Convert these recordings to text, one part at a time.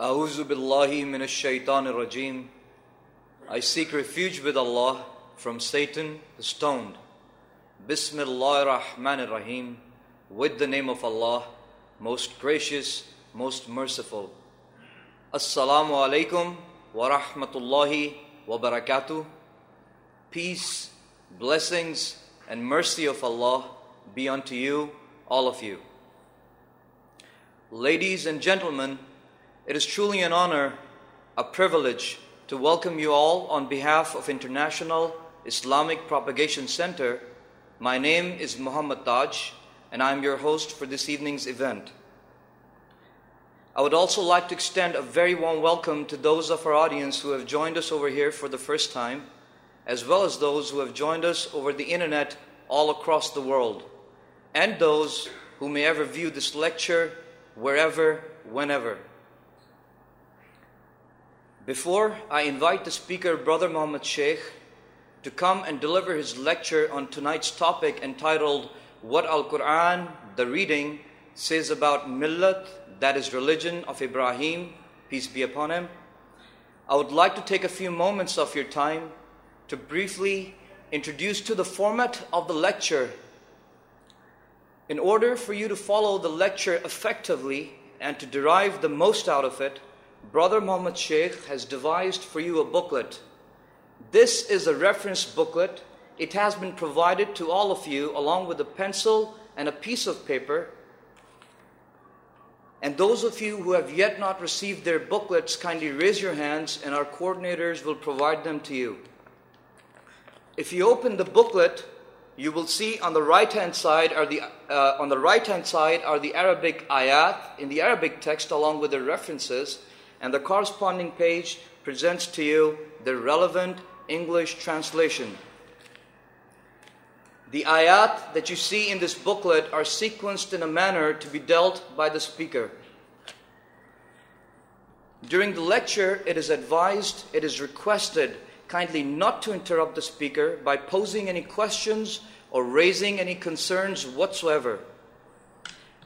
A'uzu billahi minash shaitanir rajim. I seek refuge with Allah from Satan the stoned. Bismillahir Rahmanir Rahim. With the name of Allah, most gracious, most merciful. Assalamu alaikum wa rahmatullahi wa barakatuh. Peace, blessings, and mercy of Allah be unto you, all of you. Ladies and gentlemen, it is truly an honor, a privilege to welcome you all on behalf of International Islamic Propagation Center. My name is Muhammad Taj, and I'm your host for this evening's event. I would also like to extend a very warm welcome to those of our audience who have joined us over here for the first time, as well as those who have joined us over the internet all across the world, and those who may ever view this lecture wherever, whenever. Before I invite the speaker, Brother Muhammad Sheikh, to come and deliver his lecture on tonight's topic entitled What Al Quran, the reading, says about Millat, that is religion of Ibrahim, peace be upon him, I would like to take a few moments of your time to briefly introduce to the format of the lecture. In order for you to follow the lecture effectively and to derive the most out of it, Brother Muhammad Sheikh has devised for you a booklet. This is a reference booklet. It has been provided to all of you along with a pencil and a piece of paper. And those of you who have yet not received their booklets, kindly raise your hands and our coordinators will provide them to you. If you open the booklet, you will see on the right hand side are the uh, on the right hand side are the Arabic ayat in the Arabic text along with the references and the corresponding page presents to you the relevant English translation. The ayat that you see in this booklet are sequenced in a manner to be dealt by the speaker. During the lecture, it is advised, it is requested kindly not to interrupt the speaker by posing any questions or raising any concerns whatsoever.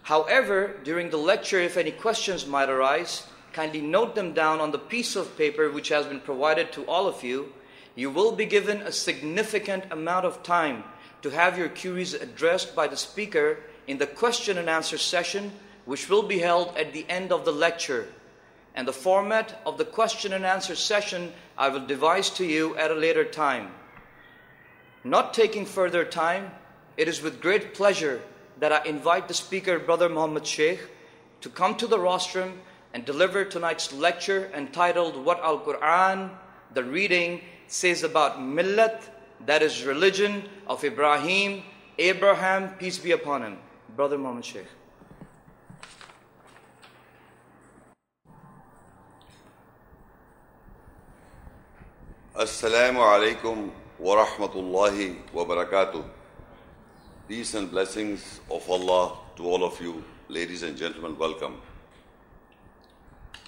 However, during the lecture, if any questions might arise, kindly note them down on the piece of paper which has been provided to all of you. You will be given a significant amount of time to have your queries addressed by the speaker in the question and answer session, which will be held at the end of the lecture. And the format of the question and answer session I will devise to you at a later time. Not taking further time, it is with great pleasure that I invite the speaker, Brother Muhammad Sheikh, to come to the rostrum and deliver tonight's lecture entitled What Al Quran, the reading, says about Millat, that is religion of Ibrahim, Abraham, peace be upon him. Brother Muhammad Sheikh. Assalamu alaikum wa rahmatullahi wa barakatuh. Peace and blessings of Allah to all of you, ladies and gentlemen, welcome.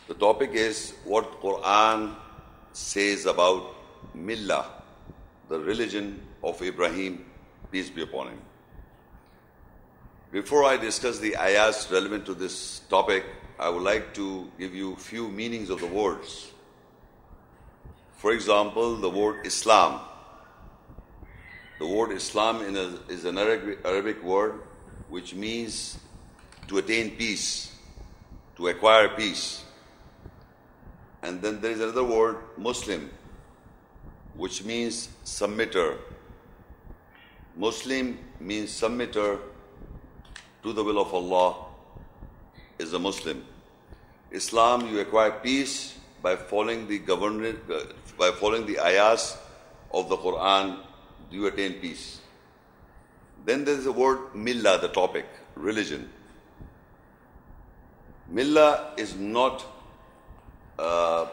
The topic is what Quran says about Millah, the religion of Ibrahim, peace be upon him. Before I discuss the ayahs relevant to this topic, I would like to give you few meanings of the words. For example, the word Islam. The word Islam a, is an Arabic word which means to attain peace, to acquire peace. And then there is another word, Muslim, which means submitter. Muslim means submitter to the will of Allah is a Muslim. Islam, you acquire peace by following the government, uh, by following the ayahs of the Quran, you attain peace. Then there is the word millah, the topic, religion. Millah is not uh,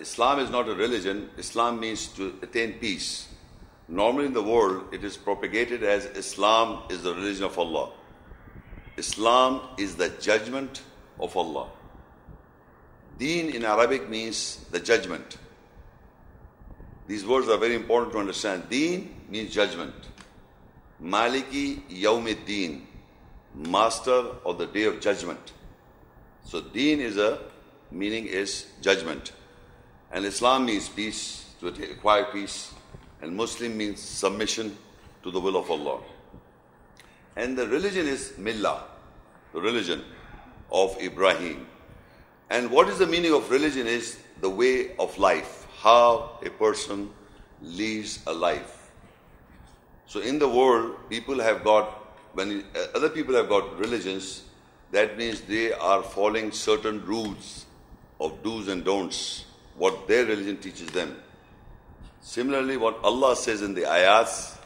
Islam is not a religion. Islam means to attain peace. Normally in the world, it is propagated as Islam is the religion of Allah. Islam is the judgment of Allah. Deen in Arabic means the judgment. These words are very important to understand. Deen means judgment. Maliki Yawmiddin, master of the day of judgment. So, Deen is a meaning is judgment. And Islam means peace, to acquire peace. And Muslim means submission to the will of Allah. And the religion is Millah, the religion of Ibrahim. And what is the meaning of religion is the way of life, how a person lives a life. So in the world, people have got, when uh, other people have got religions, that means they are following certain rules of do's and don'ts, what their religion teaches them. Similarly, what Allah says in the ayats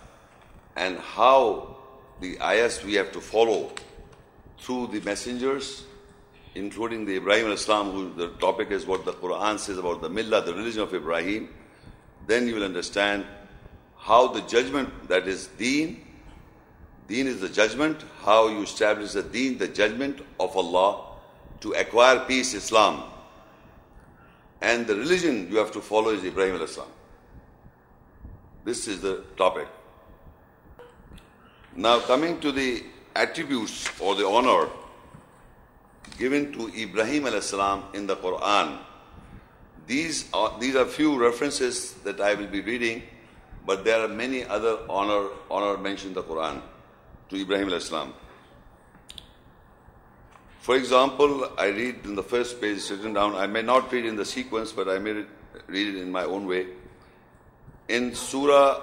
and how the ayats we have to follow through the messengers, including the Ibrahim al-Islam, who the topic is what the Quran says about the millah, the religion of Ibrahim, then you will understand how the judgment that is deen, deen is the judgment, how you establish the deen, the judgment of Allah to acquire peace, Islam. And the religion you have to follow is Ibrahim al-Islam. This is the topic. Now coming to the attributes or the honor given to Ibrahim al-Salam in the Quran. These are, these are few references that I will be reading, but there are many other honor, honor mentioned in the Quran to Ibrahim al-Salam. For example, I read in the first page written down, I may not read in the sequence, but I may read it in my own way. In Surah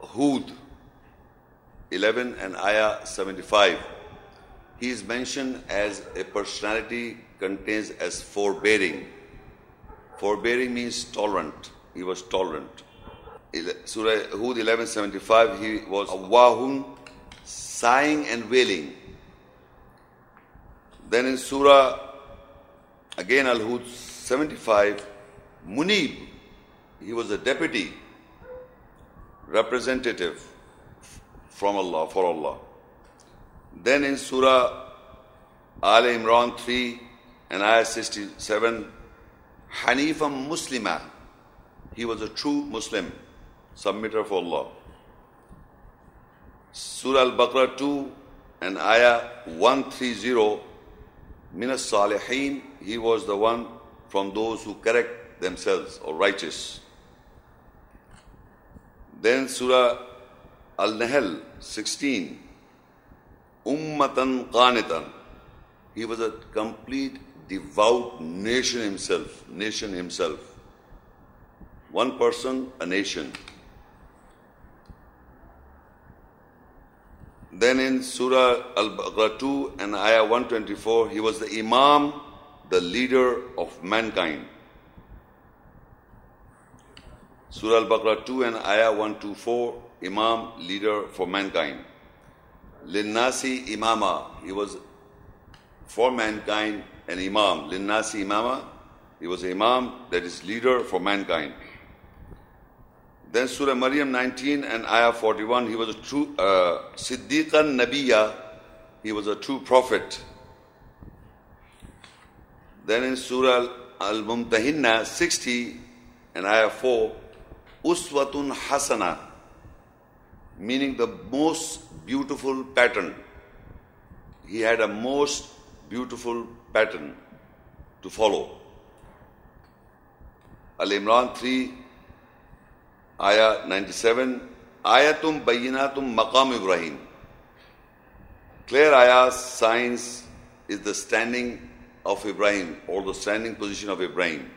Hud 11 and Ayah 75, he is mentioned as a personality contains as forbearing. Forbearing means tolerant. He was tolerant. Surah Hud 1175, he was wahun, sighing and wailing. Then in Surah, again Al Hud 75, Munib, he was a deputy, representative from Allah, for Allah. Then in Surah Al Imran 3 and Ayah 67, Hanifam Muslima, he was a true Muslim, submitter for Allah. Surah Al Baqarah 2 and Ayah 130, Minas Salihin, he was the one from those who correct themselves or righteous. Then Surah Al Nahl 16, Ummatan Qanitan. He was a complete devout nation himself, nation himself. One person, a nation. Then in Surah Al-Baqarah 2 and Ayah 124, he was the Imam, the leader of mankind. Surah Al-Baqarah 2 and Ayah 124, Imam, leader for mankind. Linnasi Imama, he was for mankind an Imam. Linnasi Imama, he was Imam, that is leader for mankind. Then Surah Maryam 19 and Ayah 41, he was a true uh, Siddiqan Nabiya, he was a true prophet. Then in Surah Al Mumtahinna 60 and Ayah 4, Uswatun Hasana, meaning the most beautiful pattern. He had a most beautiful pattern to follow. Al Imran 3, Ayah 97, Ayatum Bayinatum Maqam Ibrahim. Clear ayahs, signs is the standing of Ibrahim or the standing position of Ibrahim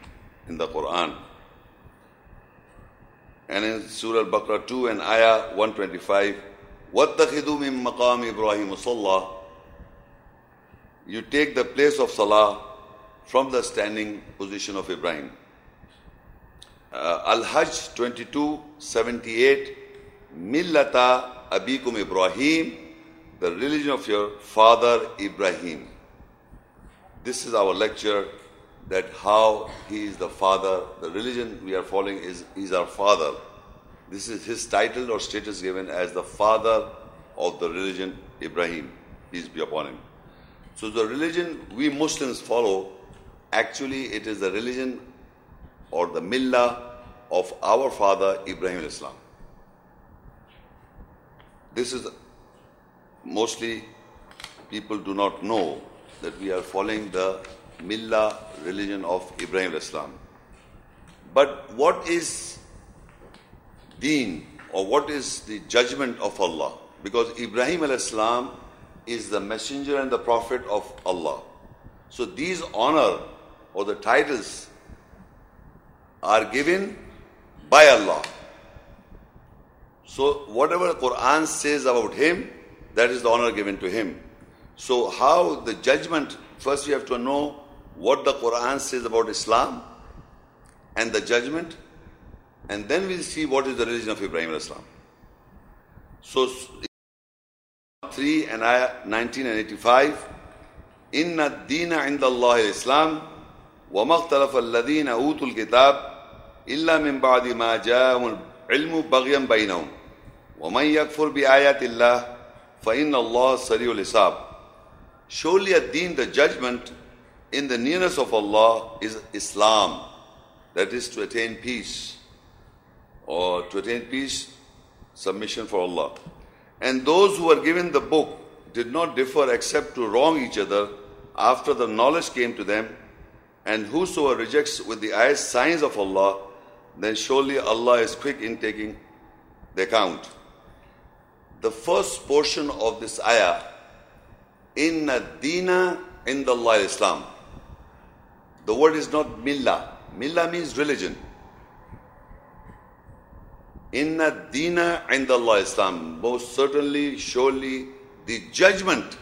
in the Quran. And in Surah Al-Baqarah 2 and Ayah 125, وَاتَّخِذُوا مِن مَقَامِ إِبْرَاهِيمُ صَلَّى You take the place of Salah from the standing position of Ibrahim. Uh, Al-Hajj 22, 78, Millata Abikum Ibrahim, the religion of your father Ibrahim. This is our lecture that how he is the father, the religion we are following is is our father. This is his title or status given as the father of the religion Ibrahim. Peace be upon him. So the religion we Muslims follow, actually it is the religion or the millah of our father Ibrahim Islam. This is mostly people do not know that we are following the millah, religion of Ibrahim Islam. But what is deen or what is the judgment of Allah? Because Ibrahim al-Islam is the messenger and the prophet of Allah. So these honor or the titles are given by Allah. So whatever the Quran says about him, that is the honor given to him. So how the judgment, first we have to know what the Quran says about Islam and the judgment, and then we'll see what is the religion of Ibrahim Islam. So 3 and ayah 19 and 85 إن الدين عند الله الإسلام وما اختلف الذين أوتوا الكتاب إلا من بعد ما جاءهم العلم بغيا بينهم. ومن يكفر بآيات الله فإن الله سريع الحساب. Surely at deen the judgment in the nearness of Allah is Islam. That is to attain peace. Or to attain peace submission for Allah. And those who were given the book did not differ except to wrong each other after the knowledge came to them. And whosoever rejects with the ayahs signs of Allah then surely Allah is quick in taking the account. The first portion of this ayah, Inna Dina in the Allah Islam. The word is not millah. Millah means religion. Inna Dina in the Allah Islam. Most certainly, surely, the judgment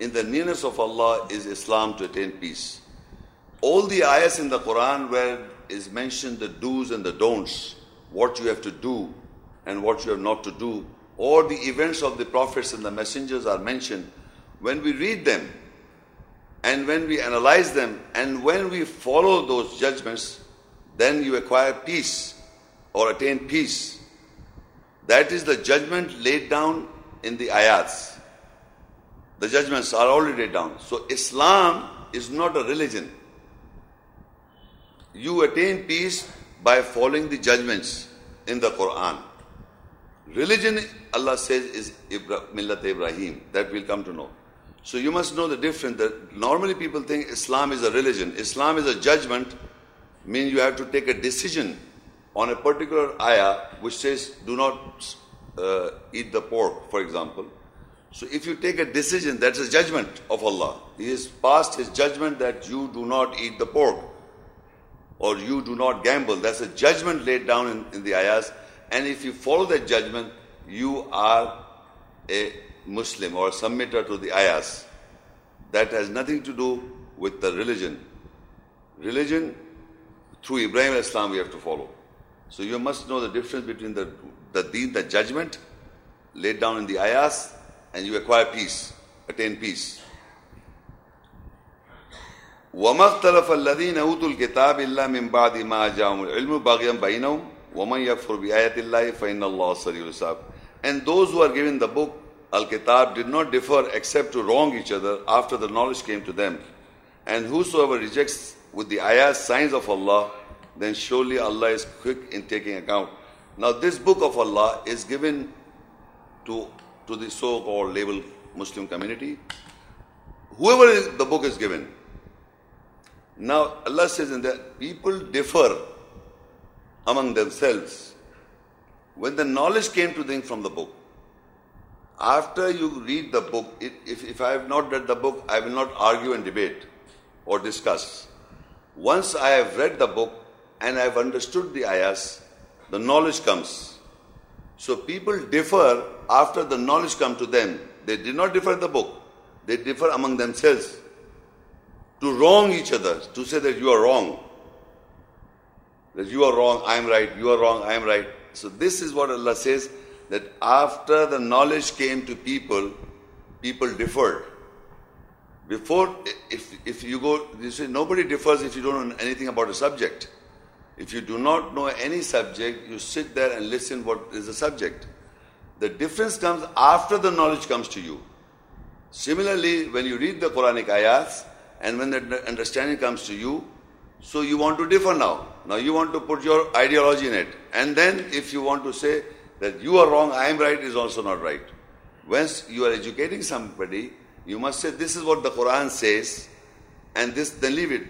in the nearness of Allah is Islam to attain peace. All the ayahs in the Quran where is mentioned the do's and the don'ts, what you have to do and what you have not to do, or the events of the prophets and the messengers are mentioned. When we read them and when we analyze them and when we follow those judgments, then you acquire peace or attain peace. That is the judgment laid down in the ayats. The judgments are already laid down. So Islam is not a religion you attain peace by following the judgments in the Quran. Religion, Allah says, is Ibra- Millat Ibrahim. That we'll come to know. So you must know the difference that normally people think Islam is a religion. Islam is a judgment, means you have to take a decision on a particular ayah which says do not uh, eat the pork, for example. So if you take a decision, that's a judgment of Allah. He has passed his judgment that you do not eat the pork or you do not gamble. That's a judgment laid down in, in the ayahs. And if you follow that judgment, you are a Muslim or submitter to the ayahs. That has nothing to do with the religion. Religion, through Ibrahim Islam, we have to follow. So you must know the difference between the, the deen, the judgment laid down in the ayahs, and you acquire peace, attain peace. وما اختلف الذين اوتوا الكتاب الا من بعد ما جاءهم العلم بغيا بينهم ومن يكفر بآيات الله فإن الله سريع الحساب and those who are given the book Al-Kitab did not differ except to wrong each other after the knowledge came to them and whosoever rejects with the ayahs signs of Allah then surely Allah is quick in taking account now this book of Allah is given to to the so-called labeled Muslim community whoever is, the book is given now, Allah says in that people differ among themselves. When the knowledge came to them from the book, after you read the book, if, if I have not read the book, I will not argue and debate or discuss. Once I have read the book and I have understood the ayahs, the knowledge comes. So people differ after the knowledge comes to them. They did not differ the book. They differ among themselves to wrong each other, to say that you are wrong. That you are wrong, I am right, you are wrong, I am right. So this is what Allah says that after the knowledge came to people, people differed. Before, if, if you go, you say nobody differs if you don't know anything about a subject. If you do not know any subject, you sit there and listen what is the subject. The difference comes after the knowledge comes to you. Similarly, when you read the Quranic ayats, and when that understanding comes to you, so you want to differ now. Now you want to put your ideology in it. And then if you want to say that you are wrong, I am right, is also not right. Once you are educating somebody, you must say, this is what the Quran says, and this, then leave it.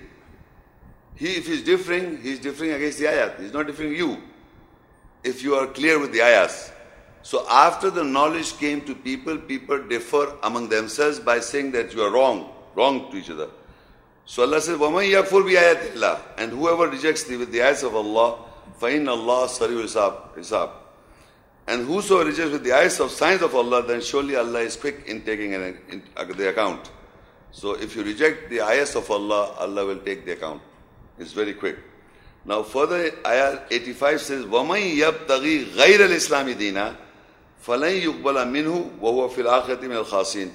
He, if he's differing, he's differing against the ayat. He's not differing you. If you are clear with the ayahs. So after the knowledge came to people, people differ among themselves by saying that you are wrong, wrong to each other. So Allah says, وَمَنْ يَكْفُرْ بِآيَاتِ اللَّهِ And whoever rejects thee with the ayahs of Allah, فَإِنَّ اللَّهَ سَرِيُ hisab. And whoso rejects with the ayahs of signs of Allah, then surely Allah is quick in taking an, in, uh, the account. So if you reject the ayahs of Allah, Allah will take the account. It's very quick. Now further, ayah 85 says, وَمَنْ يَبْتَغِي غَيْرَ الْإِسْلَامِ دِينًا فَلَنْ يُقْبَلَ مِنْهُ وَهُوَ فِي الْآخِرَةِ مِنَ الْخَاسِينَ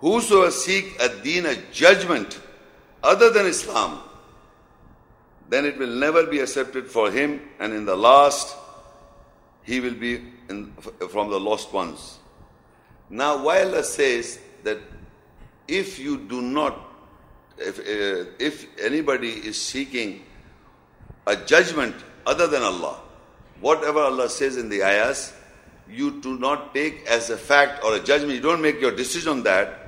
Whosoever seek a deen, a judgment, other than Islam, then it will never be accepted for him and in the last he will be in, from the lost ones. Now, while Allah says that if you do not, if, uh, if anybody is seeking a judgment other than Allah, whatever Allah says in the ayahs, you do not take as a fact or a judgment, you don't make your decision on that,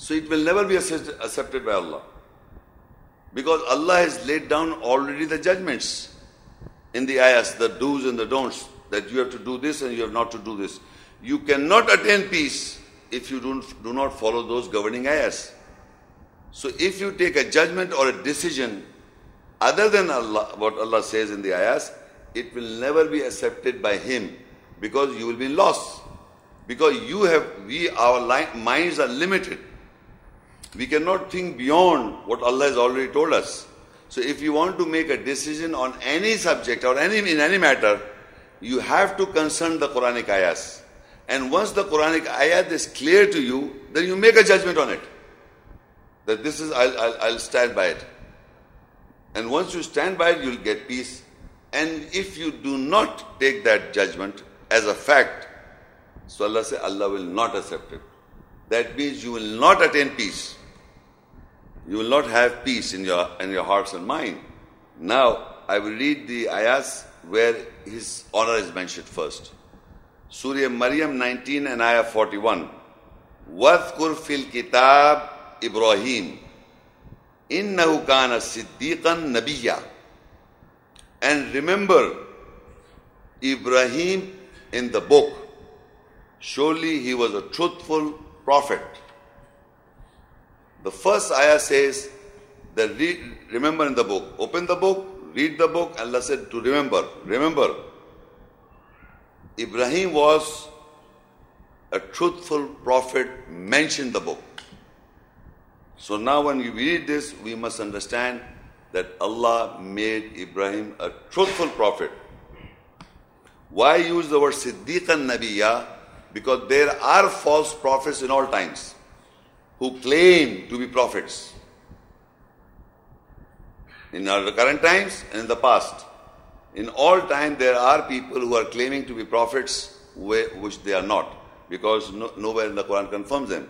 so it will never be accepted by Allah. Because Allah has laid down already the judgments in the ayahs, the do's and the don'ts, that you have to do this and you have not to do this. You cannot attain peace if you don't, do not follow those governing ayahs. So if you take a judgment or a decision other than Allah, what Allah says in the ayahs, it will never be accepted by Him because you will be lost. Because you have, we, our minds are limited. We cannot think beyond what Allah has already told us. So if you want to make a decision on any subject or any in any matter, you have to consult the Quranic ayahs. And once the Quranic ayat is clear to you, then you make a judgment on it. That this is, I'll, I'll, I'll stand by it. And once you stand by it, you'll get peace. And if you do not take that judgment as a fact, so Allah says Allah will not accept it. That means you will not attain peace You will not have peace in your in your hearts and mind. Now I will read the ayahs where his honor is mentioned first. Surah Maryam 19 and ayah 41. وَاذْكُرْ فِي الْكِتَابِ إِبْرَاهِيمِ إِنَّهُ كَانَ صِدِّيقًا نَبِيًّا And remember Ibrahim in the book. Surely he was a truthful prophet. The first ayah says that read, remember in the book. Open the book, read the book. Allah said to remember. Remember. Ibrahim was a truthful prophet mentioned the book. So now when we read this, we must understand that Allah made Ibrahim a truthful prophet. Why use the word Siddiqan Nabiya? Because there are false prophets in all times who claim to be prophets in our current times and in the past. In all time, there are people who are claiming to be prophets which they are not, because no, nowhere in the Quran confirms them.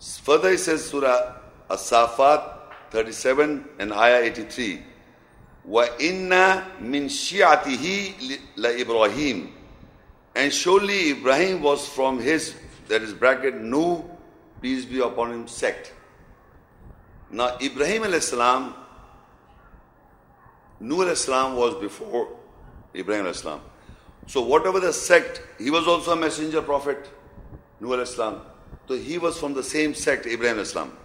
Further, it says Surah As-Safat 37 and Ayah 83. وَإِنَّ مِنْ شِيَعَتِهِ لَإِبْرَاهِيمِ And surely Ibrahim was from his, that is bracket, Nuh, peace be upon him, sect. Now, Ibrahim al-Islam, Nuh al-Islam was before Ibrahim al-Islam. So whatever the sect, he was also a messenger prophet, Nuh al-Islam. So he was from the same sect, Ibrahim al-Islam.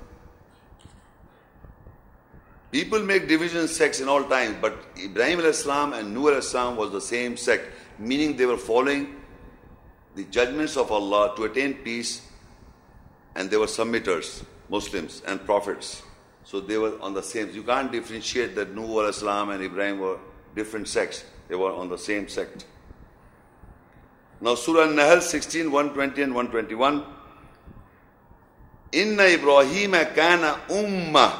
People make division sects in all times, but Ibrahim al-Islam and Nuh al-Islam was the same sect, meaning they were following the judgments of Allah to attain peace and they were submitters, Muslims and prophets. So they were on the same. You can't differentiate that Nuh or Islam and Ibrahim were different sects. They were on the same sect. Now Surah Nahl 16, 120 and 121. Inna Ibrahim kana umma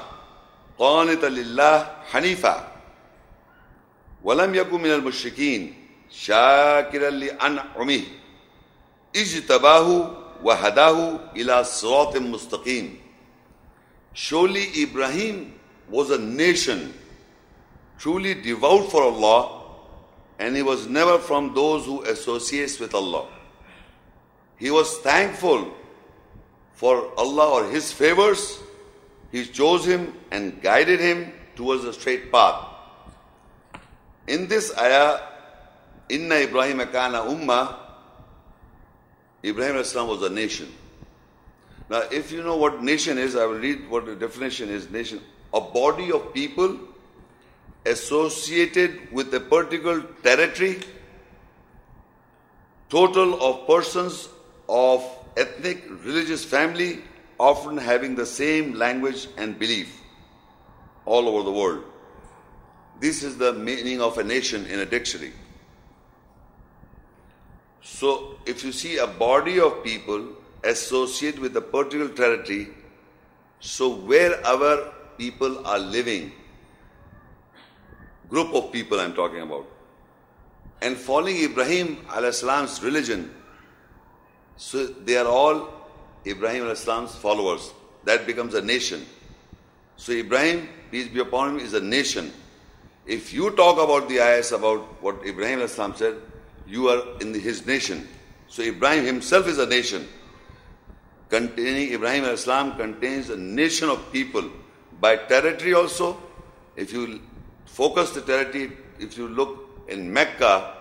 qanita lillah hanifa walam yakun minal mushrikeen shakiran li an'umih ijtabahu وَهَدَاهُ إِلَى صِرَاطٍ مُسْتَقِيمٍ Surely Ibrahim was a nation truly devout for Allah and he was never from those who associates with Allah. He was thankful for Allah or His favors He chose him and guided him towards the straight path. In this ayah, Inna Ibrahim kana umma, Ibrahim Islam was a nation. Now, if you know what nation is, I will read what the definition is nation. A body of people associated with a particular territory, total of persons of ethnic, religious family, often having the same language and belief all over the world. This is the meaning of a nation in a dictionary. So, if you see a body of people associated with a particular territory, so wherever people are living, group of people I'm talking about, and following Ibrahim al-Islam's religion, so they are all Ibrahim al-Islam's followers. That becomes a nation. So Ibrahim, peace be upon him, is a nation. If you talk about the ayahs about what Ibrahim al-Islam said, you are in the, his nation. So Ibrahim himself is a nation. Containing Ibrahim al-Islam contains a nation of people. By territory also, if you focus the territory, if you look in Mecca,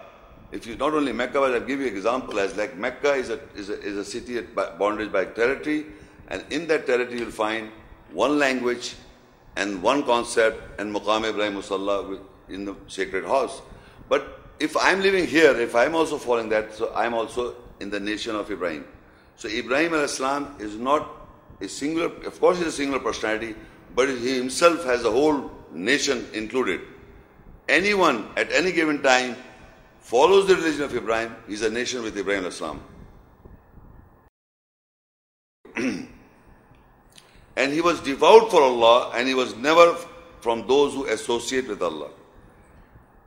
if you not only Mecca, but I'll give you an example as like Mecca is a, is a, is a city at bounded by territory, and in that territory you'll find one language and one concept and Maqam Ibrahim Musalla in the sacred house. But if I'm living here, if I'm also following that, so I'm also in the nation of Ibrahim. So Ibrahim al-Islam is not a singular, of course he's a singular personality, but he himself has a whole nation included. Anyone at any given time follows the religion of Ibrahim, he's a nation with Ibrahim al-Islam. and he was devout for Allah and he was never from those who associate with Allah.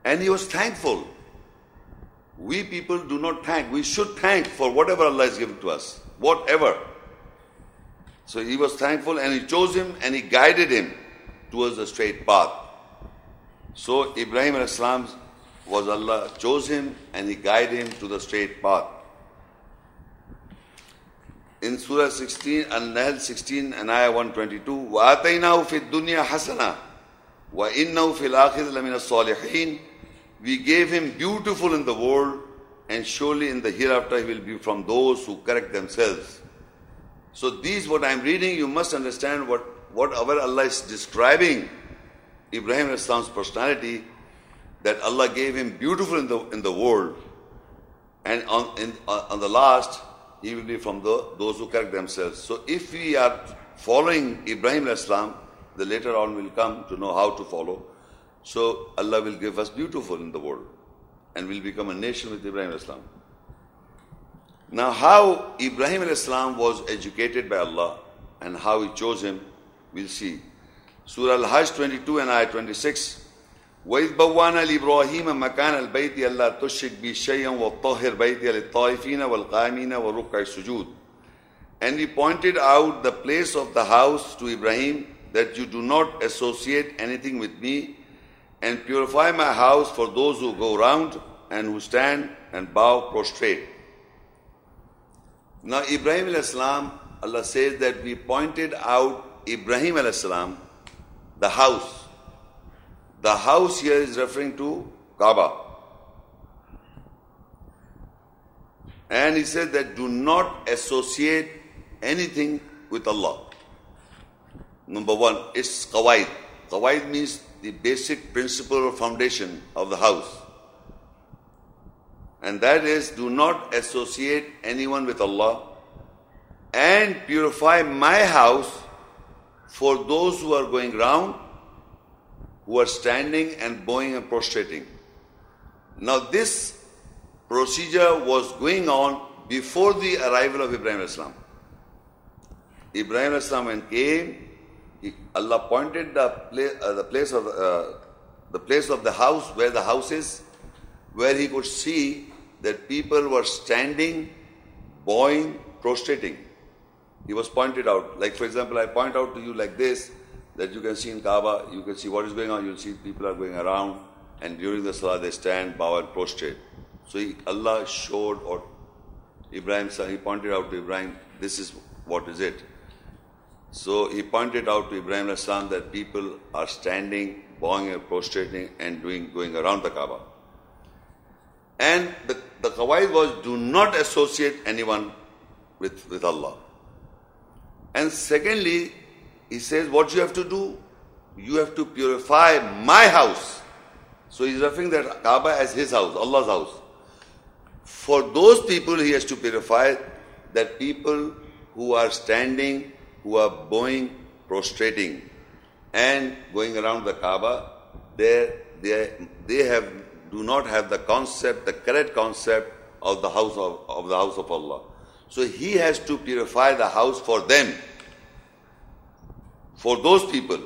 And he was thankful We people do not thank. We should thank for whatever Allah has given to us. Whatever. So he was thankful and he chose him and he guided him towards the straight path. So Ibrahim al-Islam was Allah chose him and He guided him to the straight path. In Surah 16, An-Nahl 16 and Ayah 122, وَآتَيْنَاهُ فِي الدُّنْيَا حَسَنًا وَإِنَّهُ فِي الْآخِرِ لَمِنَ الصَّالِحِينَ we gave him beautiful in the world and surely in the hereafter he will be from those who correct themselves. So these what I am reading, you must understand what, what our Allah is describing Ibrahim Islam's personality that Allah gave him beautiful in the, in the world. And on, in, uh, on the last, he will be from the, those who correct themselves. So if we are following Ibrahim Islam, the later on will come to know how to follow. So Allah will give us beautiful in the world and we'll become a nation with Ibrahim Islam. Now, how Ibrahim Islam was educated by Allah and how He chose him, we'll see. Surah Al Hajj 22 and Ayah 26. وإذ بوانا لإبراهيم مكان البيت ألا تشرك بي شيئا وطهر بيتي للطائفين والقائمين والركع السجود And we pointed out the place of the house to Ibrahim that you do not associate anything with me and purify my house for those who go round and who stand and bow prostrate. Now Ibrahim al-Islam, Allah says that we pointed out Ibrahim al-Islam, the house the house here is referring to Kaaba. And he said that do not associate anything with Allah. Number one, it's qawaid. Qawaid means the basic principle or foundation of the house. And that is do not associate anyone with Allah and purify my house for those who are going round who are standing and bowing and prostrating. Now, this procedure was going on before the arrival of Ibrahim Islam. Ibrahim Islam came, Allah pointed the place, uh, the place of uh, the place of the house where the house is, where he could see that people were standing, bowing, prostrating. He was pointed out. Like for example, I point out to you like this that you can see in Kaaba, you can see what is going on, you'll see people are going around, and during the Salah they stand, bow, and prostrate. So he, Allah showed, or Ibrahim, he pointed out to Ibrahim, this is what is it. So he pointed out to Ibrahim Islam that people are standing, bowing and prostrating and doing going around the Kaaba. And the, the qawaid was do not associate anyone with, with Allah. And secondly, he says what you have to do, you have to purify my house. So he's referring that Kaaba as his house, Allah's house. For those people he has to purify that people who are standing, who are bowing, prostrating, and going around the Kaaba, they, they, they have do not have the concept, the correct concept of the house of, of the house of Allah. So he has to purify the house for them, for those people.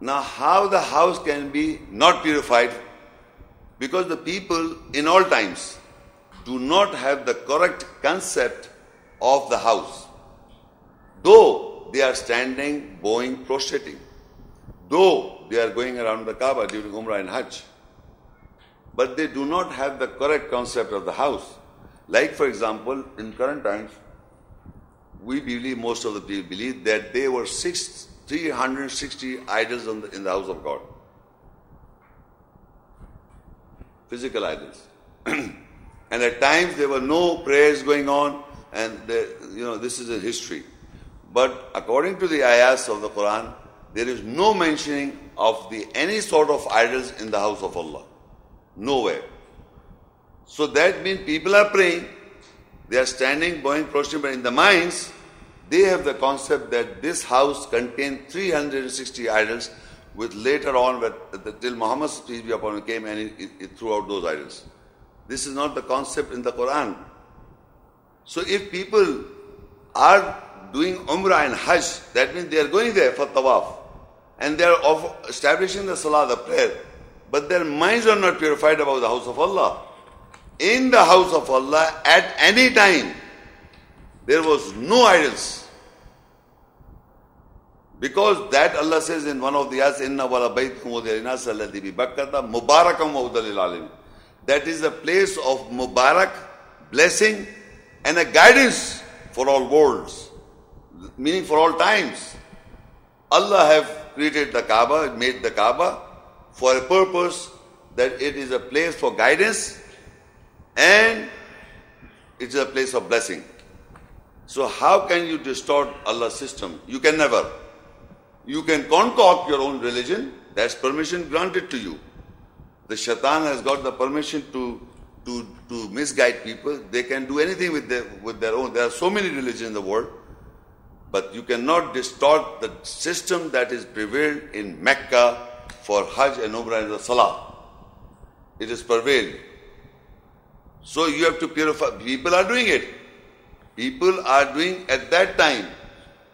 Now, how the house can be not purified? Because the people in all times do not have the correct concept of the house. Though they are standing, bowing, prostrating. Though they are going around the Kaaba during Umrah and Hajj. But they do not have the correct concept of the house. Like, for example, in current times, we believe, most of the people believe, that there were six, 360 idols the, in the house of God. Physical idols. and at times there were no prayers going on, and you know, this is a history. But according to the ayahs of the Quran, there is no mentioning of the any sort of idols in the house of Allah. Nowhere. So that means people are praying, they are standing, bowing, prostrating, but in the minds, they have the concept that this house contained 360 idols, with later on, with, till Muhammad peace be upon him came and he, he threw out those idols. This is not the concept in the Quran. So if people are doing Umrah and Hajj, that means they are going there for tawaf. And they are establishing the Salah, the prayer. But their minds are not purified about the house of Allah. In the house of Allah, at any time, there was no idols. Because that Allah says in one of the ayahs, Inna wala bi bakkata mubarakam alim. That is a place of mubarak, blessing, and a guidance for all worlds meaning for all times. Allah have created the Kaaba, made the Kaaba for a purpose that it is a place for guidance and it is a place of blessing. So how can you distort Allah's system? You can never. You can concoct your own religion. That's permission granted to you. The shaitan has got the permission to, to, to misguide people. They can do anything with their, with their own. There are so many religions in the world. But you cannot distort the system that is prevailed in Mecca for Hajj and Umrah and the Salah. It is prevailed. So you have to purify. People are doing it. People are doing at that time,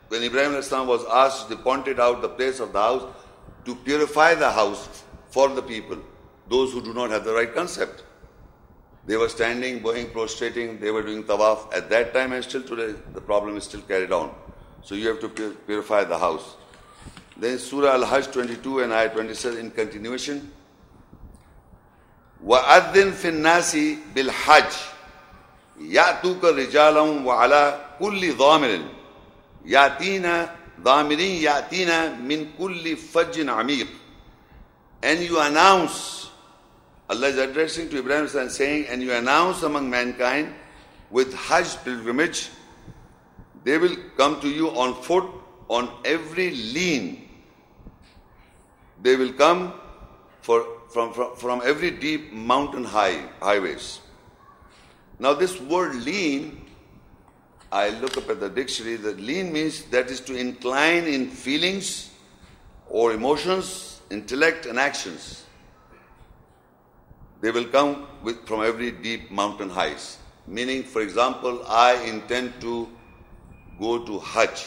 when Ibrahim Islam was asked, they pointed out the place of the house to purify the house for the people, those who do not have the right concept. They were standing, bowing, prostrating, they were doing tawaf at that time and still today the problem is still carried on. So you have to purify the house. Then Surah Al-Hajj 22 and Ayah 27 in continuation. وَأَذِّن فِي النَّاسِ بِالْحَجِّ يَأْتُوكَ رِجَالًا وَعَلَى كُلِّ ضَامِرٍ يَأْتِينَ ضَامِرٍ يَأْتِينَ مِنْ كُلِّ فَجٍّ عَمِيقٍ And you announce, Allah is addressing to Ibrahim and saying, and you announce among mankind with Hajj pilgrimage they will come to you on foot on every lean. They will come for, from, from, from every deep mountain high highways. Now this word lean, I look up at the dictionary, the lean means that is to incline in feelings or emotions, intellect and actions. They will come with, from every deep mountain heights. Meaning, for example, I intend to go to Hajj.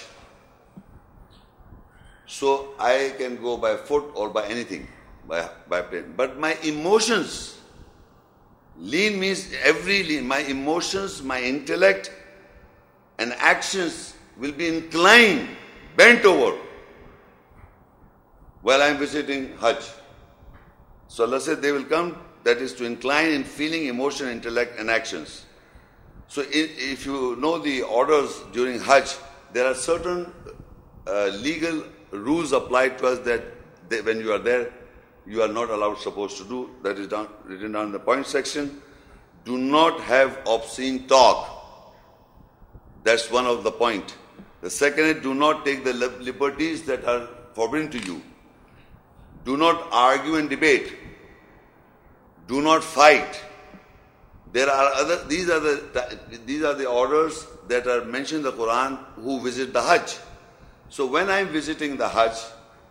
So I can go by foot or by anything, by, by plane. But my emotions, lean means every lean, my emotions, my intellect and actions will be inclined, bent over while I am visiting Hajj. So Allah said they will come, that is to incline in feeling, emotion, intellect and actions. So if you know the orders during Hajj, there are certain uh, legal rules applied to us that they, when you are there, you are not allowed supposed to do. That is down, written down in the point section. Do not have obscene talk. That's one of the point. The second is do not take the liberties that are forbidden to you. Do not argue and debate. Do not fight. There are other. These are the these are the orders that are mentioned in the Quran. Who visit the Hajj. So when I am visiting the Hajj,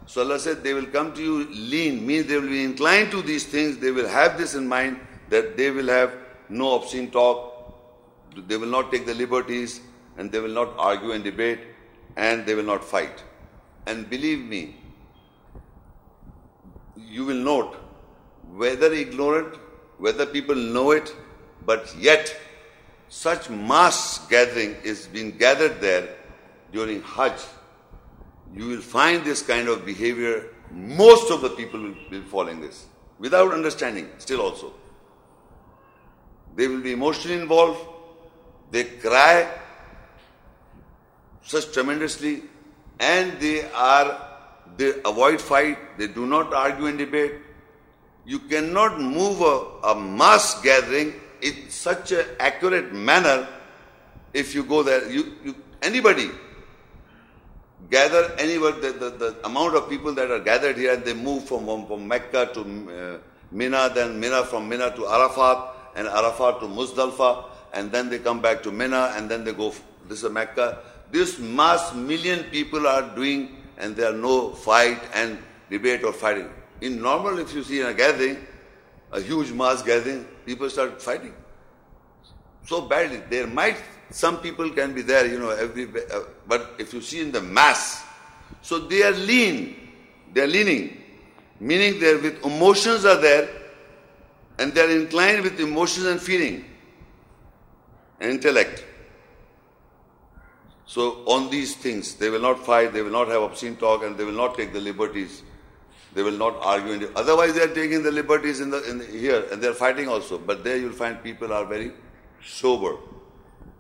so Allah said they will come to you lean, means they will be inclined to these things. They will have this in mind that they will have no obscene talk. They will not take the liberties and they will not argue and debate and they will not fight. And believe me, you will note whether ignorant, whether people know it, but yet such mass gathering is being gathered there during Hajj. You will find this kind of behavior. Most of the people will be following this without understanding, still also. They will be emotionally involved. They cry such tremendously and they are they avoid fight, they do not argue and debate. You cannot move a, a mass gathering in such an accurate manner if you go there. You, you anybody gather anywhere the, the, the, amount of people that are gathered here and they move from, from, from Mecca to uh, Mina, then Mina from Mina to Arafat, and Arafat to Muzdalfa, and then they come back to Mina, and then they go, this is Mecca. This mass million people are doing, and there are no fight and debate or fighting. In normal, if you see in a gathering, a huge mass gathering, people start fighting. So badly. There might, some people can be there, you know, every, uh, but if you see in the mass, so they are lean, they are leaning, meaning they are with emotions are there, and they are inclined with emotions and feeling and intellect. So on these things, they will not fight, they will not have obscene talk, and they will not take the liberties. They will not argue. Otherwise, they are taking the liberties in the, in the here, and they are fighting also. But there, you'll find people are very sober,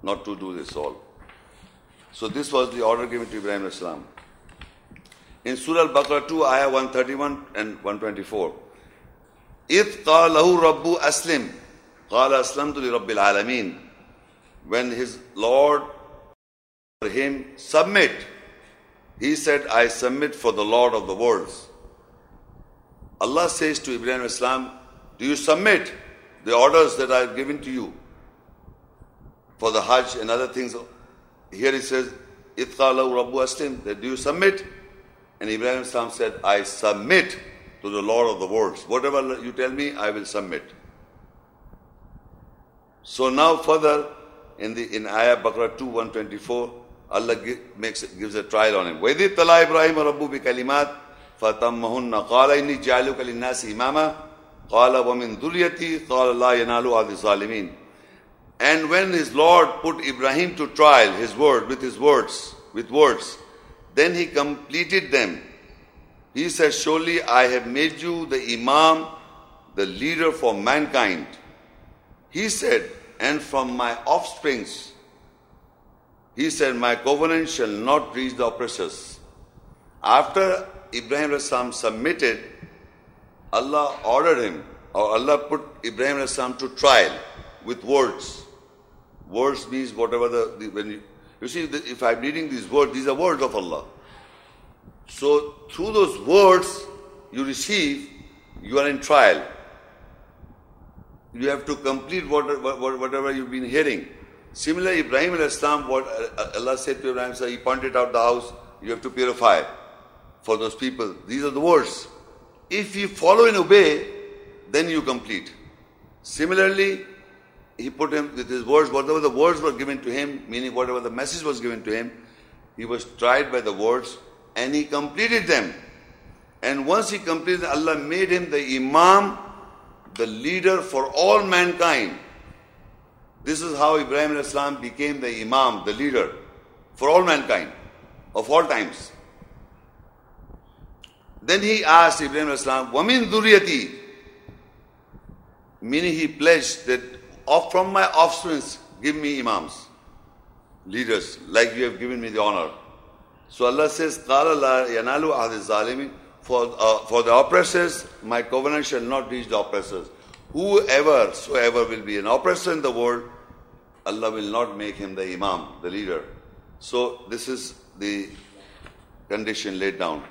not to do this all. So this was the order given to Ibrahim Islam. In Surah Al-Baqarah 2, Ayah 131 and 124. إذ قال له رب أسلم قال أسلمت لرب العالمين when his Lord for him submit he said I submit for the Lord of the worlds Allah says to Ibrahim Islam, Do you submit the orders that I have given to you for the Hajj and other things? Here he says, Itqalahu Rabbu Aslim, that do you submit? And Ibrahim Islam said, I submit to the Lord of the worlds. Whatever you tell me, I will submit. So now further in the in Ayah Baqarah 2, 124, Allah makes, gives a trial on him. Ibrahim Rabbu bi kalimat فَتَمَّهُنَّ قَالَ إِنِّي جَعَلُكَ لِلنَّاسِ إِمَامًا قَالَ وَمِنْ ذُرِّيَّتِي قَالَ لَا يَنَالُ عَهْدِ الظَّالِمِينَ And when his Lord put Ibrahim to trial, his word, with his words, with words, then he completed them he said, Surely I have made you the Imam, the leader for mankind. He said, And from my offsprings, he said, My covenant shall not reach the oppressors. After Ibrahim Rassam submitted, Allah ordered him, or Allah put Ibrahim Rassam to trial with words. Words means whatever the, the when you, you see, the, if I'm reading these words, these are words of Allah. So through those words you receive, you are in trial. You have to complete whatever you've been hearing. Similarly, Ibrahim al-Islam, what uh, Allah said to Ibrahim, so he pointed out the house, you have to purify for those people. These are the words. If you follow and obey, then you complete. Similarly, he put him with his words, whatever the words were given to him, meaning whatever the message was given to him, he was tried by the words and he completed them. And once he completed, Allah made him the Imam, the leader for all mankind. This is how Ibrahim Islam became the Imam, the leader for all mankind of all times. Then he asked Ibrahim Islam, Wamin Duriyati, meaning he pledged that from my offspring, give me Imams. leaders, like you have given me the honor. So Allah says, قَالَ لَا يَنَالُ أَهْدِ الظَّالِمِ for, uh, for the oppressors, my covenant shall not reach the oppressors. Whoever, soever will be an oppressor in the world, Allah will not make him the imam, the leader. So this is the condition laid down.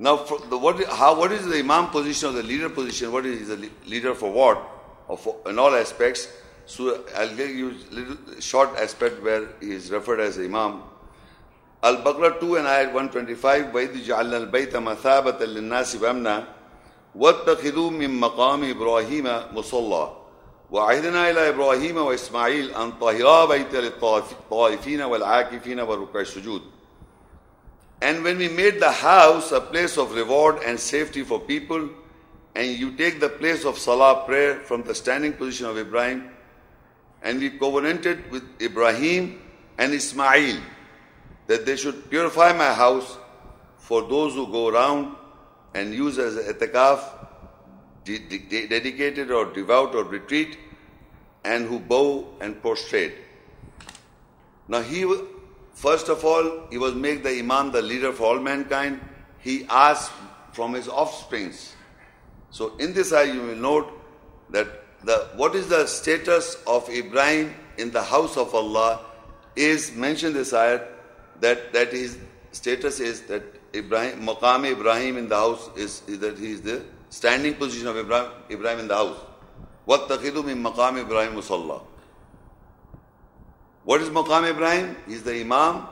Now, the, what, how, what is the imam position or the leader position? What is the leader for what? Or for, in all aspects. So I'll give you a little short aspect where he is referred as imam. Al-Baqarah 2 and ayat 125 وَإِذْ جَعَلْنَا الْبَيْتَ مَثَابَةً لِلنَّاسِ وَأَمْنًا وَاتَّخِذُوا مِن مَّقَامِ إِبْرَاهِيمَ مُصَلَّى وعهدنا إلى إبراهيم وإسماعيل أن طهرا بيت للطائفين والعاكفين والركع السجود And when we made the house a place of reward and safety for people, and you take the place of salah prayer from the standing position of Ibrahim, and we covenanted with Ibrahim and Ismail that they should purify my house for those who go around and use as a etikaf, dedicated or devout or retreat, and who bow and prostrate. Now he First of all, he was made the Imam, the leader for all mankind. He asked from his offsprings. So in this ayah you will note that the what is the status of Ibrahim in the house of Allah is mentioned this ayah that, that his status is that Ibrahim Maqam Ibrahim in the house is, is that he is the standing position of Ibrahim, Ibrahim in the house. What min Maqam Ibrahim Musalla what is Maqam Ibrahim? He is the Imam,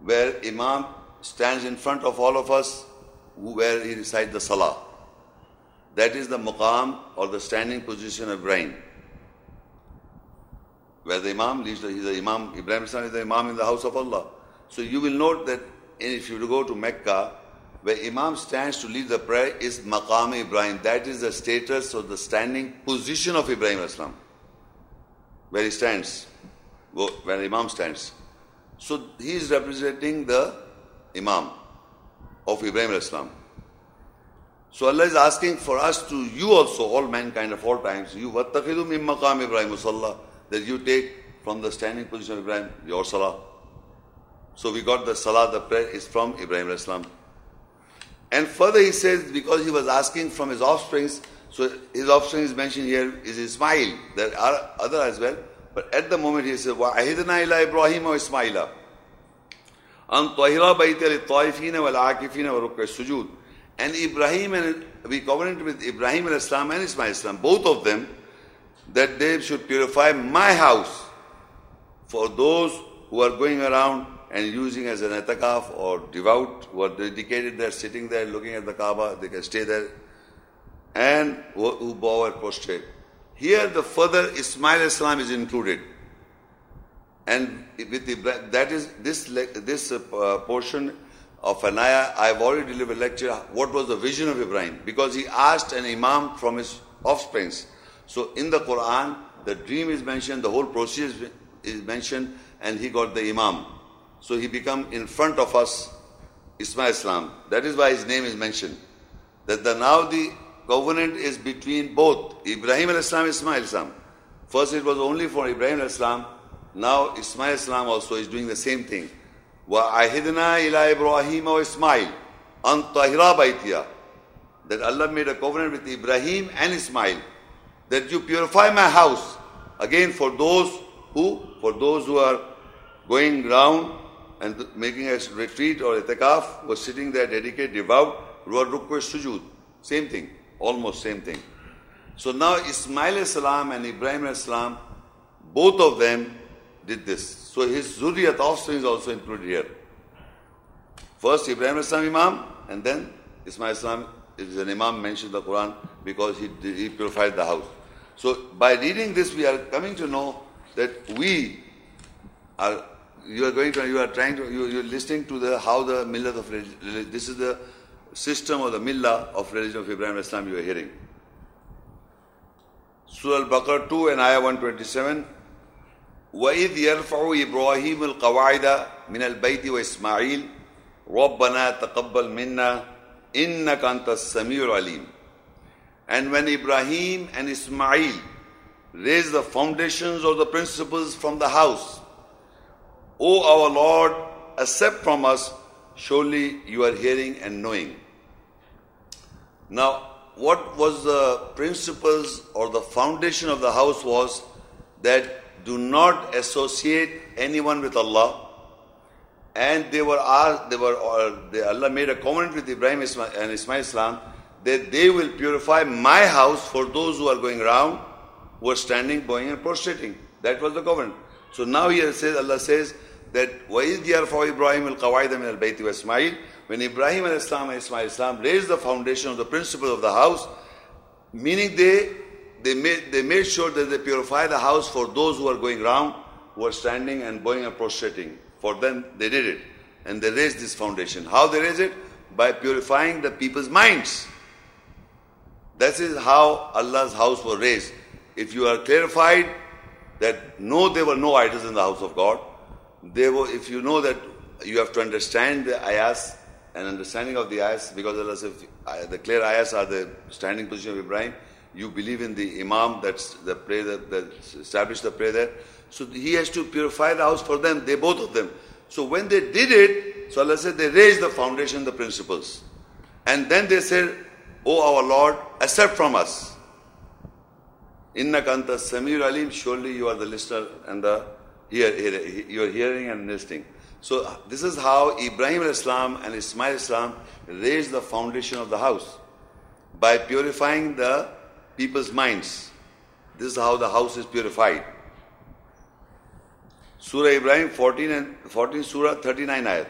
where Imam stands in front of all of us, where he recites the Salah. That is the Maqam or the standing position of Ibrahim. Where the Imam leads, the, he's the Imam, Ibrahim is the Imam in the house of Allah. So you will note that if you go to Mecca, where Imam stands to lead the prayer is Maqam Ibrahim. That is the status or the standing position of Ibrahim Islam. Where he stands go when Imam stands. So he is representing the Imam of Ibrahim Islam. So Allah is asking for us to you also, all mankind of all times, you wattakidu min maqam Ibrahim Musalla, that you take from the standing position of Ibrahim your salah. So we got the salah, the prayer is from Ibrahim Islam. And further he says, because he was asking from his offsprings, so his offspring is mentioned here is Ismail. There are other as well. But at the moment he says, وَعَهِدْنَا إِلَىٰ إِبْرَاهِيمَ وَإِسْمَاعِيلَ أَن طَهِرَا بَيْتَ لِلطَّائِفِينَ وَالْعَاكِفِينَ وَرُكَّ السُّجُودِ And Ibrahim and we covenant with Ibrahim and Islam and Ismail Islam, both of them, that they should purify my house for those who are going around and using as an etikaf or devout, who are dedicated there, sitting there, looking at the Kaaba, they can stay there, and who bow and prostrate. Here the further Ismail Islam is included. And with the, that is this this uh, portion of Anaya, I've already delivered a lecture. What was the vision of Ibrahim? Because he asked an imam from his offsprings. So in the Quran, the dream is mentioned, the whole process is mentioned, and he got the imam. So he become in front of us Ismail Islam. That is why his name is mentioned. That the now the covenant is between both Ibrahim al-Islam and Ismail Islam. First it was only for Ibrahim al-Islam. Now Ismail Islam also is doing the same thing. وَعَهِدْنَا إِلَىٰ إِبْرَاهِيمَ وَإِسْمَاعِيلَ أَن طَهِرَا بَيْتِيَا That Allah made a covenant with Ibrahim and Ismail that you purify my house again for those who for those who are going round and making a retreat or itikaf was sitting there dedicated devout who are rukwa sujood same thing Almost same thing. So now Ismail salam and Ibrahim salam, both of them did this. So his zuriyat offspring is also included here. First Ibrahim salam Imam and then Ismail salam is an Imam mentioned the Quran because he, he purified the house. So by reading this we are coming to know that we are you are going to you are trying to you, you're listening to the how the millat of this is the system of the millah of religion of Ibrahim Islam you are hearing. Surah Al-Baqarah 2 and Ayah 127 وَإِذْ يَرْفَعُ إِبْرَاهِيمُ الْقَوَاعِدَ مِنَ الْبَيْتِ وَإِسْمَاعِيلُ رَبَّنَا تَقَبَّلْ مِنَّا إِنَّكَ أَنْتَ السَّمِيعُ الْعَلِيمُ And when Ibrahim and Ismail raised the foundations of the principles from the house, O our Lord, accept from us, surely you are hearing and knowing. Now, what was the principles or the foundation of the house was that do not associate anyone with Allah. And they were asked, they were, uh, they, Allah made a covenant with Ibrahim and Ismail Islam that they will purify my house for those who are going around, who are standing, bowing and prostrating. That was the covenant. So now here says, Allah says that وَإِذْ يَرْفَعُ إِبْرَاهِمُ الْقَوَائِدَ مِنَ الْبَيْتِ وَإِسْمَعِيلِ When Ibrahim and Islam and Ismail Islam raised the foundation of the principle of the house, meaning they they made, they made sure that they purify the house for those who are going round, who are standing and bowing and prostrating. For them, they did it. And they raised this foundation. How they raised it? By purifying the people's minds. That is how Allah's house was raised. If you are clarified that no, there were no idols in the house of God, they were, if you know that you have to understand the ayahs and understanding of the ayahs, because Allah uh, says the clear ayahs are the standing position of Ibrahim, you believe in the imam that's the prayer that, that established the prayer there. So he has to purify the house for them, they both of them. So when they did it, so Allah said they raised the foundation, the principles. And then they said, O our Lord, accept from us. Inna kanta Samir Alim, surely you are the listener and the hear, hear, you are hearing and listening. So uh, this is how Ibrahim Islam and Ismail Islam raised the foundation of the house by purifying the people's minds. This is how the house is purified. Surah Ibrahim 14 and 14 Surah 39 ayat.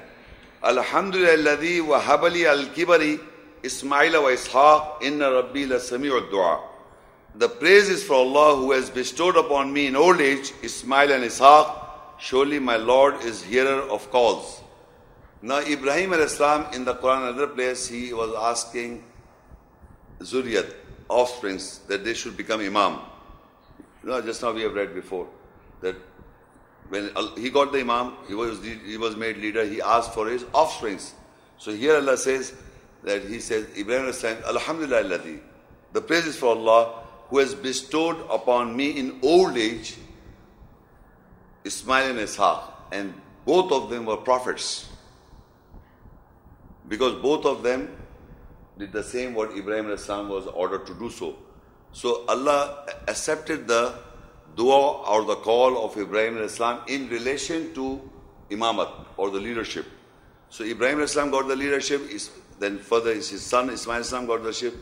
Alhamdulillah wa habali al-kibari Ismail wa Ishaq inna rabbi la sami'ud dua. The praise is for Allah who has bestowed upon me in old age Ismail and Ishaq. Surely my Lord is hearer of calls. Now Ibrahim al-Islam in the Quran another place he was asking Zuriyat, offsprings, that they should become Imam. You know, just now we have read before that when he got the Imam, he was, he was made leader, he asked for his offsprings. So here Allah says that he says, Ibrahim saying, Alhamdulillah, the praise is for Allah who has bestowed upon me in old age Ismail and Ishaq. And both of them were prophets. Because both of them did the same what Ibrahim was ordered to do so. So Allah accepted the dua or the call of Ibrahim Islam in relation to imamat or the leadership. So Ibrahim Islam got the leadership, then further is his son Ismail Islam got the leadership,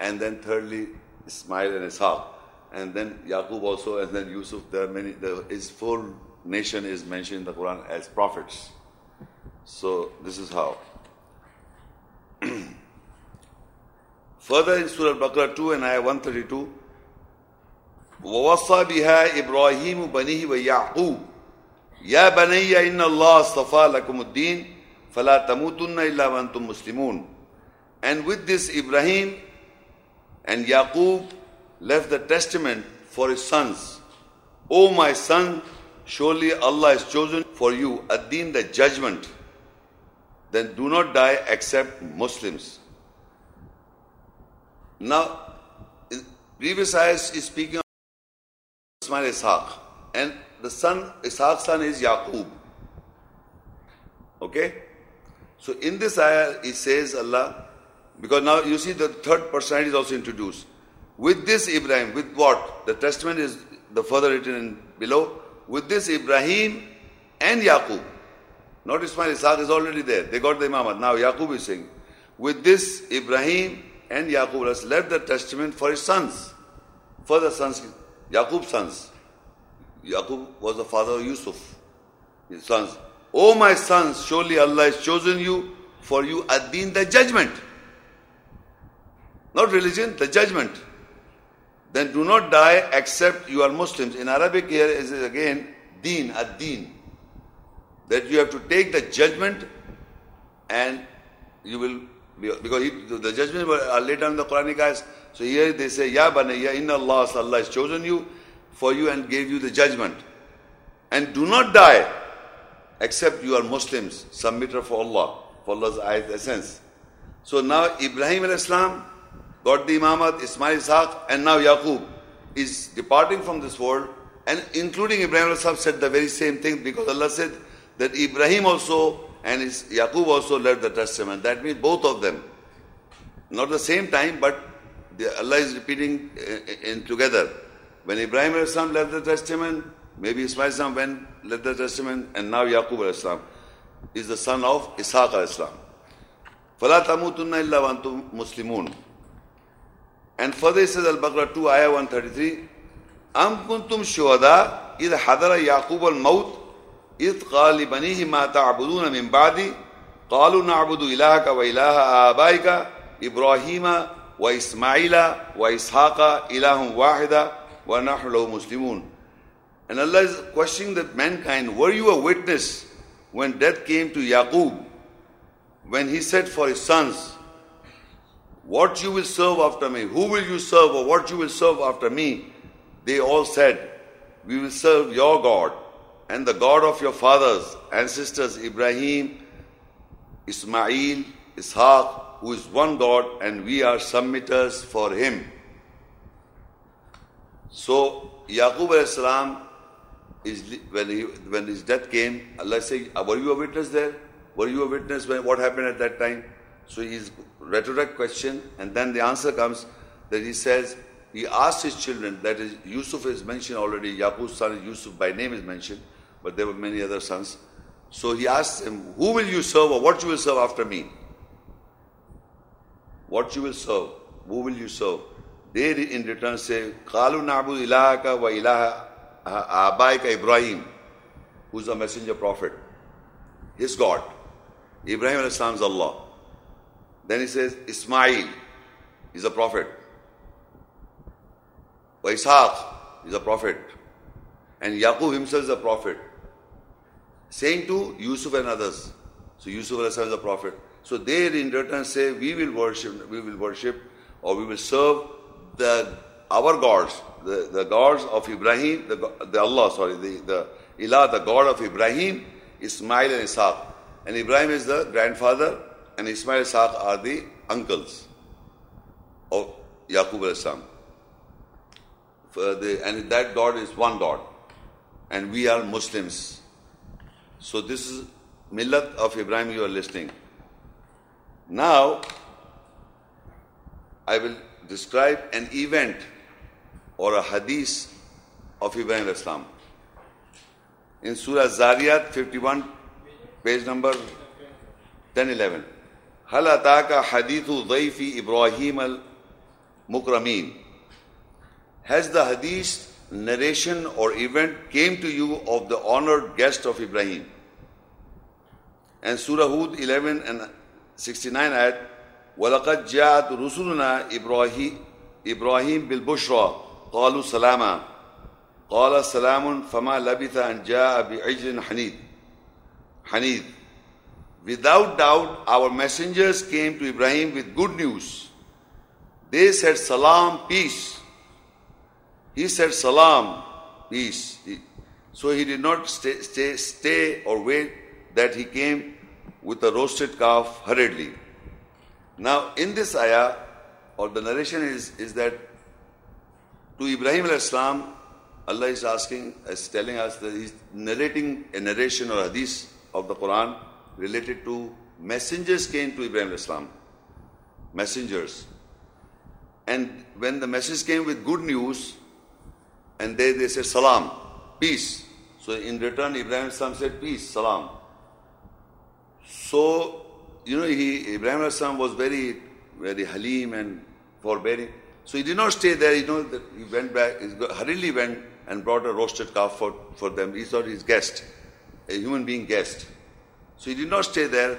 and then thirdly Ismail and Ishaq, and then Yaqub also, and then Yusuf. There are many. The, his full nation is mentioned in the Quran as prophets. So this is how. Further in Surah Al-Baqarah 2 and Ayah 132, ووصى بها إبراهيم بنيه ويعقوب يا بني إن الله اصطفى لكم الدين فلا تموتن إلا وأنتم مسلمون And with this Ibrahim and Yaqub left the testament for his sons. O my son, surely Allah has chosen for you ad-din the judgment. Then do not die except Muslims. Now, previous ayahs is speaking of Ismail Ishaq. And the son, Ishaq's son is Yaqub. Okay? So in this ayah, it says Allah, because now you see the third personality is also introduced. With this Ibrahim, with what? The testament is the further written below. With this Ibrahim and Yaqub. Not Ismail, Ishaq is already there. They got the imamat. Now Yaqub is saying, with this Ibrahim and Yaqub has left the testament for his sons, for the sons, Yaqub's sons. Yaqub was the father of Yusuf, his sons. O my sons, surely Allah has chosen you for you ad-din, the judgment. Not religion, the judgment. Then do not die except you are Muslims. In Arabic here is again deen, ad-din. That you have to take the judgment and you will because he, the judgment are laid down in the Quranic ayahs. So here they say, Ya banayya, inna Allah, Allah has chosen you for you and gave you the judgment. And do not die except you are Muslims, submitter for Allah, for Allah's essence. So now Ibrahim al-Islam got the imamat, Ismail Ishaq, and now Yaqub is departing from this world and including Ibrahim al-Islam said the very same thing because Allah said that Ibrahim also and his Yaqub also left the testament. That means both of them. Not the same time, but the, Allah is repeating in, in together. When Ibrahim left the testament, maybe Ismail went left the testament, and now Yaqub is the son of Ishaq al-Islam. فَلَا تَمُوتُنَّ إِلَّا وَأَنْتُمْ مُسْلِمُونَ And further it says Al-Baqarah 2, Ayah 133, أَمْ كُنْتُمْ شُهَدَاءَ إِذْ حَضَرَ يَعْقُوبَ الْمَوْتِ إذ قال لبنيه ما تعبدون من بعدي قالوا نعبد إلهك وإله آبائك إبراهيم وإسماعيل وإسحاق إله واحد ونحن له مسلمون And Allah is questioning the mankind, were you a witness when death came to Yaqub, when he said for his sons, what you will serve after me, who will you serve or what you will serve after me? They all said, we will serve your God and the God of your fathers, ancestors Ibrahim, Ismail, Ishaq, who is one God, and we are submitters for him. So Yaqub salam is when he when his death came, Allah said, Were you a witness there? Were you a witness when what happened at that time? So he's rhetoric question, and then the answer comes that he says, he asked his children, that is Yusuf is mentioned already, Yaqub's son Yusuf by name is mentioned but there were many other sons. So he asked him, Who will you serve or what you will serve after me? What you will serve? Who will you serve? They in return say, Kalu nabu ilahaka wa ilaha ah, abaika Ibrahim, who's a messenger prophet, his God. Ibrahim is Allah. Then he says, Ismail is a prophet. Ishaq is a prophet. And Yaqub himself is a prophet saying to Yusuf and others. So Yusuf is a prophet. So they in return say, we will worship, we will worship or we will serve the our gods, the, the gods of Ibrahim, the, the Allah, sorry, the, the Ilah, the God of Ibrahim, Ismail and Ishaq. And Ibrahim is the grandfather and Ismail Ishaq are the uncles of Yaqub al-Islam. And that God is one God. And we are Muslims. So this is Millat of Ibrahim you are listening. Now, I will describe an event or a hadith of Ibrahim Al Islam. In Surah Zariyat 51, page number 1011. هل أتاك حديث ضيف إبراهيم المكرمين؟ Has the hadith narration or event came to you of the honored guest of Ibrahim? And Surah Hud 11 and 69 ayat, وَلَقَدْ جَاءَتْ رُسُلُنَا إبراهيم بالبشرى قالوا سلاما. قال سلام فما لبث أن جاء بعجل حنيد. حنيد. Without doubt, our messengers came to Ibrahim with good news. They said, Salam, peace. He said, Salam, peace. So he did not stay, stay, stay or wait that he came with a roasted calf hurriedly. Now, in this ayah, or the narration is, is that to Ibrahim al-Islam, Allah is asking, is telling us that He's narrating a narration or hadith of the Quran related to messengers came to Ibrahim al-Islam. Messengers. And when the message came with good news, and they, they said, Salam, peace. So in return, Ibrahim al-Islam said, Peace, Salam. So, you know, he, Ibrahim Islam was very, very halim and forbearing. So he did not stay there, you know, that he went back, he hurriedly went and brought a roasted calf for, for them. He thought his guest, a human being guest. So he did not stay there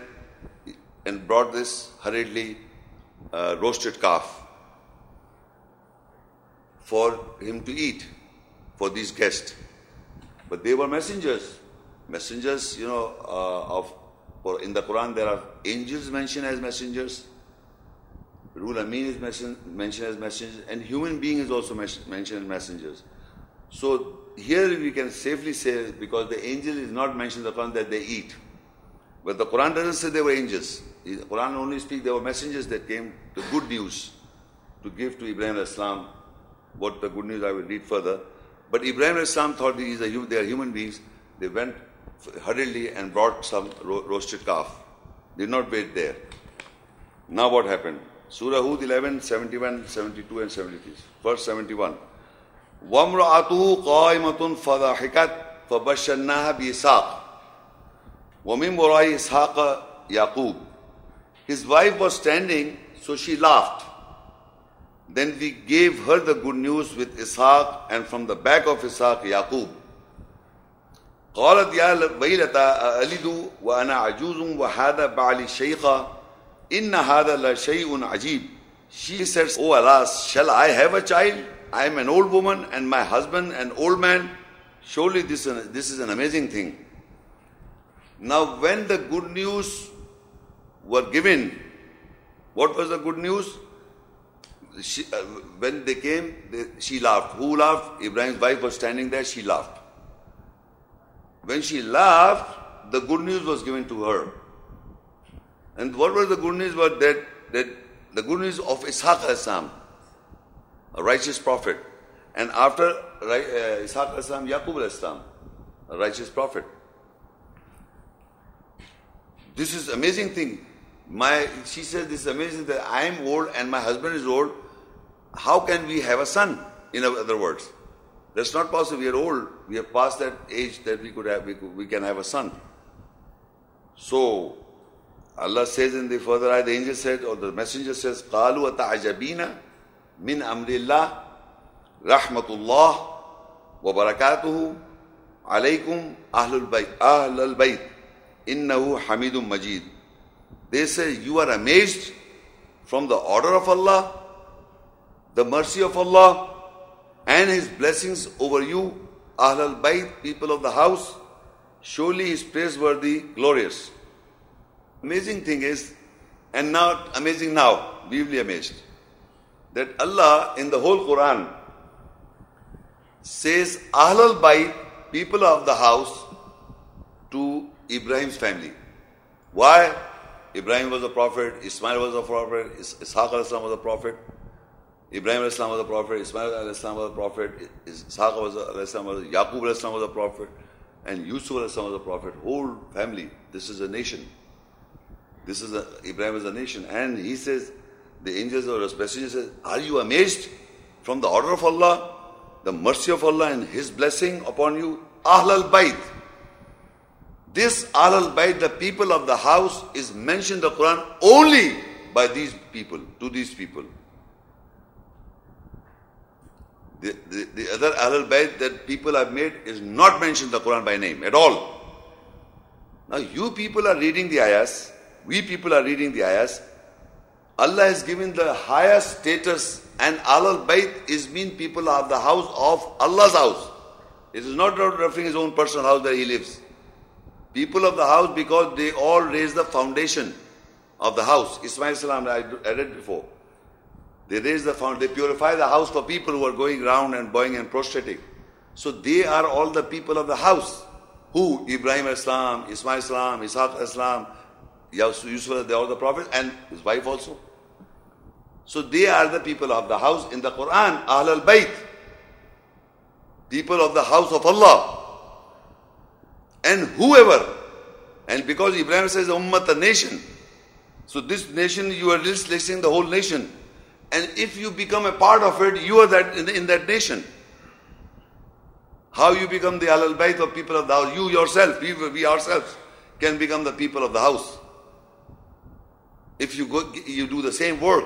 and brought this hurriedly uh, roasted calf for him to eat for these guests. But they were messengers. Messengers, you know, uh, of for in the Quran, there are angels mentioned as messengers. Ruhul Amin is mentioned as messengers, and human being is also mentioned as messengers. So here we can safely say, because the angel is not mentioned in the Quran that they eat. But the Quran doesn't say they were angels. The Quran only speaks they were messengers that came to good news to give to Ibrahim Islam. What the good news I will read further. But Ibrahim Islam thought these are, they are human beings. They went hurriedly and brought some ro- roasted calf. Did not wait there. Now what happened? Surah Hud 11, 71, 72 and 73. Verse 71. وَامْرَأَتُهُ قَائِمَةٌ فَضَحِكَتْ فَبَشَّرْنَاهَا بِإِسْحَاقَ وَمِنْ وَرَاءِ إِسْحَاقَ يَعْقُوبَ His wife was standing, so she laughed. Then we gave her the good news with Ishaq and from the back of Ishaq, Yaqub. قالت يا ويلتى ألد وأنا عجوز وهذا بعلي شيخا إن هذا لشيء عجيب She says, Oh alas, shall I have a child? I am an old woman and my husband an old man. Surely this, this is an amazing thing. Now when the good news were given, what was the good news? She, uh, when they came, they, she laughed. Who laughed? Ibrahim's wife was standing there, she laughed. When she laughed, the good news was given to her. And what was the good news? Was that, that the good news of Ishaq Hassan, a righteous prophet. And after uh, Ishaq Hassan, Yaqub Islam, a righteous prophet. This is amazing thing. My she says this is amazing that I am old and my husband is old. How can we have a son? In other words, that's not possible. We are old. We have passed that age that we could have. We, could, we can have a son. So Allah says in the further ayah, the angel said, or the messenger says, "Qalu atajabina min amrillah rahmatullah wa barakatuhu alaykum ahlul bayt ahlul bayt." Innahu Hamidum Majid. They say, You are amazed from the order of Allah, the mercy of Allah, and His blessings over you, Ahl al Bayt, people of the house. Surely He is praiseworthy, glorious. Amazing thing is, and now, amazing now, deeply amazed, that Allah in the whole Quran says, Ahl al Bayt, people of the house, to Ibrahim's family. Why? Ibrahim was a prophet, Ismail was a prophet, Is- Ishaq was a prophet, Ibrahim was a prophet, Ismail was a prophet, Ishaq was a, Yaqub al-Islam was a prophet, and Yusuf was a prophet. Whole family. This is a nation. This is a, Ibrahim is a nation. And he says, the angels or his messenger says, Are you amazed from the order of Allah, the mercy of Allah and His blessing upon you? Ahl al-Bayt. This al-Bayt, the people of the house, is mentioned in the Quran only by these people, to these people. The, the, the other al-Bayt that people have made is not mentioned in the Quran by name at all. Now you people are reading the ayahs, we people are reading the ayahs. Allah has given the highest status and al-Bayt is mean people of the house of Allah's house. It is not referring his own personal house where he lives. People of the house because they all raise the foundation of the house. Ismail Salam, I, read before. They raise the found, they purify the house for people who are going round and bowing and prostrating. So they are all the people of the house. Who? Ibrahim Islam, Ismail Islam, Ishaq Islam, Yusuf, they are all the prophets, and his wife also. So they are the people of the house in the Quran, Ahl al Bayt. People of the house of Allah. And whoever, and because Ibrahim says Ummat, a nation. So this nation, you are listing the whole nation. And if you become a part of it, you are that in, in that nation. How you become the Al Bayt of people of the house? You yourself, we, we ourselves can become the people of the house. If you go, you do the same work.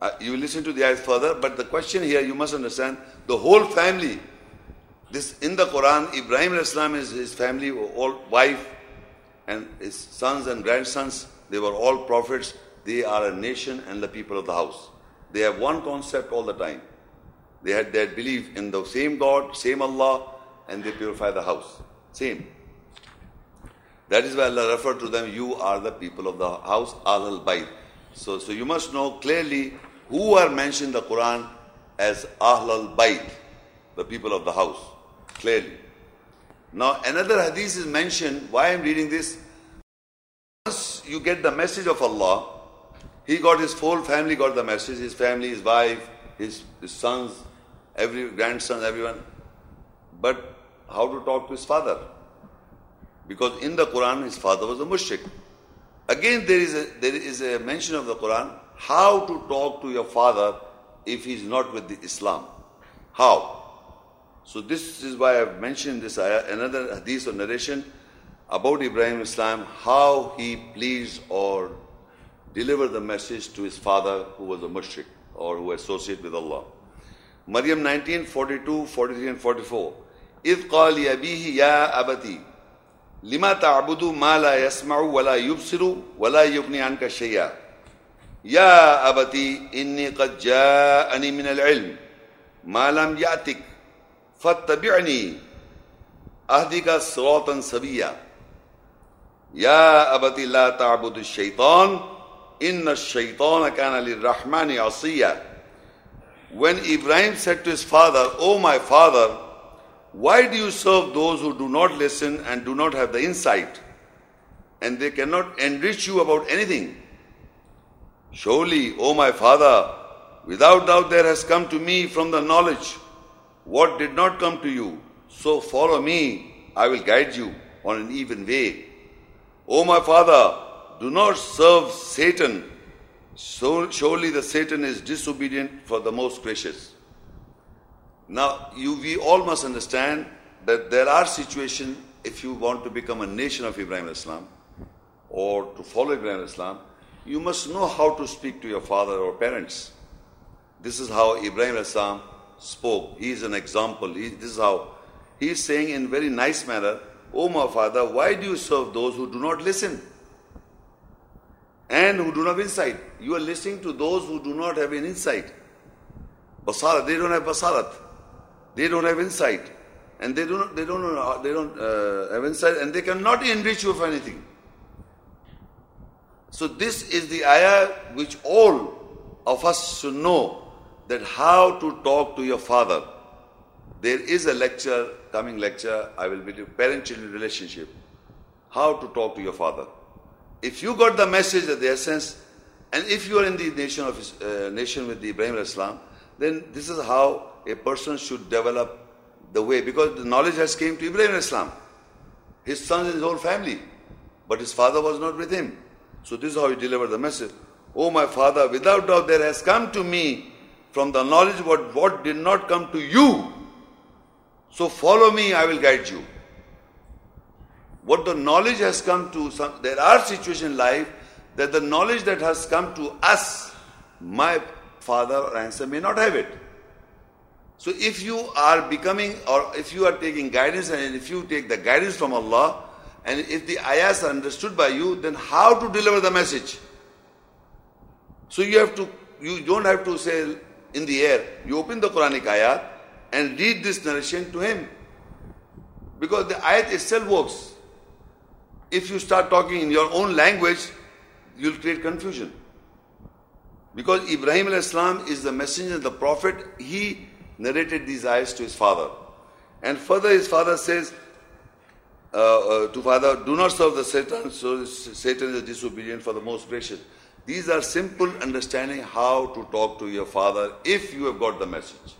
Uh, you listen to the ayat further, but the question here you must understand the whole family. This in the Quran, Ibrahim Islam is his family, all wife and his sons and grandsons. They were all prophets. They are a nation and the people of the house. They have one concept all the time. They had their belief in the same God, same Allah, and they purify the house. Same. That is why Allah referred to them, you are the people of the house, Ahl al. So, so you must know clearly who are mentioned in the Quran as Ahl al the people of the house. Clearly. Now another hadith is mentioned. Why I'm reading this? Once you get the message of Allah, he got his whole family got the message, his family, his wife, his, his sons, every grandson, everyone. But how to talk to his father? Because in the Quran, his father was a mushrik. Again, there is a, there is a mention of the Quran how to talk to your father if he is not with the Islam. How? So this is why I've mentioned this ayah, another hadith or narration about Ibrahim Islam, how he pleased or delivered the message to his father who was a mushrik or who associated with Allah. Maryam 19, 42, 43 and 44. إذ قال لأبيه يا أبتي لما تعبد ما لا يسمع ولا يبصر ولا يغني عنك شيئا يا أبتي إني قد جاءني من العلم ما لم يأتك فاتبعني أهدك का سبيا يا या لا تعبد الشيطان إن الشيطان كان للرحمن عصيا. When Ibrahim said to his father, O my father, why do you serve those who do not listen and do not have the insight? And they cannot enrich you about anything. Surely, O my father, without doubt there has come to me from the knowledge what did not come to you. So follow me, I will guide you on an even way. O my father, do not serve Satan. So surely the Satan is disobedient for the most gracious. Now, you, we all must understand that there are situations if you want to become a nation of Ibrahim Islam or to follow Ibrahim Islam, you must know how to speak to your father or parents. This is how Ibrahim Islam spoke. He is an example. He, this is how he is saying in very nice manner, O my father, why do you serve those who do not listen? And who do not have insight. You are listening to those who do not have an insight. Basarat, they don't have basarat. They don't have insight. And they don't, they don't, they don't uh, have insight and they cannot enrich you of anything. So this is the ayah which all of us should know that how to talk to your father. There is a lecture, coming lecture, I will be parent-children relationship. How to talk to your father. If you got the message of the essence, and if you are in the nation of uh, nation with the Ibrahim Islam, then this is how a person should develop the way, because the knowledge has came to Ibrahim Islam. His son and his whole family, but his father was not with him. So this is how he delivered the message. Oh my father, without doubt there has come to me from the knowledge what, what did not come to you. So follow me, I will guide you. What the knowledge has come to some, there are situations in life that the knowledge that has come to us, my father or ancestor may not have it. So if you are becoming or if you are taking guidance and if you take the guidance from Allah, and if the ayahs are understood by you, then how to deliver the message? So you have to, you don't have to say in the air. You open the Quranic ayat and read this narration to him. Because the ayat itself works. If you start talking in your own language, you'll create confusion. Because Ibrahim al-Islam is the messenger, the prophet, he narrated these ayats to his father. And further his father says, uh, uh, to father, do not serve the Satan, so Satan is disobedient for the most gracious. These are simple understanding how to talk to your father if you have got the message.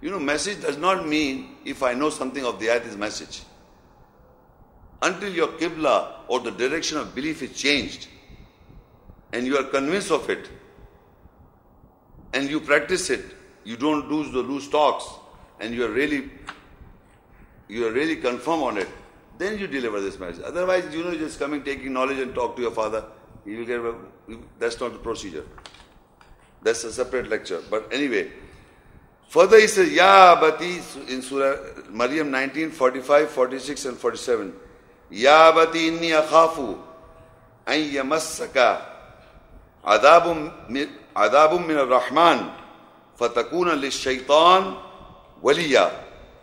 You know, message does not mean if I know something of the ayat is message. Until your qibla or the direction of belief is changed and you are convinced of it and you practice it, you don't lose the loose talks and you are really you are really confirm on it then you deliver this message. Otherwise, you know, just coming, taking knowledge and talk to your father, you will get, that's not the procedure. That's a separate lecture. But anyway, further he says, Ya Abati, in Surah Maryam 19, 45, 46 and 47. Ya Abati inni akhafu an yamassaka adabum, adabum min al-Rahman fatakuna lish-shaytan waliya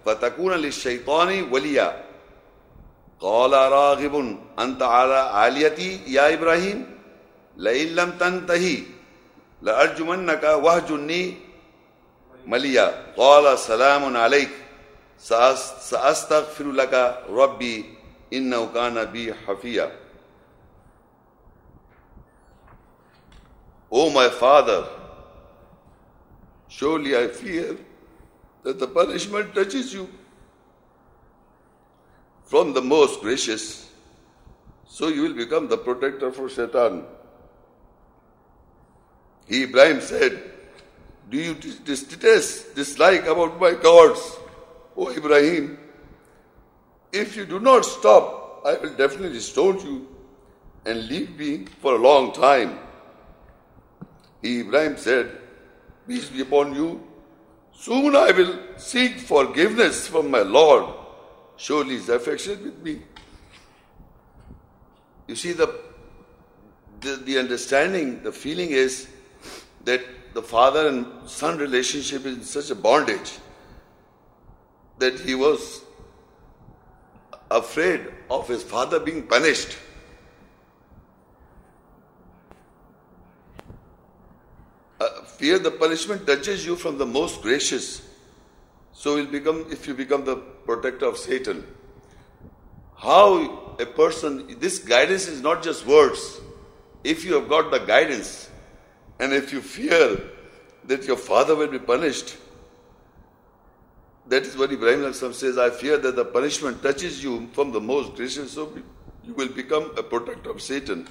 fatakuna lish-shaytani waliya قال راغب أنت على عاليتي يا إبراهيم لئن لم تنتهي لأرجمنك واهجني مليا. قال سلام عليك سأستغفر لك ربي إنه كان بي حفيا. O my father, surely I fear that the punishment touches you. From the most gracious, So you will become the protector for Shaitan. Ibrahim said, Do you detest, dislike about my gods, O Ibrahim? If you do not stop, I will definitely stone you and leave me for a long time. Ibrahim said, Peace be upon you. Soon I will seek forgiveness from my Lord. Surely is affectionate with me. You see, the, the, the understanding, the feeling is that the father and son relationship is such a bondage that he was afraid of his father being punished. Uh, fear the punishment touches you from the most gracious. So will become if you become the protector of Satan. How a person this guidance is not just words. If you have got the guidance and if you fear that your father will be punished, that is what Ibrahim says, I fear that the punishment touches you from the most gracious, so you will become a protector of Satan.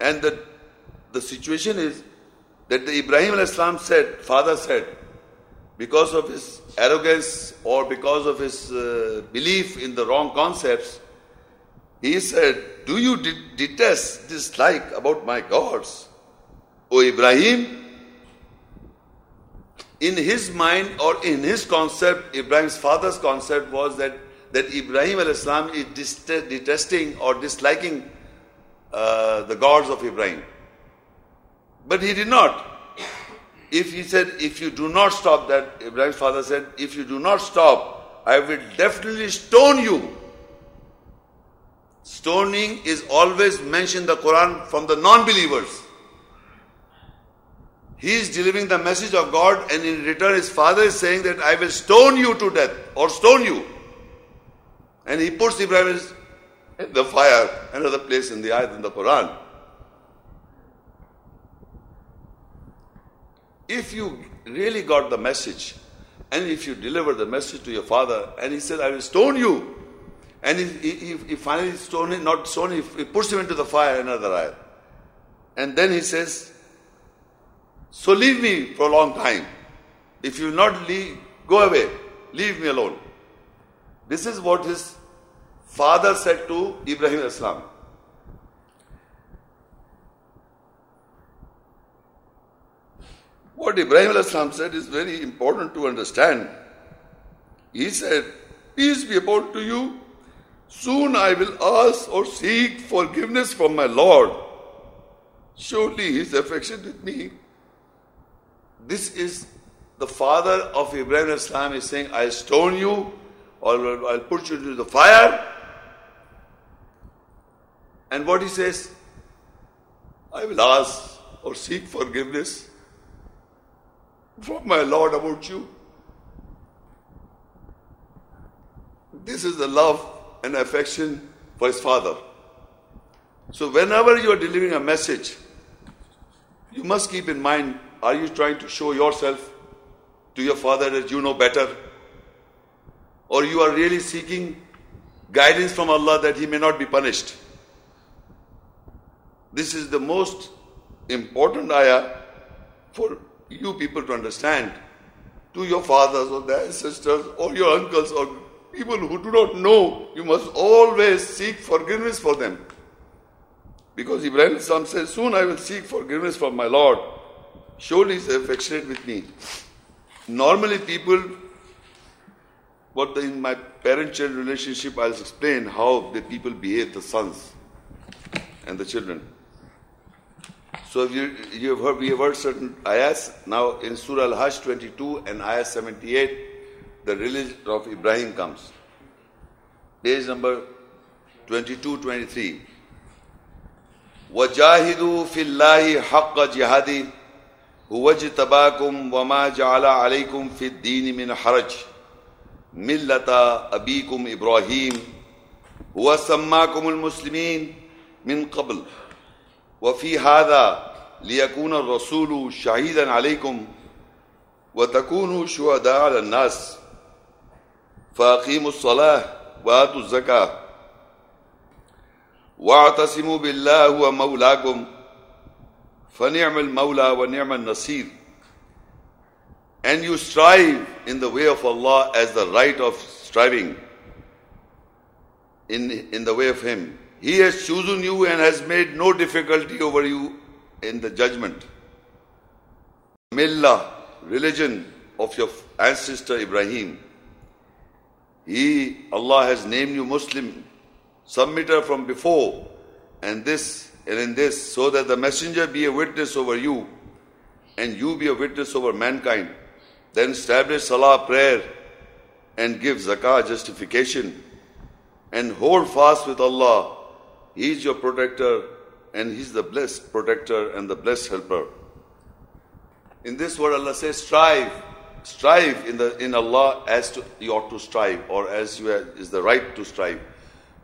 And that the situation is that the Ibrahim al-islam said, father said, because of his arrogance or because of his uh, belief in the wrong concepts, he said, Do you de- detest, dislike about my gods? O Ibrahim, in his mind or in his concept, Ibrahim's father's concept was that, that Ibrahim al-Islam is detesting or disliking uh, the gods of Ibrahim. But he did not. If he said, if you do not stop that, Ibrahim's father said, if you do not stop, I will definitely stone you. Stoning is always mentioned in the Quran from the non-believers. He is delivering the message of God, and in return, his father is saying that I will stone you to death or stone you. And he puts Ibrahim in the fire, another place in the ayat in the Quran. If you really got the message, and if you deliver the message to your father, and he said, I will stone you, and he, he, he finally stone him, not stone him, he puts him into the fire, another ayat. And then he says, so leave me for a long time. If you will not leave, go away. Leave me alone. This is what his father said to Ibrahim Islam. What Ibrahim Islam said is very important to understand. He said, Peace be upon to you. Soon I will ask or seek forgiveness from my Lord. Surely he is affectionate with me. This is the father of Ibrahim Islam is saying, I'll stone you or I'll put you into the fire. And what he says, I will ask or seek forgiveness from my Lord about you. This is the love and affection for his father. So, whenever you are delivering a message, you must keep in mind are you trying to show yourself to your father that you know better? Or you are really seeking guidance from Allah that he may not be punished? This is the most important ayah for you people to understand to your fathers or their sisters or your uncles or people who do not know, you must always seek forgiveness for them. Because Ibrahim Islam says, Soon I will seek forgiveness from my Lord. Surely he is affectionate with me. Normally, people, what in my parent-child relationship, I'll explain how the people behave, the sons and the children. So you, you have heard, we have heard certain ayahs. Now in Surah Al-Hajj 22 and ayah 78, the religion of Ibrahim comes. Page number 22, 23. وَجَاهِدُوا فِي اللَّهِ حَقَّ جِهَادِهِ هو اجتباكم وما جعل عليكم في الدين من حرج ملة أبيكم إبراهيم هو سماكم المسلمين من قبل وفي هذا ليكون الرسول شهيدا عليكم وتكونوا شهداء على الناس. فأقيموا الصلاة وآتوا الزكاة. وَاعْتَصِمُوا بِاللَّهِ هُوَ مَوْلَاكُمْ فَنِعْمَ الْمَوْلَى وَنِعْمَ النَّصِيرُ. And you strive in the way of Allah as the right of striving in, in the way of Him. He has chosen you and has made no difficulty over you in the judgment. Millah, religion of your ancestor Ibrahim. He, Allah has named you Muslim, submitter from before, and this and in this, so that the messenger be a witness over you, and you be a witness over mankind. Then establish salah prayer and give zakah justification and hold fast with Allah. He is your protector and He is the blessed protector and the blessed helper. In this word Allah says strive. Strive in the in Allah as to you ought to strive or as you have, is the right to strive.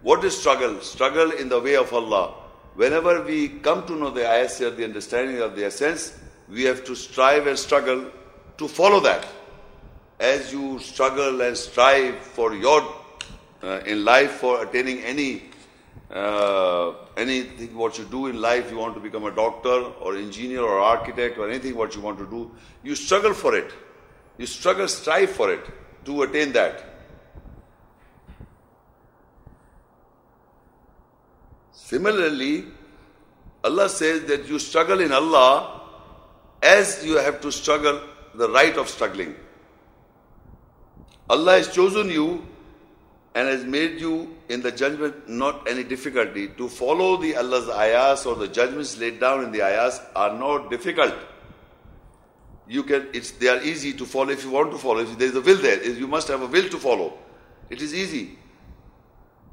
What is struggle? Struggle in the way of Allah. Whenever we come to know the ayahs here, the understanding of the essence, we have to strive and struggle to follow that. As you struggle and strive for your uh, in life for attaining any uh, anything what you do in life, you want to become a doctor or engineer or architect or anything what you want to do, you struggle for it. You struggle, strive for it to attain that. Similarly, Allah says that you struggle in Allah as you have to struggle the right of struggling. Allah has chosen you and has made you in the judgment not any difficulty. To follow the Allah's ayahs or the judgments laid down in the ayahs are not difficult. You can, it's, they are easy to follow if you want to follow. If there is a will there, you must have a will to follow. It is easy.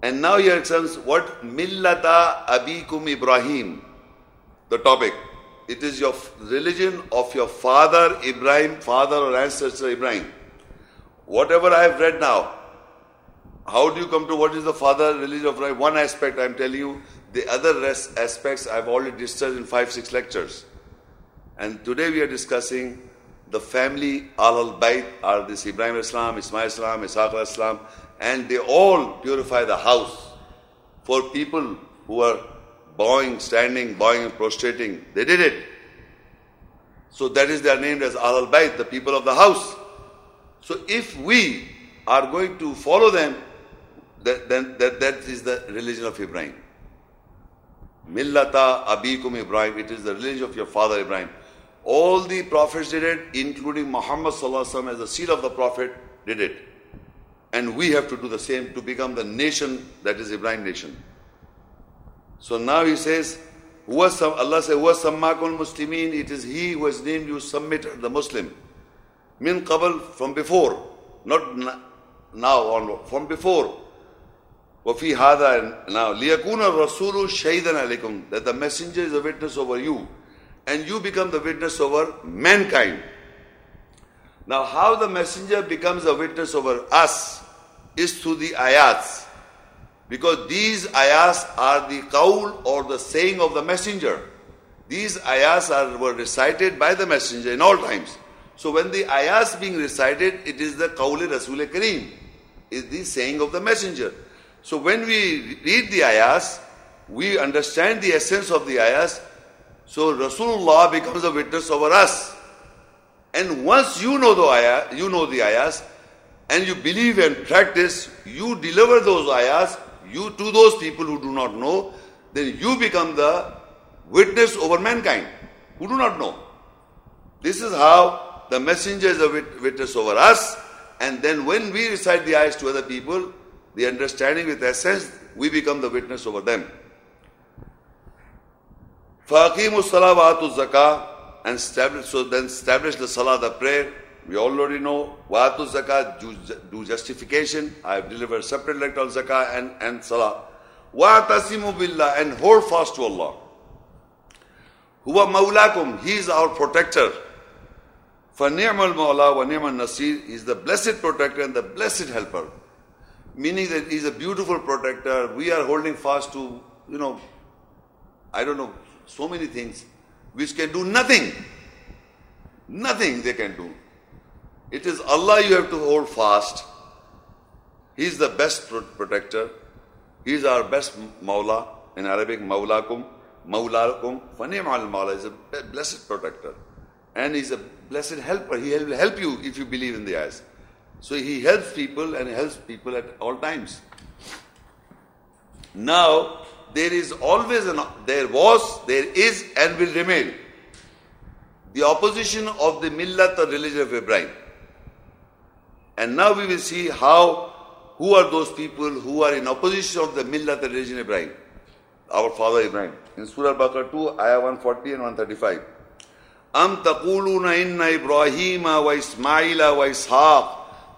And now here comes what millata abikum Ibrahim, the topic. It is your religion of your father Ibrahim, father or ancestor Ibrahim. Whatever I have read now, how do you come to what is the father religion of Ibrahim? One aspect I am telling you, the other aspects I have already discussed in five, six lectures. And today we are discussing the family Al Bayt are this Ibrahim Islam, Ismail Islam, Ishaq Islam, and they all purify the house for people who are bowing, standing, bowing and prostrating. They did it. So that is they are named as Al Bayt, the people of the house. So if we are going to follow them, that, then that, that is the religion of Ibrahim. Millata abikum Ibrahim, it is the religion of your father Ibrahim. All the prophets did it, including Muhammad as the seed of the prophet, did it. And we have to do the same to become the nation that is Ibrahim nation. So now he says, Allah says, was sammakul muslimin, it is he who has named you submit the Muslim. Min qabl, from before, not now on, from before. وفي هذا now ليكون الرسول شهيدا عليكم that the messenger is a witness over you and you become the witness over mankind now how the messenger becomes a witness over us is through the ayats because these ayats are the qawl or the saying of the messenger these ayats are were recited by the messenger in all times so when the ayats being recited it is the qawl rasul kareem is the saying of the messenger so when we read the ayahs, we understand the essence of the ayahs. So Rasulullah becomes a witness over us. And once you know the ayah, you know the ayahs, and you believe and practice, you deliver those ayahs you to those people who do not know, then you become the witness over mankind who do not know. This is how the messenger is a witness over us, and then when we recite the ayahs to other people, the understanding with essence, we become the witness over them. فَأَقِيمُوا الصَّلَاةَ وَآتُوا الزَّكَاةَ and establish, so then establish the salah, the prayer. We already know. Wa'atu zakah, do, do justification. I have delivered separate lecture on zakah and, and salah. Wa'tasimu billah and hold fast to Allah. Huwa maulakum, He is our protector. فَنِعْمَ الْمَوْلَى وَنِعْمَ النَّصِيرُ He is the blessed protector and the blessed helper meaning that he's a beautiful protector. We are holding fast to, you know, I don't know, so many things which can do nothing. Nothing they can do. It is Allah you have to hold fast. He is the best protector. He is our best Mawla. in Arabic, Maulakum, Maulakum, Fanim al Mawla is a blessed protector. And he's a blessed helper. He will help you if you believe in the ayahs. So he helps people and helps people at all times. Now, there is always an, there was, there is, and will remain the opposition of the millat or religion of Ibrahim. And now we will see how, who are those people who are in opposition of the millat or religion of Ibrahim, our father Ibrahim. In Surah Baqarah 2, ayah 140 and 135. أم تقولون إن إبراهيم وإسماعيل وإسحاق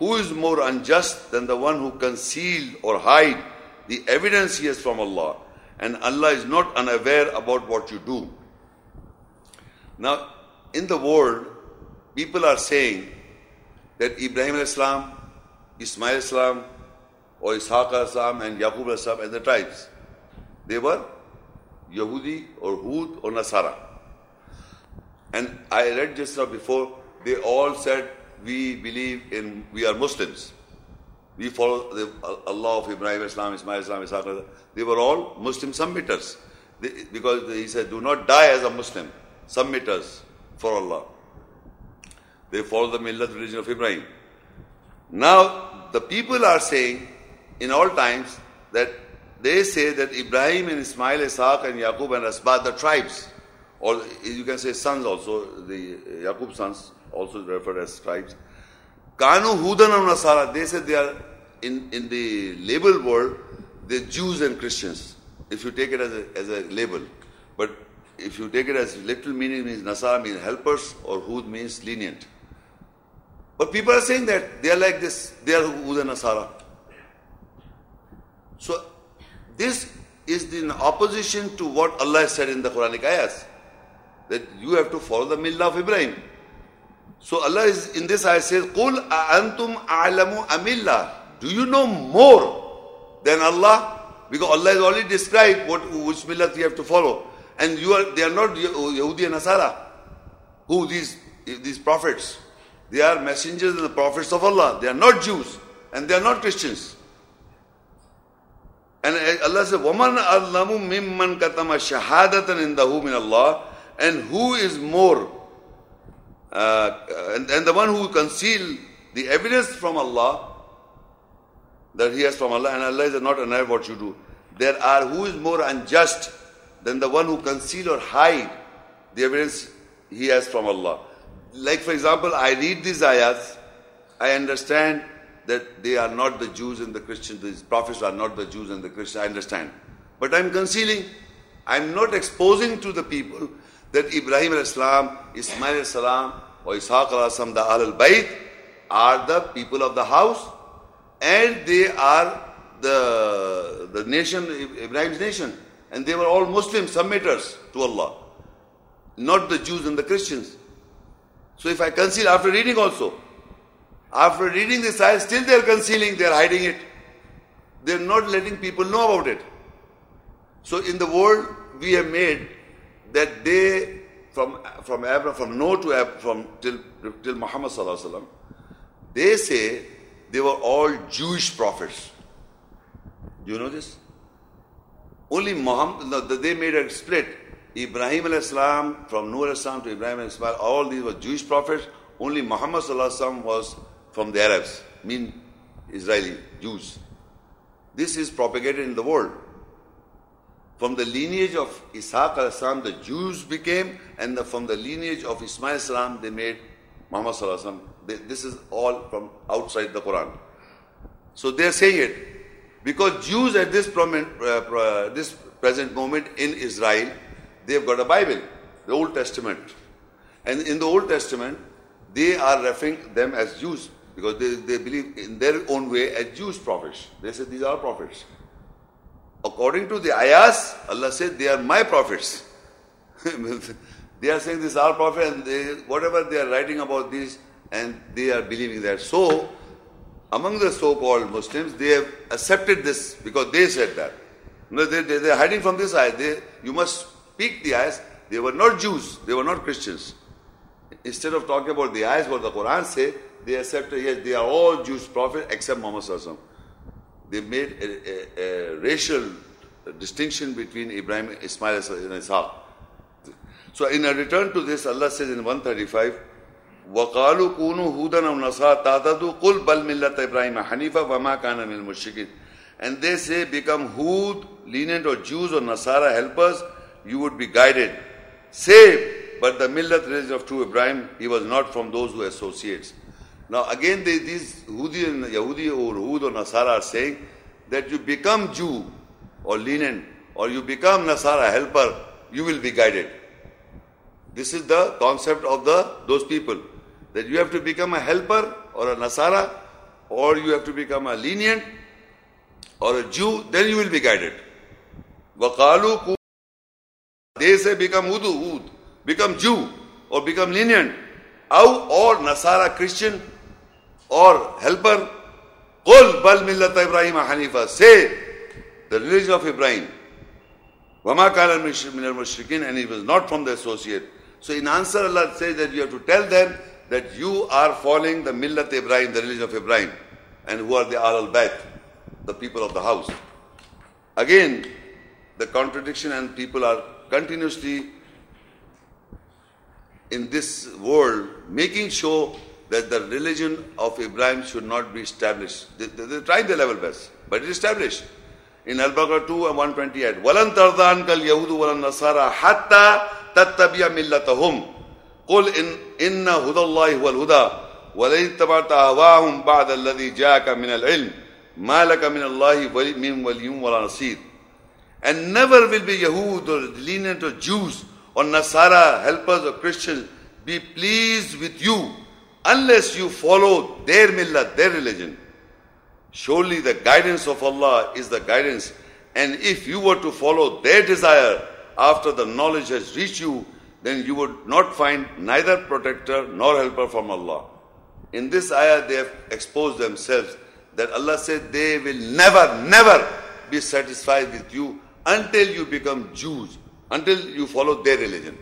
Who is more unjust than the one who conceal or hide the evidence he has from Allah? And Allah is not unaware about what you do. Now, in the world, people are saying that Ibrahim al-Islam, Ismail Islam, or Ishaq Islam, and Yaqub al-Islam and the tribes, they were Yahudi or Hud or Nasara. And I read just now before, they all said, we believe in, we are Muslims. We follow the uh, Allah of Ibrahim, Islam, Ismail, Islam, Ishaq. They were all Muslim submitters. They, because he said, do not die as a Muslim. Submitters for Allah. They follow the Millat religion of Ibrahim. Now, the people are saying in all times that they say that Ibrahim and Ismail, Ishaq and Yaqub and Asbat, the tribes, or you can say sons also, the uh, Yaqub sons also referred as tribes. Kanu Hudan and Nasara, they said they are in, in the label world, the Jews and Christians. If you take it as a, as a label. But if you take it as literal meaning means Nasara means helpers or Hud means lenient. But people are saying that they are like this, they are Hud and Nasara. So this is in opposition to what Allah said in the Quranic ayahs that you have to follow the millah of Ibrahim. So Allah is in this ayah says, "Qul antum a'lamu amillah." Do you know more than Allah? Because Allah has already described what which millah you have to follow, and you are they are not oh, Yahudi and Nasara. Who these these prophets? They are messengers and the prophets of Allah. They are not Jews and they are not Christians. And eh, Allah says, "Woman allamu mimman katama shahadatan indahu min Allah." And who is more, uh, and, and the one who conceal the evidence from Allah, that he has from Allah, and Allah is not aware what you do. There are who is more unjust than the one who conceal or hide the evidence he has from Allah. Like for example, I read these ayats, I understand that they are not the Jews and the Christians, these prophets are not the Jews and the Christians, I understand. But I'm concealing, I'm not exposing to the people that Ibrahim al-Islam, Ismail al-Salam, or Ishaq al-Asam, the al-Bayt, are the people of the house and they are the, the nation, Ibrahim's nation. And they were all Muslim submitters to Allah, not the Jews and the Christians. So if I conceal after reading also, after reading this ayah, still they are concealing, they are hiding it. They are not letting people know about it. So in the world, we have made that they from from Abraham, from Noah to Abraham, from till till Muhammad sallallahu they say they were all Jewish prophets. Do you know this? Only Muhammad, they made a split. Ibrahim al-Islam, from Noah al-Islam to Ibrahim al-Islam, all these were Jewish prophets. Only Muhammad sallallahu was from the Arabs, mean Israeli Jews. This is propagated in the world. From the lineage of Ishaq al-Islam, the Jews became, and the, from the lineage of Ismail al-Islam, they made Muhammad sallallahu This is all from outside the Quran. So they are saying it because Jews at this, prominent, uh, this present moment in Israel, they have got a Bible, the Old Testament, and in the Old Testament, they are referring them as Jews because they, they believe in their own way as Jewish prophets. They say these are prophets. According to the ayahs, Allah said they are my prophets. they are saying this is our prophet and they, whatever they are writing about this and they are believing that. So, among the so-called Muslims, they have accepted this because they said that. No, they, they, they are hiding from this ayah. They, you must speak the ayahs. They were not Jews. They were not Christians. Instead of talking about the ayahs, what the Quran say, they accepted, yes, they are all Jews prophets except Muhammad Sallallahu They made a, a, a, racial distinction between Ibrahim, Ismail, and Ishaq. So in a return to this, Allah says in 135, وَقَالُوا كُونُوا هُودًا أَوْ نَصَارَى تَعْتَدُوا قُلْ بَلْ مِلَّةَ إِبْرَاهِيمَ حَنِيفًا وَمَا كَانَ مِنَ الْمُشْرِكِينَ And they say, become Hood, lenient or Jews or Nasara helpers, you would be guided. Say, but the millat religion of true Ibrahim, he was not from those who associates. Now again, they, these Hudi and Yahudi or Hud or Nasara are saying that you become Jew or lenient or you become Nasara helper, you will be guided. This is the concept of the those people that you have to become a helper or a Nasara or you have to become a lenient or a Jew, then you will be guided. Waqalu they say become Hudu, Hud, become Jew or become lenient. or Nasara Christian or helper. Qul bal millat Ibrahim Hanifa. Say the religion of Ibrahim. Wama kana min al and he was not from the associate. So in answer Allah says that you have to tell them that you are following the millat Ibrahim, the religion of Ibrahim. And who are the Al Bayt, the people of the house. Again, the contradiction and people are continuously in this world making sure that the religion of Ibrahim should not be established. They, they, they tried their level best, but it is established. In Al-Baqarah 2 and 128, وَلَن تَرْضَانْكَ الْيَهُودُ وَلَن نَصَارَى حَتَّى تَتَّبِيَ مِلَّتَهُمْ قُلْ إِنْ إِنَّ هُدَى اللَّهِ هُوَ الْهُدَى وَلَئِن اتَّبَعْتَ أَهْوَاهُمْ بَعْدَ الَّذِي جَاءَكَ مِنَ الْعِلْمِ مَا لَكَ مِنَ اللَّهِ مِنْ وَلِيٍّ وَلَا نَصِيرٍ And never will be Yahud or lenient or Jews or Nasara helpers or Christians be pleased with you unless you follow their millah, their religion. Surely the guidance of Allah is the guidance. And if you were to follow their desire after the knowledge has reached you, then you would not find neither protector nor helper from Allah. In this ayah, they have exposed themselves that Allah said they will never, never be satisfied with you until you become Jews, until you follow their religion.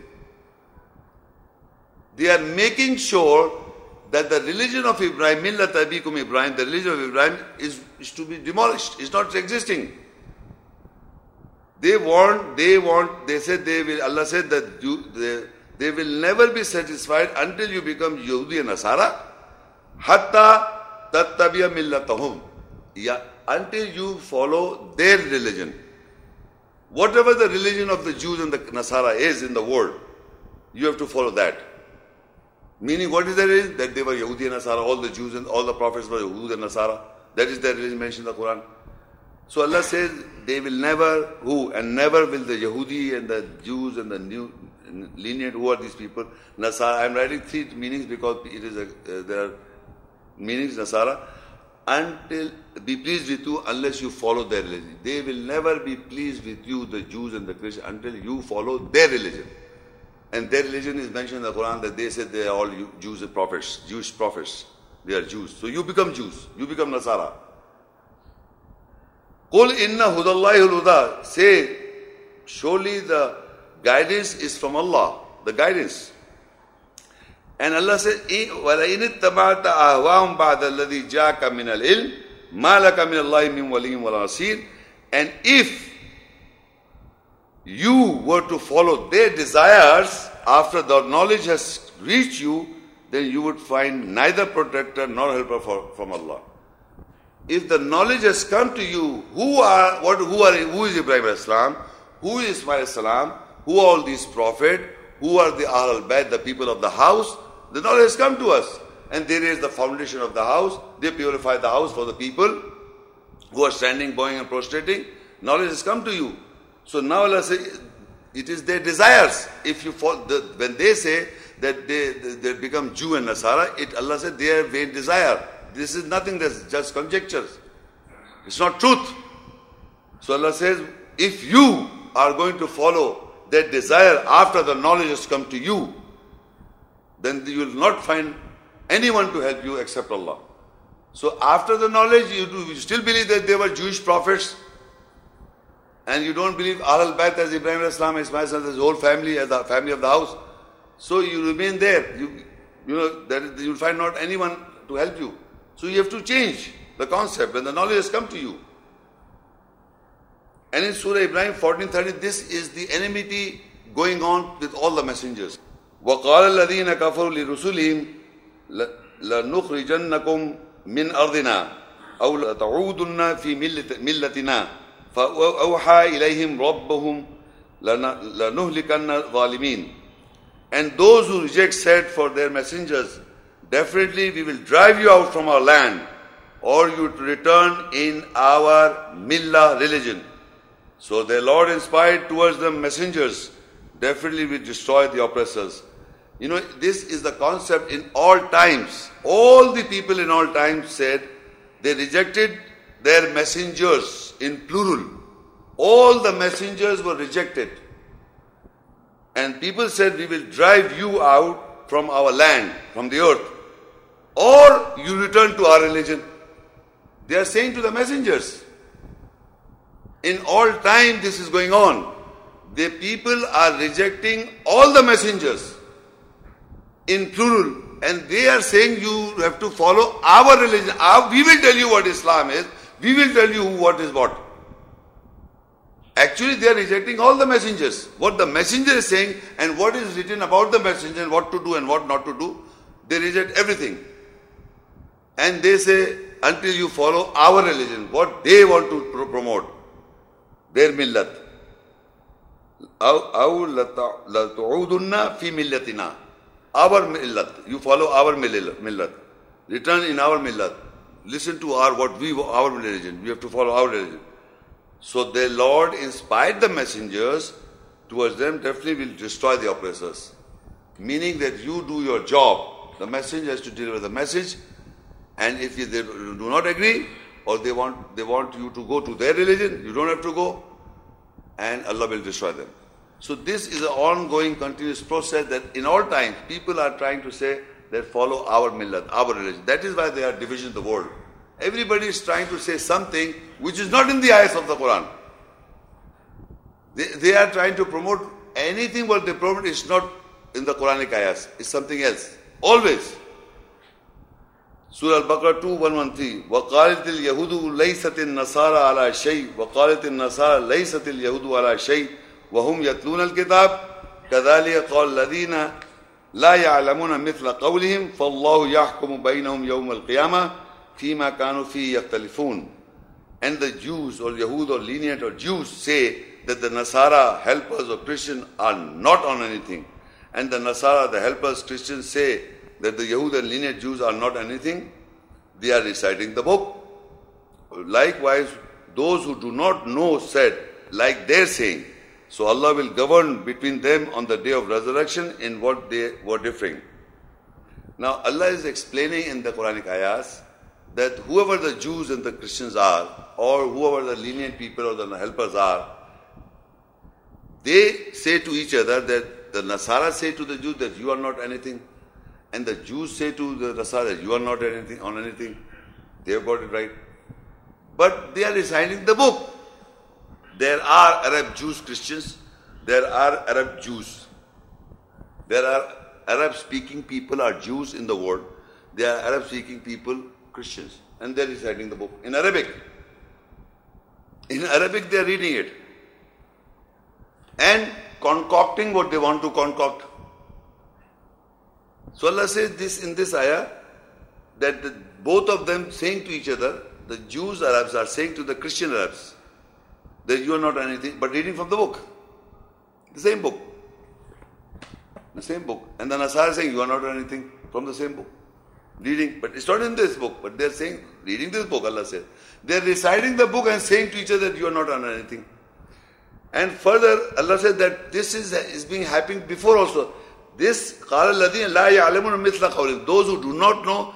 They are making sure that the religion of Ibrahim, Millat Abikum Ibrahim, the religion of Ibrahim is, is to be demolished, it's not existing. They want, they want, they said they will, Allah said that you, they, they will never be satisfied until you become Yahudi and Nasara. Hatta tattabiya millatahum. Yeah, until you follow their religion. Whatever the religion of the Jews and the Nasara is in the world, you have to follow that. Meaning, what is their religion? That they were Yahudi and Nasara, all the Jews and all the prophets were Yahudi and Nasara. That is their religion mentioned in the Quran. So Allah says, they will never, who, and never will the Yahudi and the Jews and the new lineage, who are these people? Nasara. I am writing three meanings because it is a, uh, there are meanings, Nasara. Until, be pleased with you unless you follow their religion. They will never be pleased with you, the Jews and the Christians, until you follow their religion. And their religion is mentioned in the Quran that they said they are all Jews and prophets, Jewish prophets. They are Jews. So you become Jews. You become Nasara. Qul inna hudallahi huda. Say, surely the guidance is from Allah. The guidance. And Allah says, وَلَئِنِ اتَّبَعْتَ أَهْوَاهُمْ بَعْدَ الَّذِي جَاءَكَ مِنَ الْعِلْمِ مَا لَكَ مِنَ اللَّهِ مِنْ وَلِيٍّ وَلَا نَصِيرٍ And if you were to follow their desires after the knowledge has reached you, then you would find neither protector nor helper for, from Allah. If the knowledge has come to you, who are what who are who is Ibrahim Islam, who is Ismail Salam, who are all these prophets, who are the Ahl Bayt, the people of the house, the knowledge has come to us. And there is the foundation of the house. They purify the house for the people who are standing, bowing, and prostrating. Knowledge has come to you. So now Allah says, it is their desires. If you fall, the, when they say that they, they become Jew and Nasara, it Allah said they have vain desire. This is nothing that's just conjectures. It's not truth. So Allah says, if you are going to follow that desire after the knowledge has come to you, then you will not find anyone to help you except Allah. So after the knowledge, you, do, you still believe that they were Jewish prophets, and you don't believe Ahl Bayt as Ibrahim Islam, Ismail as his whole family, as the family of the house. So you remain there. You, you know, that you'll find not anyone to help you. So you have to change the concept when the knowledge has come to you. And in Surah Ibrahim 14:30, this is the enmity going on with all the messengers. وقال الذين كفروا لرسلهم لنخرجنكم من أرضنا أو لتعودن في ملتنا فأوحى إليهم ربهم لنهلكن الظالمين And those who reject said for their messengers, definitely we will drive you out from our land or you return in our millah religion. So their Lord inspired towards them messengers, definitely will destroy the oppressors. You know, this is the concept in all times. All the people in all times said they rejected their messengers in plural. All the messengers were rejected. And people said, We will drive you out from our land, from the earth, or you return to our religion. They are saying to the messengers. In all time, this is going on. The people are rejecting all the messengers in plural, and they are saying you have to follow our religion. Ah, we will tell you what Islam is, we will tell you what is what. Actually, they are rejecting all the messengers. What the messenger is saying and what is written about the messenger and what to do and what not to do, they reject everything. And they say, until you follow our religion, what they want to pro- promote, their millat. أو لتعودن في ملتنا our millat. You follow our millat. Return in our millat. Listen to our what we our religion. We have to follow our religion. So the Lord inspired the messengers towards them. Definitely will destroy the oppressors. Meaning that you do your job. The messenger has to deliver the message, and if they do not agree or they want they want you to go to their religion, you don't have to go, and Allah will destroy them. So this is an ongoing, continuous process that in all times people are trying to say that follow our millat, our religion. That is why there are divisions in the world. Everybody is trying to say something which is not in the eyes of the Quran. They, they are trying to promote anything what they promote is not in the Quranic ayahs. It's something else. Always. Surah Al-Baqarah 2, 113. وَقَالَتِ الْيَهُودُ لَيْسَتِ النَّصَارَى عَلَى شَيْءٍ وَقَالَتِ النَّصَارَى لَيْسَتِ الْيَهُودُ عَلَى شَيْءٍ وهم يتلون الكتاب كذلك قال الذين لا يعلمون مثل قولهم فالله يحكم بينهم يوم القيامة فيما كانوا فيه يختلفون And the Jews or Yahud or lenient or Jews say that the Nasara helpers or Christians are not on anything. And the Nasara, the helpers, Christians say that the Yahud and lenient Jews are not anything. They are reciting the book. Likewise, those who do not know said, like they're saying, so Allah will govern between them on the day of resurrection in what they were differing. Now Allah is explaining in the Quranic ayahs that whoever the Jews and the Christians are, or whoever the lenient people or the helpers are, they say to each other that the Nasara say to the Jews that you are not anything, and the Jews say to the Nasara that you are not anything on anything. They have got it right. But they are reciting the book. There are Arab Jews, Christians. There are Arab Jews. There are Arab speaking people are Jews in the world. There are Arab speaking people, Christians. And they're reciting the book in Arabic. In Arabic, they're reading it. And concocting what they want to concoct. So Allah says this in this ayah that the, both of them saying to each other, the Jews Arabs are saying to the Christian Arabs, that you are not anything but reading from the book. The same book. The same book. And the Nasara saying you are not anything from the same book. Reading, but it's not in this book, but they're saying, reading this book, Allah says. They're reciting the book and saying to each other that you are not on anything. And further, Allah said that this is, is being happening before also. This, Those who do not know,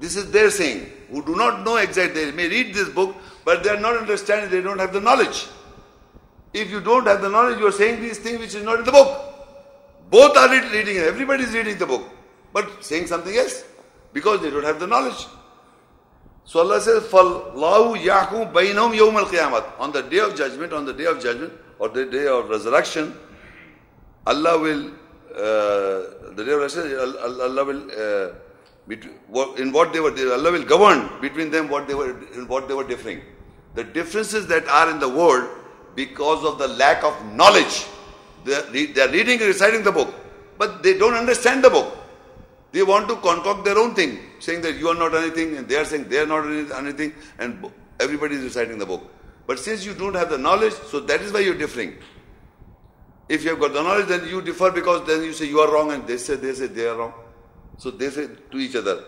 this is their saying. Who do not know exactly, they may read this book, but they are not understanding, they don't have the knowledge. If you don't have the knowledge, you are saying these things which is not in the book. Both are read- reading, everybody is reading the book, but saying something else because they don't have the knowledge. So Allah says, فَاللَّهُ يَحْكُمُ بَيْنَهُمْ يَوْمَ الْقِيَامَةِ On the day of judgment, on the day of judgment, or the day of resurrection, Allah will, uh, the day of resurrection, Allah Allah will, uh, bet- what- in what they were, Allah will govern between them what they were, in what they were differing. The differences that are in the world because of the lack of knowledge. They are, reading and reciting the book, but they don't understand the book. They want to concoct their own thing, saying that you are not anything, and they are saying they are not anything, and everybody is reciting the book. But since you don't have the knowledge, so that is why you're differing. If you have got the knowledge, then you differ because then you say you are wrong, and they say they say they are wrong. So they say to each other.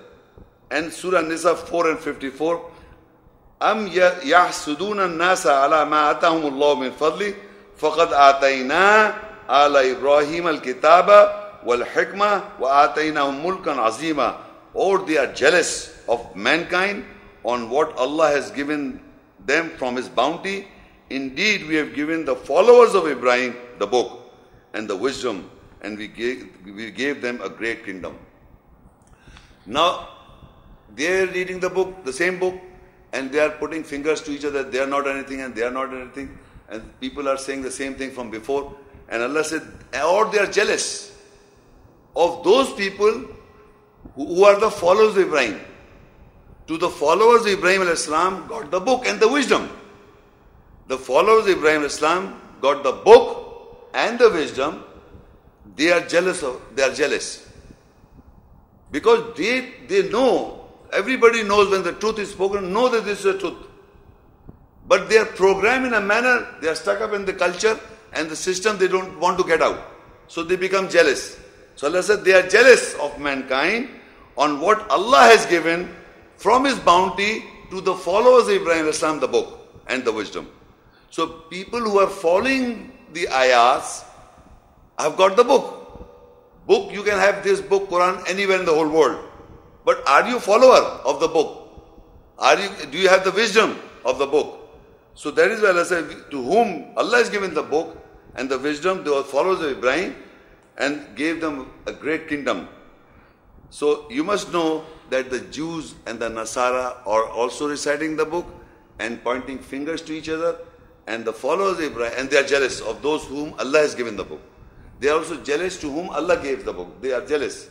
And Surah Nisa 4 and 54, أم يحسدون الناس على ما آتاهم الله من فضله فقد آتينا آل إبراهيم الكتاب والحكمة وآتيناهم ملكا عظيما or they are jealous of mankind on what Allah has given them from His bounty. Indeed, we have given the followers of Ibrahim the book and the wisdom, and we gave, we gave them a great kingdom. Now, they are reading the book, the same book, and they are putting fingers to each other. They are not anything and they are not anything. And people are saying the same thing from before. And Allah said, or they are jealous of those people who, are the followers of Ibrahim. To the followers of Ibrahim al-Islam got the book and the wisdom. The followers of Ibrahim al-Islam got the book and the wisdom. They are jealous of, they are jealous. Because they, they know, everybody knows when the truth is spoken, know that this is the truth. But they are programmed in a manner, they are stuck up in the culture and the system they don't want to get out. So they become jealous. So Allah said they are jealous of mankind on what Allah has given from His bounty to the followers of Ibrahim Islam, the book and the wisdom. So people who are following the ayahs have got the book. Book, you can have this book, Quran, anywhere in the whole world. But are you follower of the book? Are you, do you have the wisdom of the book? So that is why Allah said, to whom Allah has given the book and the wisdom, they were followers of Ibrahim and gave them a great kingdom. So you must know that the Jews and the Nasara are also reciting the book and pointing fingers to each other and the followers of Ibrahim, and they are jealous of those whom Allah has given the book. They are also jealous to whom Allah gave the book. They are jealous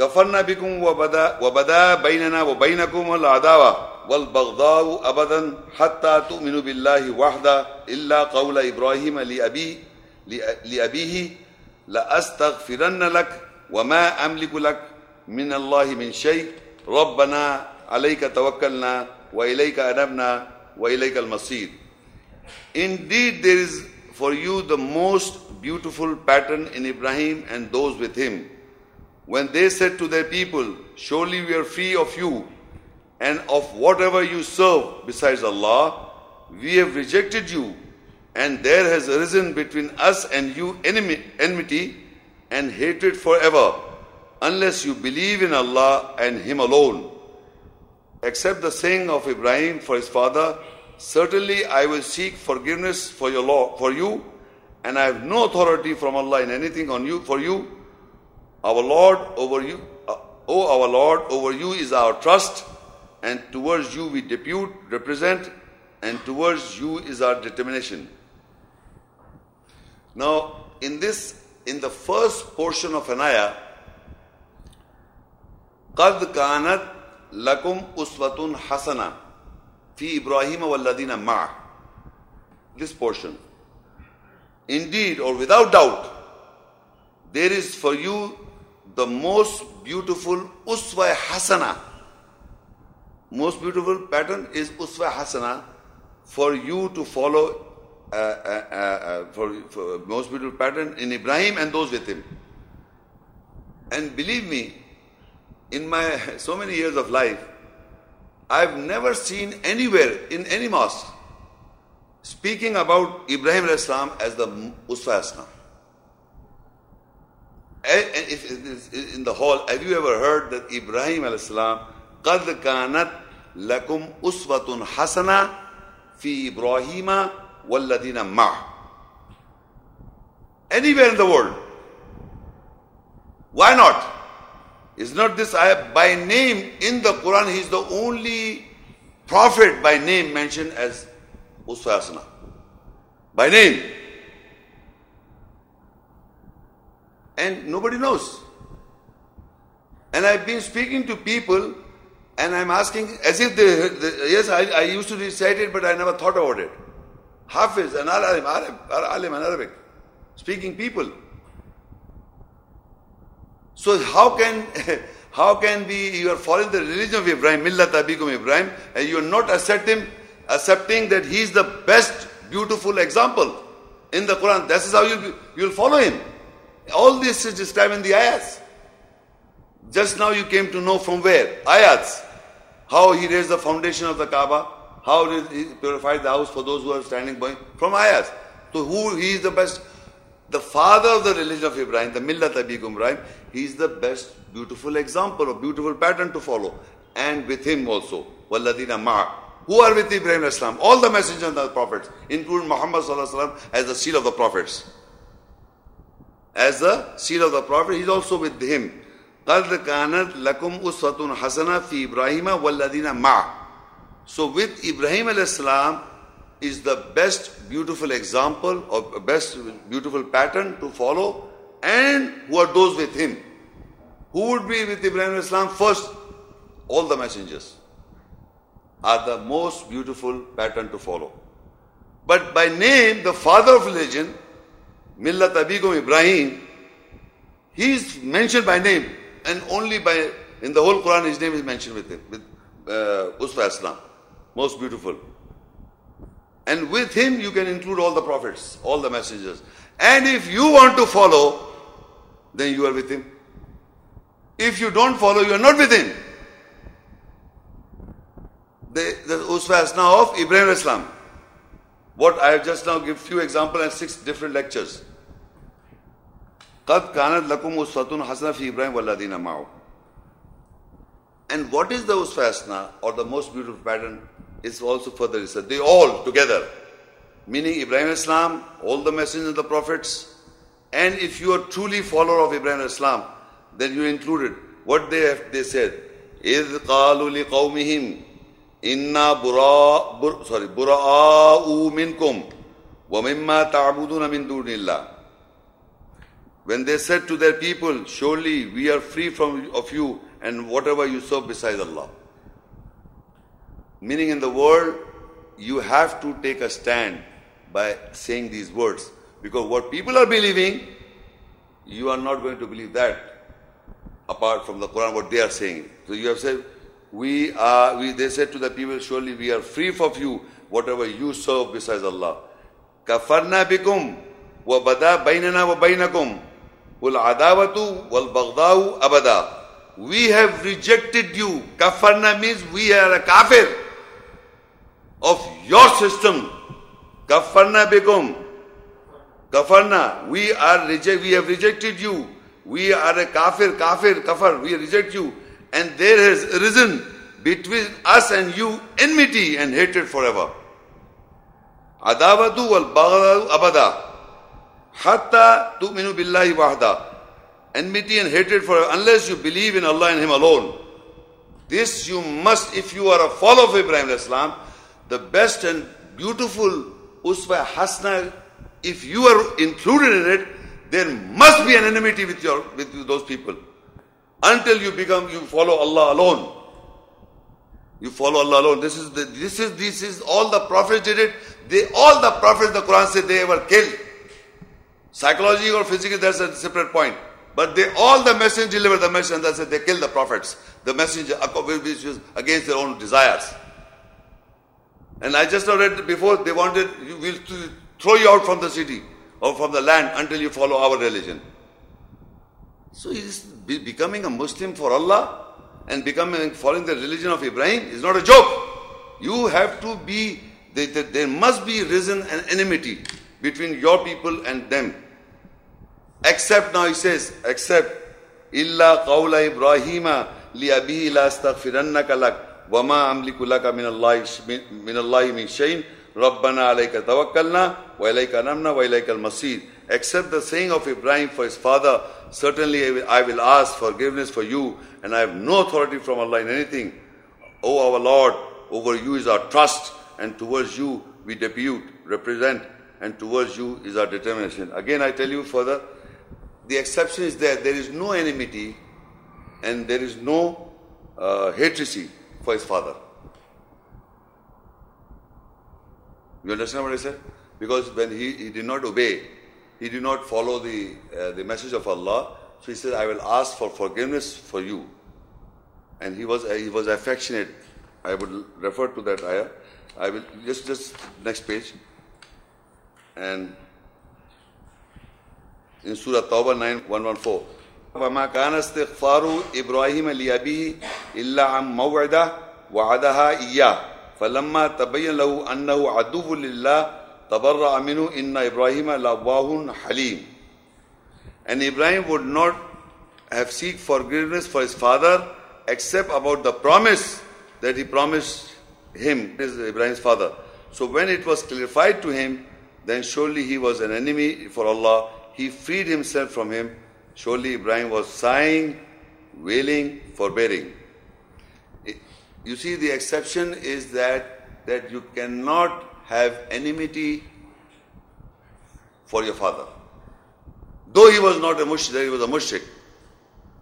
كفرنا بكم وبدا, وبدا بيننا وبينكم العداوة والبغضاء أبدا حتى تؤمنوا بالله وحده إلا قول إبراهيم لأبيه, لأبيه لأستغفرن لك وما أملك لك من الله من شيء ربنا عليك توكلنا وإليك أنبنا وإليك المصير Indeed, there is for you the most beautiful pattern in Ibrahim and those with him. When they said to their people, Surely we are free of you and of whatever you serve besides Allah, we have rejected you, and there has arisen between us and you enemy, enmity and hatred forever, unless you believe in Allah and Him alone. Except the saying of Ibrahim for his father, Certainly I will seek forgiveness for your law for you, and I have no authority from Allah in anything on you for you. Our Lord over you, uh, O our Lord, over you is our trust, and towards you we depute, represent, and towards you is our determination. Now, in this, in the first portion of an ayah, قد كانت لكم أسوة حسنة في إبراهيم والذين معه this portion indeed or without doubt there is for you the most beautiful uswa hasana most beautiful pattern is uswa hasana for you to follow uh, uh, uh, uh, for, for most beautiful pattern in Ibrahim and those with him. And believe me, in my so many years of life, I've never seen anywhere in any mosque speaking about Ibrahim as the Uswa Hasna. In the hall, have you ever heard that Ibrahim Islam قد كانت لكم أسوة حسنة في إبراهيم والذين معه Anywhere in the world. Why not? Is not this ayah by name in the Quran? He is the only prophet by name mentioned as Uswa By name. And nobody knows. And I've been speaking to people and I'm asking as if they, yes, I, I, used to recite it, but I never thought about it. Hafiz and Alim, Alim, Alim and Arabic, speaking people. So how can how can be you are following the religion of Ibrahim, Millat Abikum Ibrahim, and you are not accepting accepting that he is the best beautiful example in the Quran. This is how you you'll follow him. All this is described in the ayats. Just now you came to know from where? Ayats. How he raised the foundation of the Kaaba. How he purified the house for those who are standing by. From ayats. So who he is the best? the father of the religion of Ibrahim, the Millat Abikum Ibrahim, he is the best beautiful example, a beautiful pattern to follow. And with him also, Walladina Ma. Who are with Ibrahim Islam? All the messengers and the prophets, including Muhammad as the seal of the prophets As the seal of the prophet, he is also with him. قَدْ كَانَتْ لَكُمْ أُسْوَةٌ حَسَنَةٌ فِي إِبْرَاهِيمَ وَالَّذِينَ مَعَهُ So with Ibrahim al-Islam, is the best beautiful example or best beautiful pattern to follow and who are those with him. Who would be with Ibrahim Islam? First, all the messengers are the most beautiful pattern to follow. But by name, the father of religion, Millat Abikum Ibrahim, he is mentioned by name and only by, in the whole Quran, his name is mentioned with him, with uh, Usfa Islam. Most beautiful. And with him you can include all the prophets, all the messengers. And if you want to follow, then you are with him. If you don't follow, you are not with him. The, the Uswa now of Ibrahim Islam. What I have just now give few examples and six different lectures. قد كانت لكم أسوة حسنة في إبراهيم والذين معه. And what is the Uswa or the most beautiful pattern? is also further said. They all together, meaning Ibrahim Islam, all the messengers of the prophets, and if you are truly follower of Ibrahim Islam, then you included what they have, they said. إذ قالوا لقومهم when they said to their people, Surely we are free from of you and whatever you serve besides Allah. Meaning in the world, you have to take a stand by saying these words. Because what people are believing, you are not going to believe that apart from the Quran, what they are saying. So you have said, we are, we, they said to the people, surely we are free from you, whatever you serve besides Allah. كفرنا بكم وبدا بيننا وبينكم والعداوة والبغضاء أبدا. We have rejected you. Kafarna means we are a kafir of your system. Kafarna begum. Kafarna, we are reject, we have rejected you. We are a kafir, kafir, kafir, we reject you. And there has arisen between us and you enmity and hatred forever. Adawatu wal baghdadu abada. Hatta tu'minu billahi wahda. Enmity and hatred forever unless you believe in Allah and Him alone. This you must, if you are a follower of Ibrahim Islam, the best and beautiful uswa hasna, if you are included in it, there must be an enmity with your with those people. Until you become you follow Allah alone. You follow Allah alone. This is the, this is this is all the prophets did it. They all the prophets the Quran said they were killed. Psychology or physically that's a separate point. But they all the message delivered the message and they said they killed the prophets. The messenger against their own desires. And I just read before they wanted you will throw you out from the city or from the land until you follow our religion. So is becoming a Muslim for Allah and becoming following the religion of Ibrahim is not a joke. You have to be there must be risen an enmity between your people and them. Except now he says, except illa qawla Ibrahima li abihi la astaghfirannaka lak wa ma amliku laka min Allah min shay'in rabbana alayka tawakkalna wa ilayka namna wa ilayka al-masir except the saying of Ibrahim for his father certainly I will, ask forgiveness for you and I have no authority from Allah in anything O our Lord over you is our trust and towards you we depute represent and towards you is our determination again I tell you further the exception is there. There is no enmity and there is no uh, hatred for his father. You understand what I said? Because when he, he did not obey, he did not follow the, uh, the message of Allah, so he said, I will ask for forgiveness for you. And he was, uh, he was affectionate. I would refer to that ayah. I will just, just next page. And in Surah Tawbah 9 114. وما كان استغفار إبراهيم لأبيه إلا عن موعدة وعدها إياه فلما تبين له أنه عدو لله تبرأ منه إن إبراهيم لأواه حليم And Ibrahim would not have seek forgiveness for his father except about the promise that he promised him, is Ibrahim's father. So when it was clarified to him, then surely he was an enemy for Allah he freed himself from him. Surely Ibrahim was sighing, wailing, forbearing. You see, the exception is that, that you cannot have enmity for your father. Though he was not a mushrik, he was a mushrik.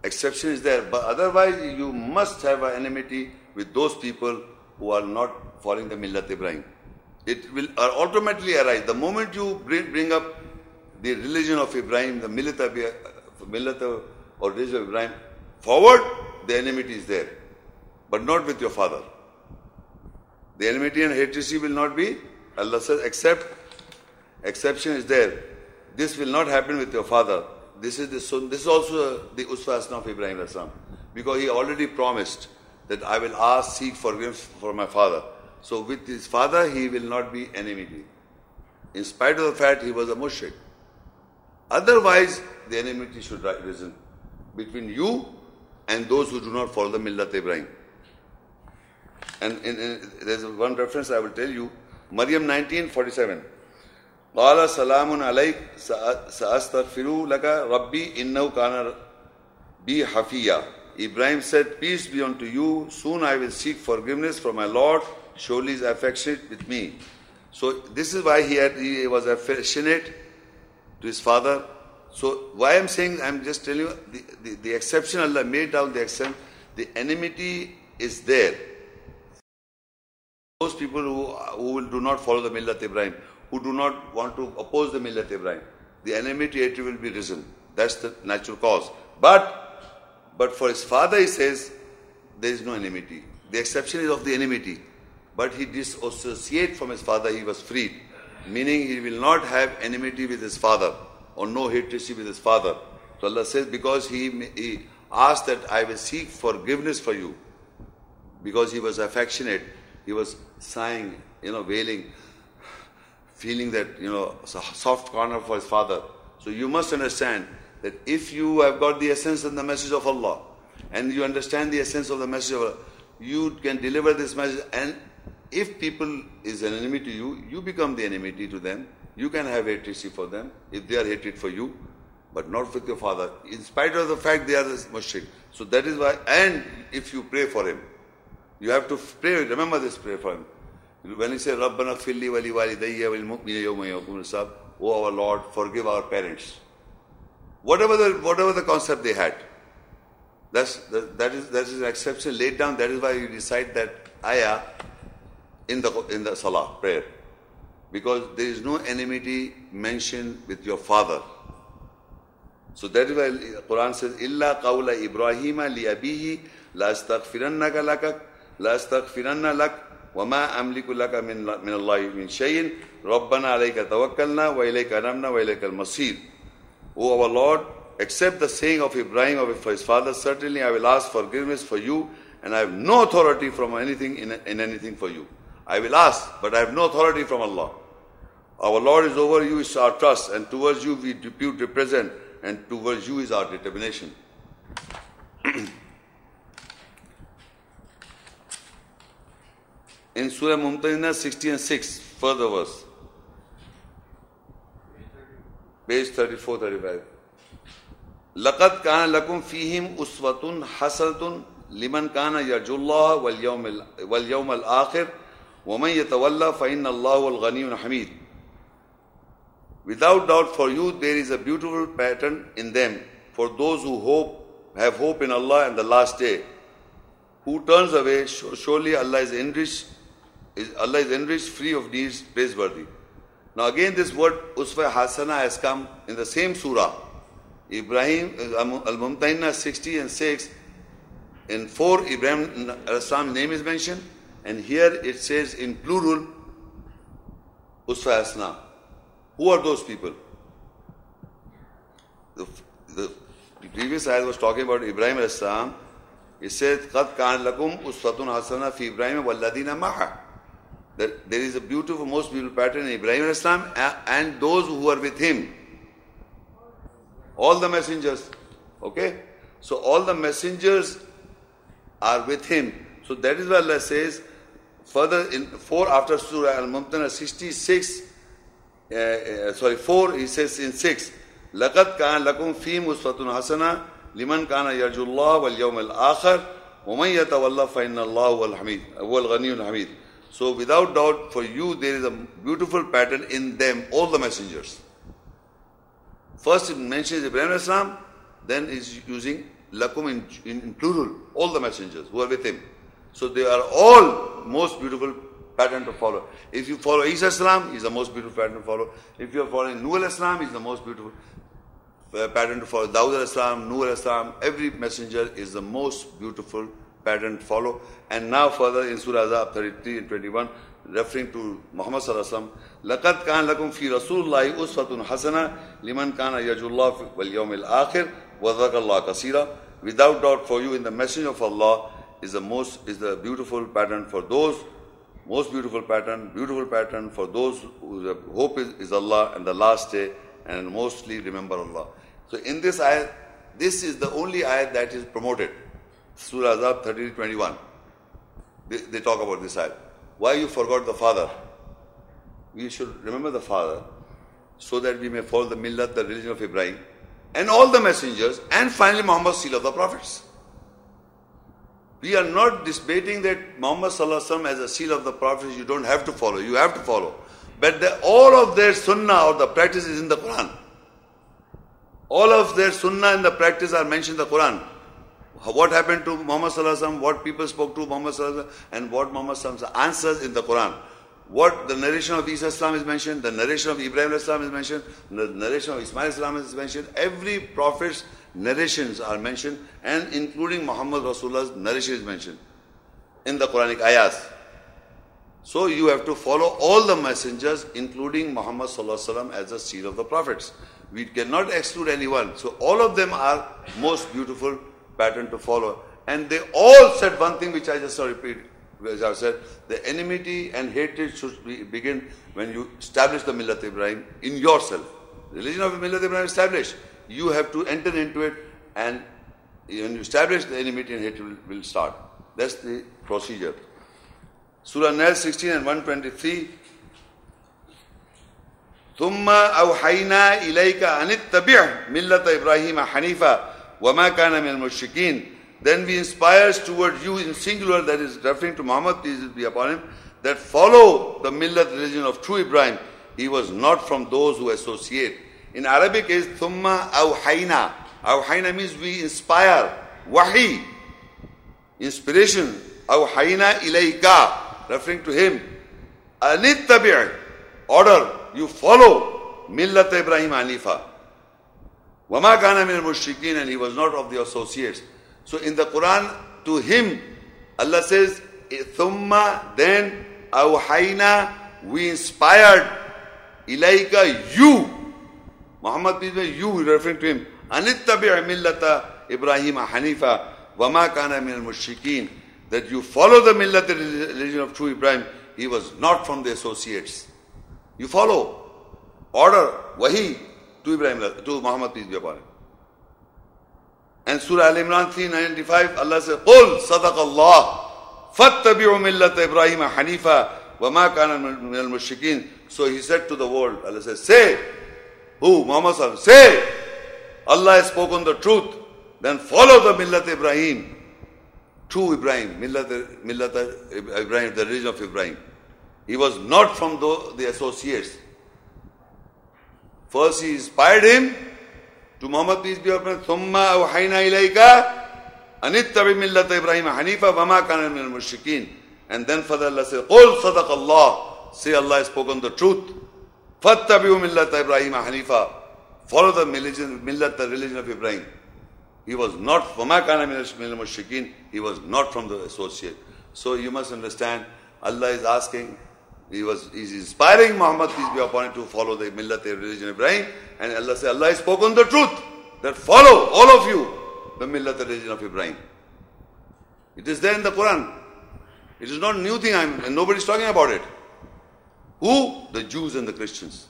Exception is there, but otherwise you must have an enmity with those people who are not following the Millat Ibrahim. It will ultimately arise. The moment you bring, bring up the religion of Ibrahim, the millet of, uh, of Ibrahim, forward, the enmity is there. But not with your father. The enmity and hatred will not be, Allah says, except, exception is there. This will not happen with your father. This is the this is also the uswa of Ibrahim Islam. Because he already promised that I will ask, seek forgiveness for my father. So with his father, he will not be enmity. In spite of the fact he was a mushrik. Otherwise, the enmity should risen between you and those who do not follow the Millat Ibrahim. And in, in, there's one reference I will tell you. Maryam 1947. قال سلام عليك سأستغفر لك ربي إنه كان بي حفيا Ibrahim said, Peace be unto you. Soon I will seek forgiveness from my Lord. Surely is affectionate with me. So this is why he, had, he was affectionate to his father. So why I'm saying, I'm just telling you, the, the, the exception Allah made down the exception, the enmity is there. Those people who, who do not follow the Millat Ibrahim, who do not want to oppose the Millat Ibrahim, the enmity hatred will be risen. That's the natural cause. But, but for his father, he says, there is no enmity. The exception is of the enmity. But he disassociate from his father, he was freed meaning he will not have enmity with his father or no hatred with his father. So Allah says, because he, he asked that I will seek forgiveness for you, because he was affectionate, he was sighing, you know, wailing, feeling that, you know, soft corner for his father. So you must understand that if you have got the essence and the message of Allah, and you understand the essence of the message of Allah, you can deliver this message and if people is an enemy to you, you become the enmity to them. You can have hatred for them if they are hated for you, but not with your father. In spite of the fact they are mushrik. So that is why, and if you pray for him, you have to pray. Remember this prayer for him. When you say, Rabbana filli wali dayya," wal mu'mina yawma yawmul sab, O our Lord, forgive our parents. Whatever the, whatever the concept they had. That's, that, that, is, that is an exception laid down. That is why you recite that ayah in the, in the salah, prayer. Because there is no enmity mentioned with your father. So that is why Quran says, "Illa qawla Ibrahim li abihi la astaghfirannaka laka أَسْتَغْفِرَنَّ لَكَ وما أملك لك من من الله من شيء ربنا عليك توكلنا وإليك أنبنا وإليك المصير O our Lord, accept the saying of Ibrahim of his father, certainly I will ask forgiveness for you, and I have no authority from anything in, in anything for you. I will ask, but I have no authority from Allah. Our Lord is over you is our trust, and towards you we depute represent, and towards you is our determination. In Surah Mumtahina 60 and 6, further verse. Page 34 35. لقد كان لكم فيهم أسوة حسنة لمن كان يرجو الله واليوم واليوم الآخر ومن يتولى فإن الله الغني الحميد. Without doubt for you there is a beautiful pattern in them for those who hope have hope in Allah and the last day. Who turns away surely Allah is enriched Is, Allah is enriched free of deeds praiseworthy. Now again this word Uswa Hasana has come in the same surah. Ibrahim Al-Mumtahina 60 and 6 in 4 Ibrahim Islam name is mentioned and here it says in plural Uswa Hasana. Who are those people? The, the, the previous ayah was talking about Ibrahim Islam. It says قَدْ كَانَ لَكُمْ أُسْوَةٌ حَسَنَةٌ فِي إِبْرَاهِيمَ وَالَّذِينَ مَعَهُ there is a beautiful, most beautiful pattern in Ibrahim Islam and those who are with him. All the messengers. Okay? So all the messengers are with him. So that is why Allah says, further in 4 after Surah Al Mumtahina 66, uh, uh, sorry, 4, he says in 6, لَقَدْ كَانَ لَكُمْ فِي مُسْفَةٌ حَسَنَةٌ لِمَنْ كَانَ يَرْجُو اللَّهَ وَالْيَوْمَ الْآخَرِ وَمَنْ يَتَوَلَّى فَإِنَّ اللَّهُ هُوَ الْغَنِيُّ الْحَمِيدُ so without doubt for you there is a beautiful pattern in them, all the messengers. First it mentions Ibrahim Islam, then is using lakum in, in, in plural, all the messengers who are with him. So they are all most beautiful pattern to follow. If you follow Isa Islam, he's the most beautiful pattern to follow. If you are following Nuh Islam, he's the most beautiful uh, pattern to follow. Dawud Islam, Nuh Islam, every messenger is the most beautiful pattern follow. And now further in Surah Ahzab 33 and 21, referring to Muhammad Sallallahu لَقَدْ كَانَ لَكُمْ فِي رَسُولِ اللَّهِ أُسْوَةٌ حَسَنَةٌ لِمَنْ كَانَ يَرْجُو اللَّهَ وَالْيَوْمِ الْآخِرِ وَذَكَ اللَّهَ كَثِيرًا Without doubt for you in the message of Allah is the most is the beautiful pattern for those most beautiful pattern, beautiful pattern for those whose hope is, is Allah and the last day and mostly remember Allah. So in this ayah, this is the only ayah that is promoted. Surah Ahzab 30 21. They, they talk about this ayat. Why you forgot the father? We should remember the father so that we may follow the millat, the religion of Ibrahim, and all the messengers, and finally Muhammad, seal of the prophets. We are not debating that Muhammad as a seal of the prophets you don't have to follow, you have to follow. But the, all of their sunnah or the practice is in the Quran. All of their sunnah and the practice are mentioned in the Quran. What happened to Muhammad what people spoke to Muhammad and what Muhammad answers in the Quran. What the narration of Isa Islam is mentioned, the narration of Ibrahim Islam is mentioned, the narration of Ismail Islam is mentioned. Every prophet's narrations are mentioned and including Muhammad Rasulullah's narration is mentioned in the Quranic ayahs. So you have to follow all the messengers including Muhammad Sallallahu as the seal of the prophets. We cannot exclude anyone. So all of them are most beautiful pattern to follow. And they all said one thing which I just repeat. As I said, the enmity and hatred should be, begin when you establish the Millat Ibrahim in yourself. Religion of Millat Ibrahim established you have to enter into it and when you establish the enmity and hatred will, will start. That's the procedure. Surah Nahl 16 and 123. ثم أوحينا إليك أن اتبع ملة إبراهيم حنيفا wama kana مِنَ الْمُشْرِكِينَ Then we inspire towards you in singular, that is referring to Muhammad, peace be upon him, that follow the millat religion of true Ibrahim. He was not from those who associate. In Arabic is thumma awhayna. Awhayna means we inspire. Wahi, inspiration. Awhayna ilayka, referring to him. Anittabi' order, you follow millat Ibrahim Hanifa. Wama kana min al-mushrikeen and he was not of the associates. So in the Quran, to him, Allah says, eh, Thumma, then, awhayna, we inspired, ilayka, you. Muhammad be you, referring to him. Anittabi' millata Ibrahim Hanifa, wama kana min al That you follow the millat, the religion of true Ibrahim. He was not from the associates. You follow. Order, wahi, to Ibrahim, to Muhammad peace be upon him. And Surah Al Imran 395, Allah says, قُلْ صَدَقَ اللَّهِ فَاتَّبِعُوا مِلَّةَ إِبْرَاهِيمَ حَنِيفًا وَمَا كَانَ مِنَ الْمُشْرِكِينَ So he said to the world, Allah says, say, who? Muhammad Sallallahu say, Allah has spoken the truth, then follow the Millat Ibrahim. True Ibrahim, Millat, Millat Ibrahim, the religion of Ibrahim. He was not from the, the associates. First he inspired him to Muhammad peace be upon him. Thumma awhayna ilayka anittabi millata Ibrahim hanifa wama kana minal mushrikeen. And then Father Allah says, Qul sadaq Allah. Say Allah has spoken the truth. Fattabiu millata Ibrahim hanifa. Follow the religion, millat, the religion of Ibrahim. He was not wama kana minal mushrikeen. He was not from the associate. So you must understand, Allah is asking he was he's inspiring Muhammad, peace be upon him, to follow the millat, the religion of Ibrahim. And Allah says, Allah has spoken the truth. That follow, all of you, the millat, the religion of Ibrahim. It is there in the Quran. It is not a new thing, I'm, nobody's talking about it. Who? The Jews and the Christians.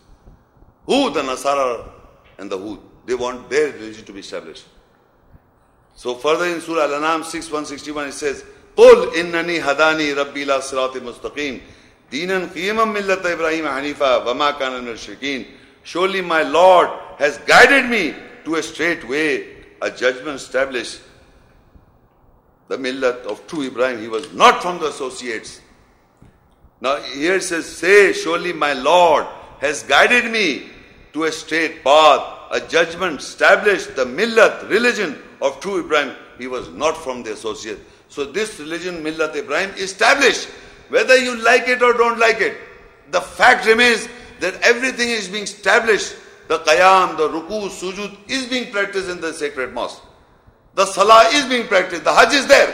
Who? The Nasara and the Hud. They want their religion to be established. So further in Surah Al-An'am 6, 161 it says, قُلْ إِنَّنِي هَدَانِي رَبِّي لَا صِرَاطِ مُسْتَقِيمٍ Deenan qiyamam millat Ibrahim Hanifa wama al-shakeen. Surely my Lord has guided me to a straight way, a judgment established. The millat of true Ibrahim, he was not from the associates. Now here it says, say, surely my Lord has guided me to a straight path, a judgment established, the millat, religion of true Ibrahim. He was not from the associates. So this religion, millat Ibrahim, established whether you like it or don't like it, the fact remains that everything is being established. The qiyam, the ruku, sujud is being practiced in the sacred mosque. The salah is being practiced. The hajj is there.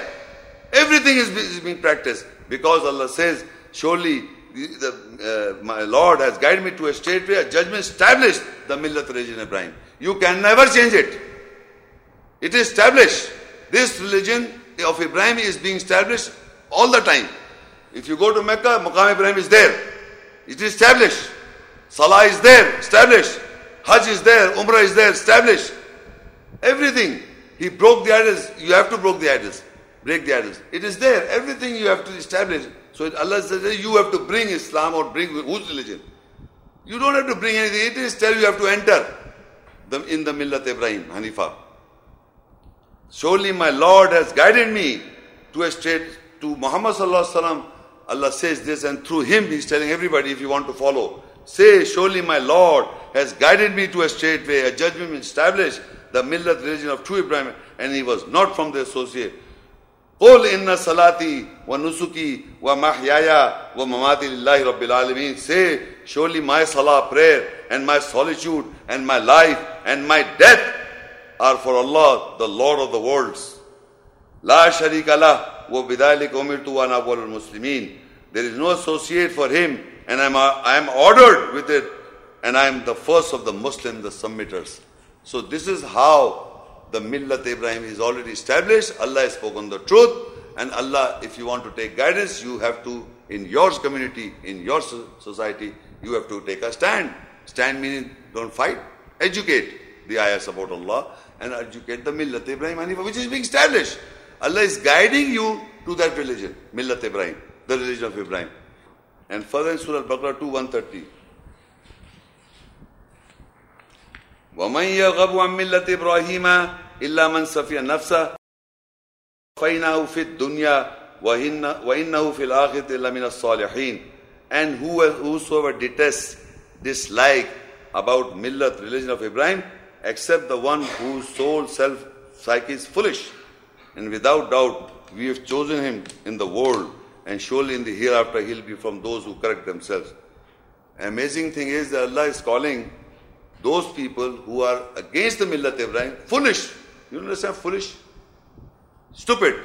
Everything is, is being practiced because Allah says Surely the, uh, my Lord has guided me to a state where judgment established the Millat religion of Ibrahim. You can never change it. It is established. This religion of Ibrahim is being established all the time. If you go to Mecca, Maqam Ibrahim is there. It is established. Salah is there, established. Hajj is there, Umrah is there, established. Everything. He broke the idols. You have to break the idols. Break the idols. It is there. Everything you have to establish. So Allah says you have to bring Islam or bring whose religion? You don't have to bring anything. It is tell you have to enter the, in the Millat Ibrahim, Hanifa. Surely my Lord has guided me to a state, to Muhammad Sallallahu Alaihi Wasallam. Allah says this and through him he's telling everybody if you want to follow. Say, surely my Lord has guided me to a straight way, a judgment established, the Millat religion of true Ibrahim, and he was not from the associate. قل إن صلاتي ونسكي ومحياي ومماتي لله رب العالمين say surely my salah prayer and my solitude and my life and my death are for Allah the Lord of the worlds لا شريك له وبذلك أمرت وأنا أول المسلمين there is no associate for him and I'm, I am ordered with it and I am the first of the Muslims the submitters so this is how the Millat Ibrahim is already established. Allah has spoken the truth. And Allah, if you want to take guidance, you have to, in your community, in your society, you have to take a stand. Stand meaning don't fight. Educate the ayahs about Allah and educate the Millat Ibrahim Hanifa, which is being established. Allah is guiding you to that religion, Millat Ibrahim, the religion of Ibrahim. And further in Surah Al-Baqarah 2, 130. ومن يرغب عن ملة إبراهيم إلا من سفي نفسه فإنه في الدنيا وإنه في الآخرة إلا من الصالحين and whosoever detests dislike about millat religion of Ibrahim except the one whose soul self psyche is foolish and without doubt we have chosen him in the world and surely in the hereafter he'll be from those who correct themselves amazing thing is that Allah is calling those people who are against the Millat Ibrahim, foolish. You understand? Foolish. Stupid.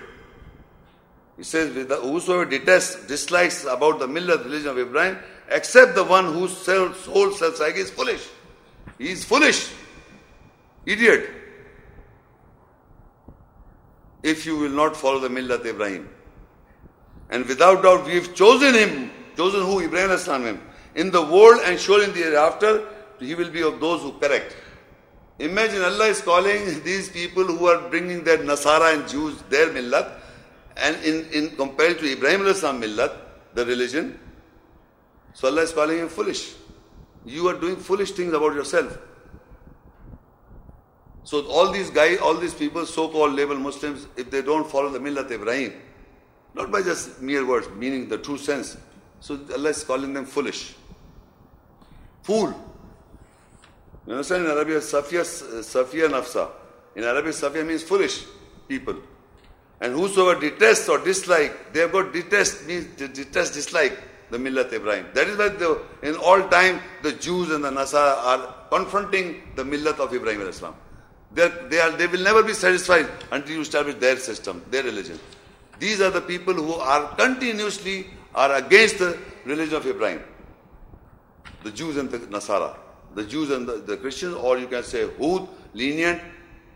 He says, whosoever detests, dislikes about the millat religion of Ibrahim, except the one whose soul self is foolish. He is foolish. Idiot. If you will not follow the millat Ibrahim. And without doubt, we have chosen him. Chosen who? Ibrahim Islam. In the world and surely in the hereafter, he will be of those who correct. Imagine Allah is calling these people who are bringing their Nasara and Jews, their millat, and in, in compared to Ibrahim Islam millat, the religion, so Allah is calling him foolish. You are doing foolish things about yourself. So all these guys, all these people, so-called label Muslims, if they don't follow the Millat Ibrahim, not by just mere words, meaning the true sense, so Allah is calling them foolish. Fool. You understand in Arabic, Safiya, Safiya Nafsa. In Arabic, Safiya means foolish people. And whosoever detests or dislike, they have got detest means detest, dislike the Millat Ibrahim. That is why the, in all time the Jews and the Nasara are confronting the Millat of Ibrahim Al Islam. They, they, are, they will never be satisfied until you establish their system, their religion. These are the people who are continuously are against the religion of Ibrahim. The Jews and the Nasara. The Jews and the, the Christians, or you can say Hud, lenient,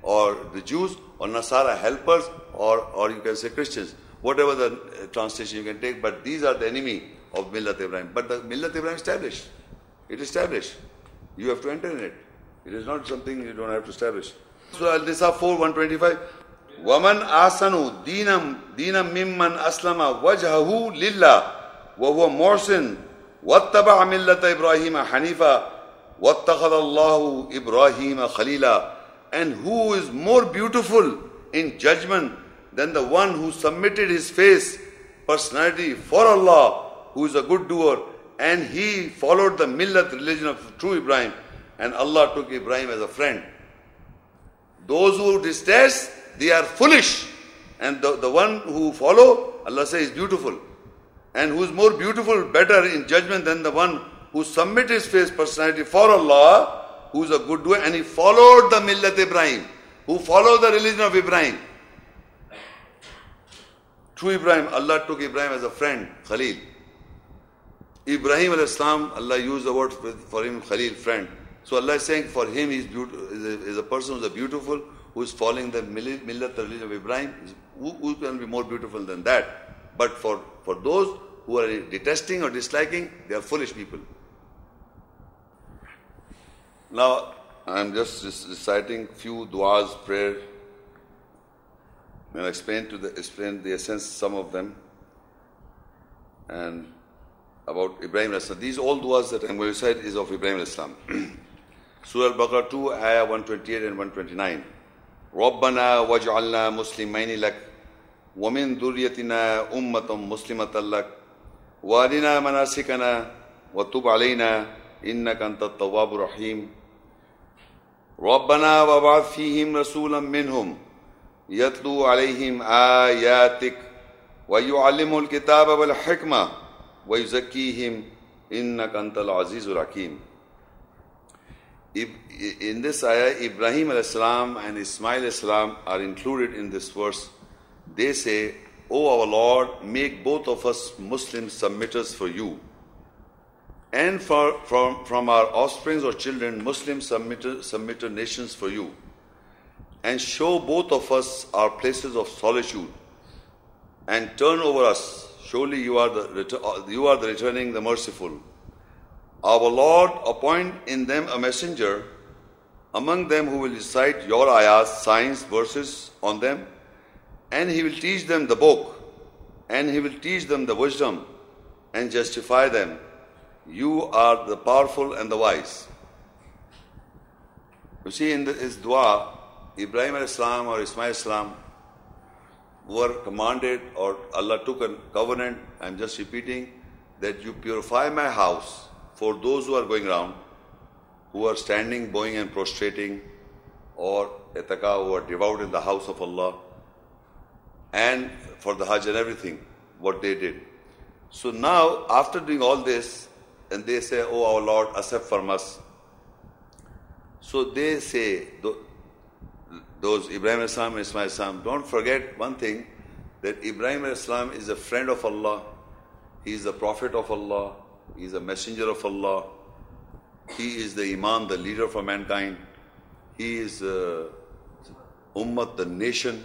or the Jews, or Nasara helpers, or, or you can say Christians. Whatever the uh, translation you can take, but these are the enemy of Millat Ibrahim. But the Millat Ibrahim established. It established. You have to enter in it. It is not something you don't have to establish. So Al-Nisa 4, 125. وَمَنْ آسَنُ دِينًا دِينًا مِمَّنْ أَسْلَمَ وَجْهَهُ لِلَّهِ وَهُوَ مُحْسِنٌ وَاتَّبَعَ مِلَّةَ إِبْرَاهِيمَ حَنِيفًا وَاتَّخَذَ اللَّهُ إِبْرَاهِيمَ خَلِيلًا And who is more beautiful in judgment than the one who submitted his face, personality for Allah who is a good doer, and he followed the millat religion of true Ibrahim, and Allah took Ibrahim as a friend. Those who detest, they are foolish, and the, the one who follow, Allah says, is beautiful. And who is more beautiful, better in judgment than the one who submit his face, personality for Allah, who is a good doer, and he followed the millat Ibrahim, who followed the religion of Ibrahim. True Ibrahim, Allah took Ibrahim as a friend, Khalil. Ibrahim al-Islam, Allah used the word for him, Khalil, friend. So Allah is saying for him is, a, is a person who is beautiful, who is following the millat, religion of Ibrahim. Who, who can be more beautiful than that? But for, for those who are detesting or disliking, they are foolish people. Now, I am just reciting few du'as, prayer, and explain to the explain the essence, some of them. And about Ibrahim Islam. These all du'as that I'm going to recite is of Ibrahim Islam. Surah Al-Baqarah 2, Ayah 128 and 129. ربنا واجعلنا مسلمين لك ومن ذريتنا أمة مسلمة لك. وارنا مناسكنا وتب علينا إنك أنت التواب الرحيم. ربنا وابعث فيهم رسولا منهم يتلو عليهم آياتك ويعلم الكتاب والحكمة وَيُزَكِّيهِمْ إِنَّكَ أَنْتَ الْعَزِيزُ الْحَكِيمُ. In this ayah, Ibrahim al-Islam and Ismail al-Islam are included in this verse. They say, O our Lord, make both of us Muslim submitters for you. And for, from, from our offsprings or children, Muslim submitter, submitter nations for you. And show both of us our places of solitude. And turn over us Surely you are the, you are the returning, the merciful. Our Lord, appoint in them a messenger among them who will recite your ayahs, signs, verses on them, and he will teach them the book, and he will teach them the wisdom, and justify them. You are the powerful and the wise. You see, in the, his dua, Ibrahim al-Islam or Ismail al-Islam were commanded, or Allah took a covenant, I'm just repeating, that you purify my house for those who are going around, who are standing, bowing, and prostrating, or etaka, who are devout in the house of Allah, and for the Hajj and everything, what they did. So now, after doing all this, and they say, Oh our Lord, accept from us. So they say, those Ibrahim Islam and Ismail Islam, don't forget one thing that Ibrahim Islam is a friend of Allah, he is a prophet of Allah, he is a messenger of Allah, he is the Imam, the leader for mankind, he is uh, Ummah, the nation,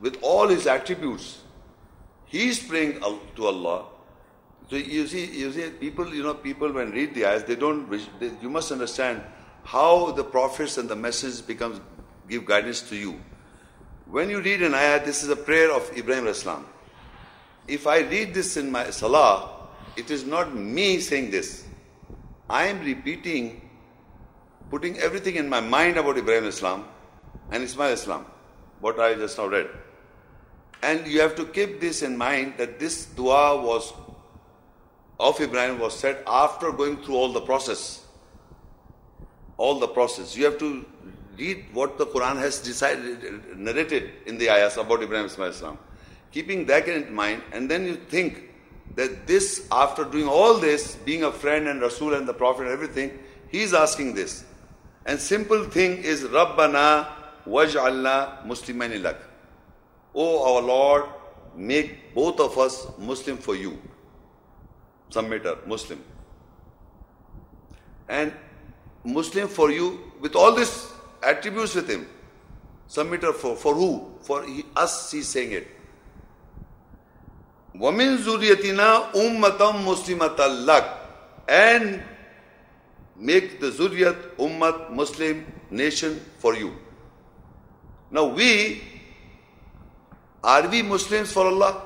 with all his attributes. He is praying to Allah. So you see, you see, people, you know, people when read the ayahs, they don't. They, you must understand how the prophets and the messages becomes give guidance to you. When you read an ayah, this is a prayer of Ibrahim Islam. If I read this in my salah, it is not me saying this. I am repeating, putting everything in my mind about Ibrahim Islam and Ismail Islam, what I just now read. And you have to keep this in mind that this dua was of Ibrahim was said after going through all the process. All the process. You have to read what the Quran has decided, narrated in the ayahs about Ibrahim Ismail Islam. Keeping that in mind, and then you think that this, after doing all this, being a friend and Rasul and the Prophet and everything, he is asking this. And simple thing is Rabbana waj'alna musliman lak. Oh our Lord, make both of us Muslim for you. Submitter, Muslim. And Muslim for you with all these attributes with him. Submitter for, for who? For he, us, he's saying it. Women Zuriyatina Ummatam Muslimat Allah and make the Zuriyat Ummat Muslim nation for you. Now we are we Muslims for Allah?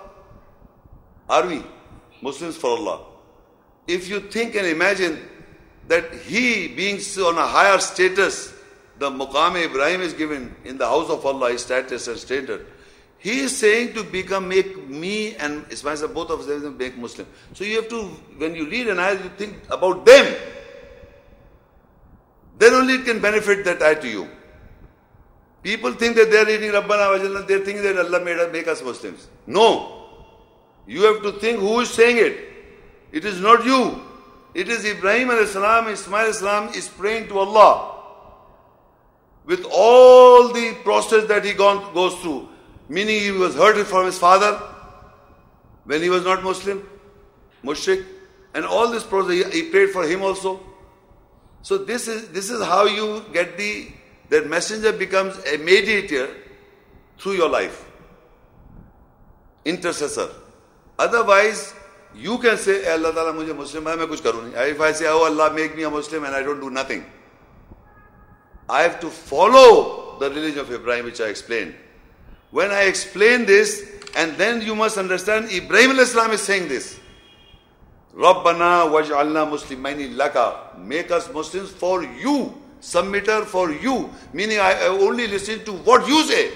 Are we Muslims for Allah? If you think and imagine that he being on a higher status, the Maqam Ibrahim is given in the house of Allah, his status and standard he is saying to become, make me and Ismail, both of them make Muslim. So you have to, when you read an ayah, you think about them. Then only it can benefit that ayah to you. People think that they are reading Rabbana Wajalla, they think that Allah made us, make us Muslims. No. You have to think who is saying it. It is not you. It is Ibrahim salam, Ismail salam is praying to Allah. With all the process that he gone, goes through. Meaning he was hurt from his father when he was not Muslim, mushrik. And all this process, he prayed for him also. So this is, this is how you get the, that messenger becomes a mediator through your life. Intercessor. Otherwise, you can say, hey, Allah Ta'ala mujhe Muslim hai, main kuch karu. If I say, oh Allah make me a Muslim and I don't do nothing. I have to follow the religion of Ibrahim which I explained. When I explain this, and then you must understand Ibrahim al-Islam is saying this. Rabbana waj'alna muslimaini laka. Make us Muslims for you. Submitter for you. Meaning I only listen to what you say.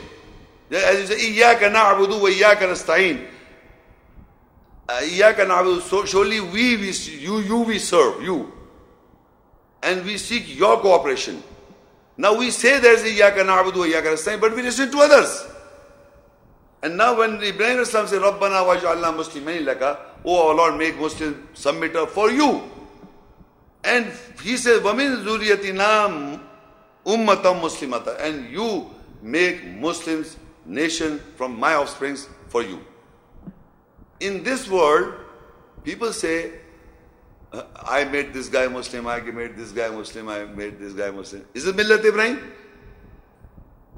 As you say, Iyaka na'budu wa iyaka nasta'in. Uh, iyaka na'budu. So surely we, we, you, you we serve, you. And we seek your cooperation. Now we say there's Iyaka na'budu wa iyaka nasta'in, but we listen to others. And now when Ibrahim Islam said, Rabbana waj'alna muslimain laka, Oh our Lord, make Muslim submitter for you. And he says, Wamin zuriyatina ummatam muslimata. And you make Muslims nation from my offsprings for you. In this world, people say, I made this guy Muslim, I made this guy Muslim, I made this guy Muslim. Is it Millat Ibrahim?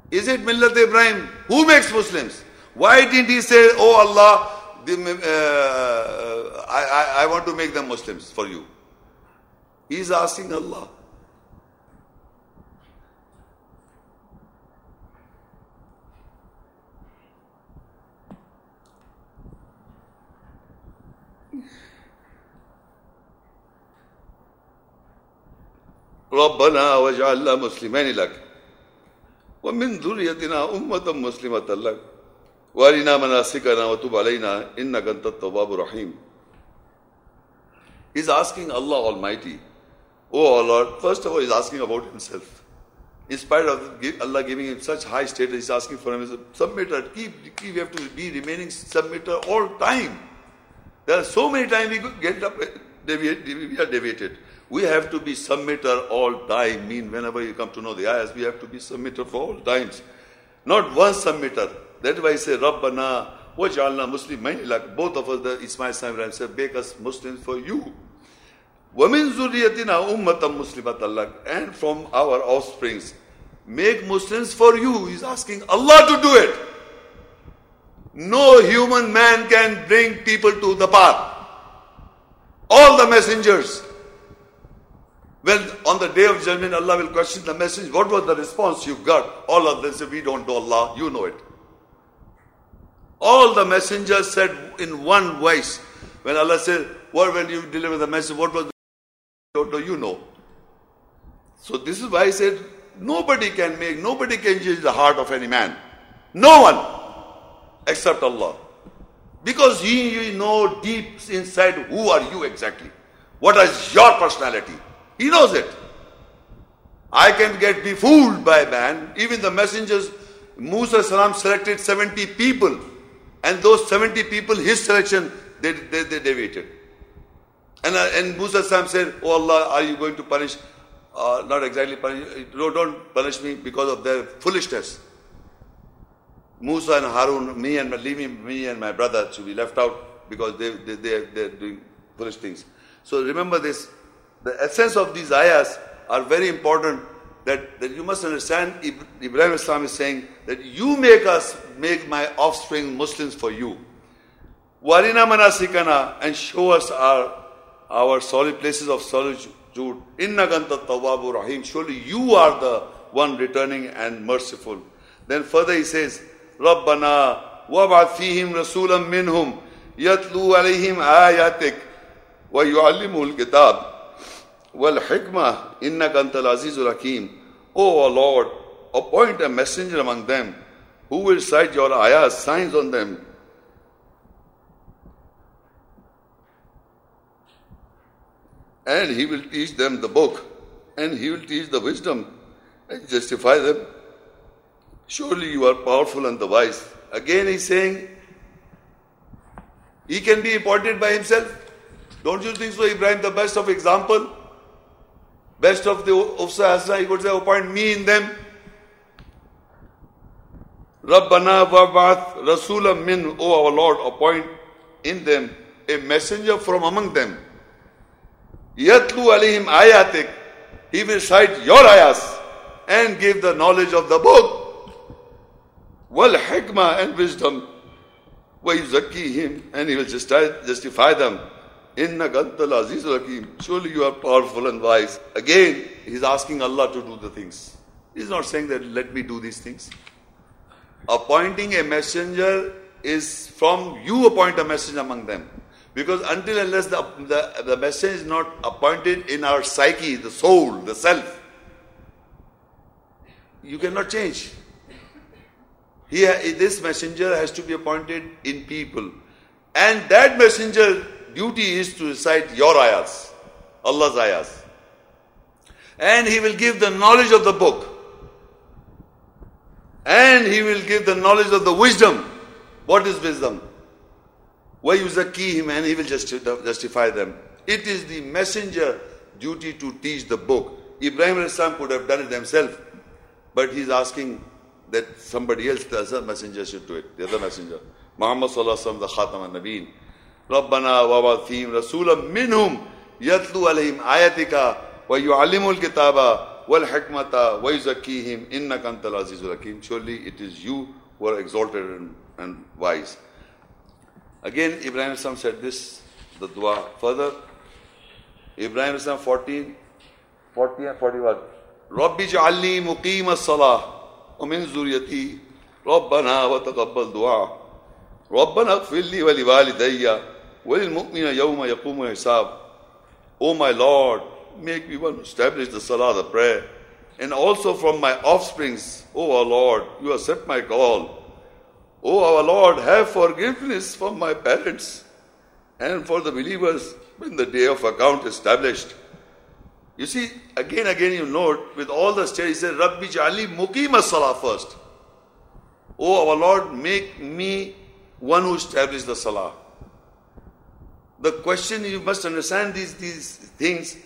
Is it Millat Ibrahim? Who makes Muslims? Why didn't he say, Oh Allah, the, uh, I, I, I want to make them Muslims for you? He is asking Allah. ربنا واجعلنا مسلمين لك ومن ذريتنا أمة مسلمة لك वारिना मनासिकना वतुब अलैना इन्ना कंतत तवाब रहीम is asking Allah Almighty, Oh Allah, first of all, he's asking about himself. In spite of Allah giving him such high status, he's asking for him, submitter, keep, keep, we have to be remaining submitter all time. There are so many times we get up, we are deviated. We have to be submitter all time, mean whenever you come to know the ayahs, we have to be submitter for all times. Not one submitter, that's why I say, Rabbana, waj'alna many like both of us, the Ismail Ibrahim said, make us Muslims for you. Women zuriyatina ummatam muslimatallah. And from our offsprings, make Muslims for you. He's asking Allah to do it. No human man can bring people to the path. All the messengers. Well, on the day of judgment, Allah will question the message. What was the response you got? All of them say, We don't know Allah. You know it. All the messengers said in one voice, when Allah said, what when you deliver the message, what was the don't know, you know. So this is why I said, nobody can make, nobody can change the heart of any man. No one except Allah. Because He, you know deep inside who are you exactly. What is your personality? He knows it. I can get be fooled by man. Even the messengers, Musa salam selected 70 people. And those 70 people, his selection, they, they, they deviated. And, uh, and Musa salam said, Oh Allah, are you going to punish? Uh, not exactly punish. No, don't punish me because of their foolishness. Musa and Harun, me and leaving me and my brother to be left out because they, they, they, they're doing foolish things. So remember this, the essence of these ayahs are very important that, that you must understand Ibrahim Islam is saying that you make us make my offspring Muslims for you. Warina manasikana and show us our our solid places of solitude. Inna ganta tawabu rahim. Surely you are the one returning and merciful. Then further he says, Rabbana wab'ath fihim rasulam minhum yatlu alayhim ayatik wa yu'allimul kitab wal hikmah innaka antal azizul hakim. O our Lord, appoint a messenger among them who will cite your ayahs, signs on them. And he will teach them the book, and he will teach the wisdom and justify them Surely you are powerful and the wise. Again, he's saying he can be appointed by himself. Don't you think so, Ibrahim, the best of example? Best of the Uswa Hasana, he could say, appoint me in them. Rabbana wab'ath rasulam min, O our Lord, appoint in them a messenger from among them. Yatlu alayhim ayatik. He will cite your ayahs and give the knowledge of the book wal hikmah and wisdom. him and he will justify them. Inna gantal aziz hakim. Surely you are powerful and wise. Again, he's asking Allah to do the things. He's not saying that let me do these things. Appointing a messenger is from you appoint a messenger among them. Because until unless the, the, the message is not appointed in our psyche, the soul, the self, you cannot change. He, this messenger has to be appointed in people. And that messenger duty is to recite your ayahs, Allah's ayahs. And he will give the knowledge of the book. And he will give the knowledge of the wisdom. What is wisdom? Him and he will justify them. It is the messenger duty to teach the book. Ibrahim islam could have done it himself, but he's asking that somebody else, the other messenger should do it, the other messenger. Muhammad sallallahu alaihi wasallam, the khatam al-nabeen. ربنا وابعث رسولا منهم يتلو عليهم آياتك ويعلم الكتاب والحكمة ويزكيهم إنك أنت العزيز الحكيم. Surely it is you who are exalted and, and wise. Again, Ibrahim Islam said this, the dua. Further, Ibrahim Islam 14, 40 and 41. ربي اجعلني مقيم الصلاه ومن ذريتي ربنا وتقبل دعاء ربنا اغفر لي ولوالدي Wal mu'mina yawma yaqumu. O my Lord, make me one who establish the salah, the prayer. And also from my offsprings, O our Lord, you accept my call. O our Lord, have forgiveness from my parents and for the believers when the day of account is established. You see, again, again, you note with all the studies, he said, Rabbi Jali Mukima Salah first. O our Lord, make me one who establishes the Salah. The question you must understand these, these things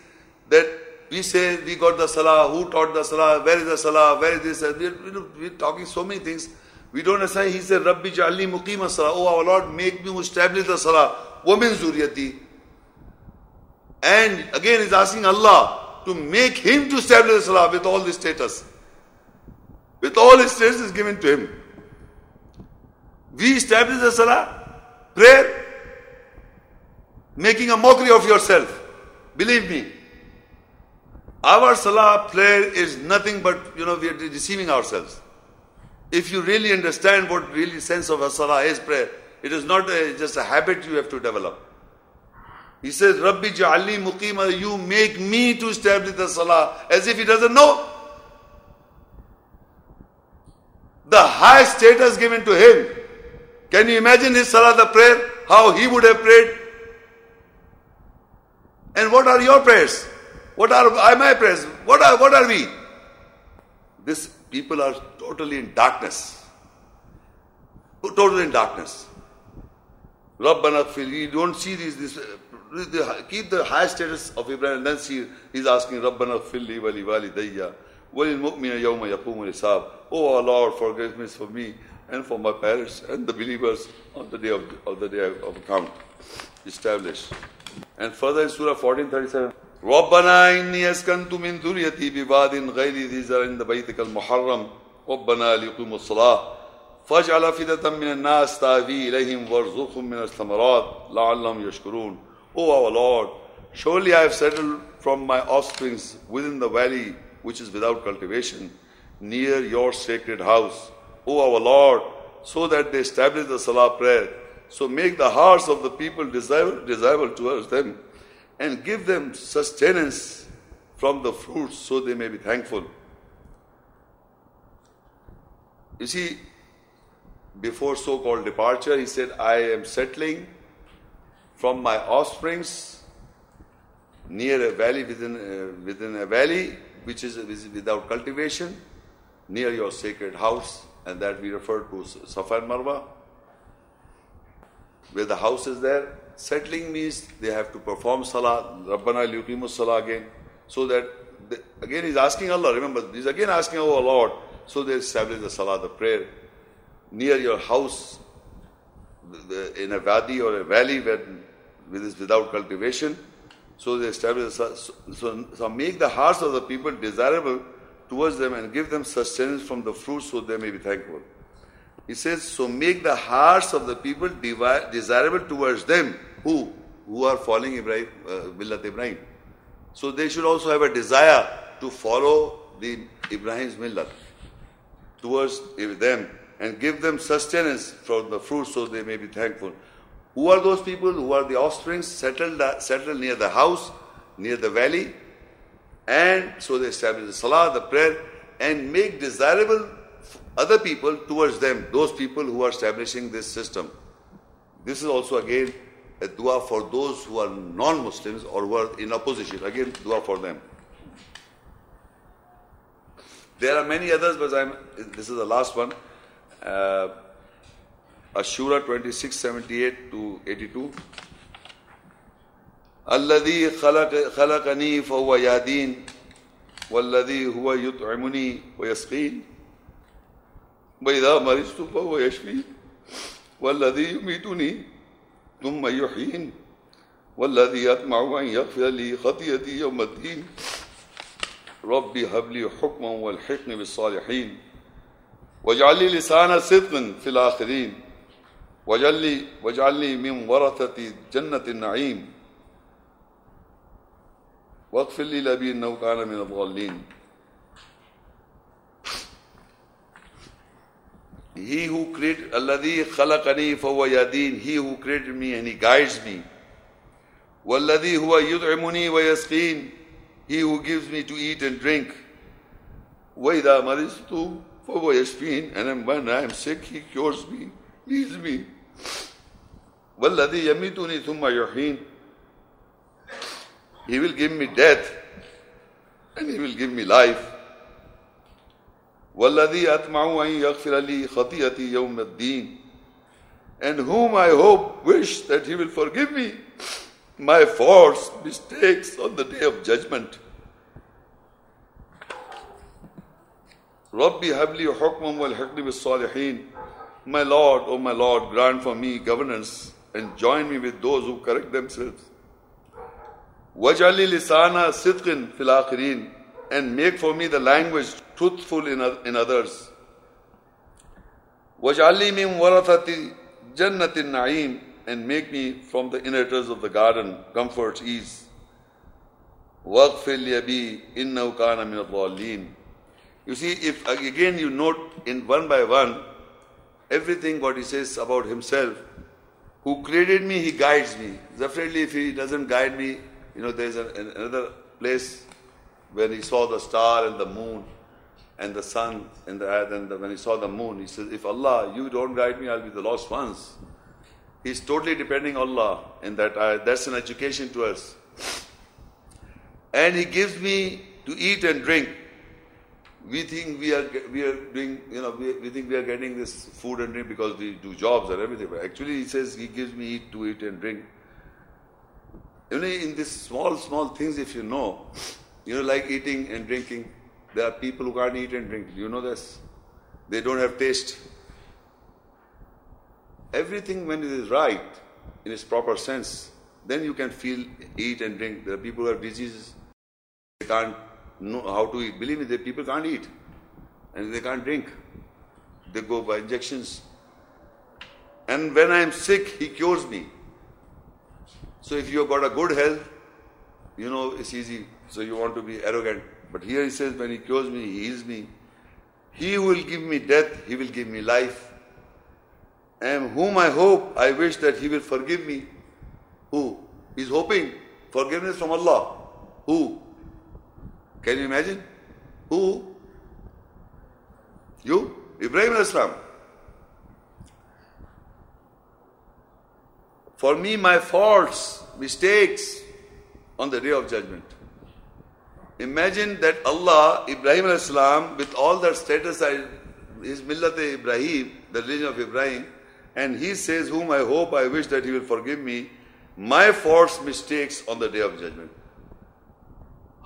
that we say we got the Salah, who taught the Salah, where is the Salah, where is this? We're, we're talking so many things, We don't understand. he said, Rabbi Ja'ali muqima salah. Oh our Lord, make me establish the salah. Woman zuriyati. And again he's asking Allah to make him to establish the salah with all the status. With all his status given to him. We establish the salah, prayer, making a mockery of yourself. Believe me. Our salah prayer is nothing but, you know, we are deceiving ourselves. If you really understand what really sense of a salah is prayer, it is not a, just a habit you have to develop. He says, Rabbi ja'ali muqima, you make me to establish the salah, as if he doesn't know. The high status given to him. Can you imagine his salah, the prayer? How he would have prayed? And what are your prayers? What are my prayers? What are, what are we? This people are totally in darkness. Totally in darkness. Rabbana you don't see these, this, keep the high status of Ibrahim and then see, he's asking Rabbana fili wali walidayya walil mu'mina yawma yaqumu hisab. Oh Lord, forgiveness for me and for my parents and the believers on the day of, of the day of account. Established. And further in Surah 1437, ربنا إني أسكنت من ذريتي بباد غير ذي زرع عند بيتك المحرم ربنا ليقيموا الصلاة فاجعل أفئدة من الناس تهوي إليهم وارزقهم من الثمرات لعلهم يشكرون O our Lord, surely I have settled from my offsprings within the valley which is without cultivation, near your sacred house. O our Lord, so that they establish the Salah prayer. so make the hearts of the people desirable, desirable towards them and give them sustenance from the fruits so they may be thankful. You see, before so called departure, he said, I am settling from my offsprings near a valley within, uh, within a valley which is without cultivation, near your sacred house, and that we refer to Safa and Marwa, where the house is there. Settling means they have to perform salah, Rabbana liyuqimu salah again, so that, they, again he's asking Allah, remember, he's again asking our Lord, so they establish the salah, the prayer, near your house, in a valley or a valley where without cultivation, so they establish, so, so, so make the hearts of the people desirable towards them and give them sustenance from the fruit so they may be thankful. He says, so make the hearts of the people desirable towards them. Who? Who are following Ibrahim, uh, Ibrahim. So they should also have a desire to follow the Ibrahim's millat towards them and give them sustenance from the fruit so they may be thankful. Who are those people? Who are the offspring settled, settled near the house, near the valley? And so they establish the salah, the prayer, and make desirable other people towards them, those people who are establishing this system. This is also again a dua for those who are non Muslims or were in opposition. Again, dua for them. There are many others, but I'm, this is the last one. Uh, Ash-Shu'ara 2678 to 82. الذي خلق خلقني فهو يهدين والذي وإذا مرضت فهو يشفين والذي يميتني ثم يحيين. والذي يطمع أن يغفر لي خطيئتي يوم الدين. ربي هب لي حكما والحقني بالصالحين. واجعل لي لسان صدق في الآخرين. واجعل لي واجعل لي من ورثة جنة النعيم. واغفر لي لأبي إنه كان من الضالين. He who created Alladhi khalaqani fahuwa yadin. He who created me and he guides me. Walladhi huwa yud'imuni wa yasqin. He who gives me to eat and drink. Wa idha maristu fahuwa yashfin. And when I am sick, he cures me, heals me. Walladhi yamituni thumma yuhin. He will give me death and he will give me life. والذي أطمع أن يغفر لي خطيئتي يوم الدين and whom I hope, wish that He will forgive me my faults, mistakes on the day of judgment. ربي هب لي حكما والحقني بالصالحين My Lord, O my Lord, grant for me governance and join me with those who correct themselves. Wajali lisana sidqin fil akhirin and make for me the language truthful in, in others. Wajali min warathati jannatin na'im and make me from the inheritors of the garden, comfort, ease. وَاغْفِرْ لِيَبِي إِنَّهُ كَانَ مِنَ الضَّالِّينَ You see, if again you note in one by one, everything what he says about himself, who created me, he guides me. Definitely if he doesn't guide me, you know, there's another place when he saw the star and the moon and the sun and the and the, when he saw the moon, he says, if Allah, you don't guide me, I'll be the lost ones. He's totally depending on Allah in that ayah. That's an education to us. And He gives me to eat and drink. We think we are we are doing you know we, we think we are getting this food and drink because we do jobs and everything. But actually, He says He gives me eat to eat and drink. Only in these small small things, if you know, you know, like eating and drinking, there are people who can't eat and drink. You know this. They don't have taste everything when it is right in its proper sense, then you can feel, eat and drink. There are people who have diseases, they can't know how to eat. Believe me, the people can't eat and they can't drink. They go by injections. And when I am sick, He cures me. So if you have got a good health, you know it's easy. So you want to be arrogant. But here He says, when He cures me, He heals me. He will give me death, He will give me life and whom I hope, I wish that he will forgive me. Who? He's hoping forgiveness from Allah. Who? Can you imagine? Who? You? Ibrahim Islam. For me, my faults, mistakes on the day of judgment. Imagine that Allah, Ibrahim Islam, with all that status, his millat Ibrahim, the religion of Ibrahim, and he says, Whom I hope, I wish that he will forgive me my faults, mistakes on the day of judgment.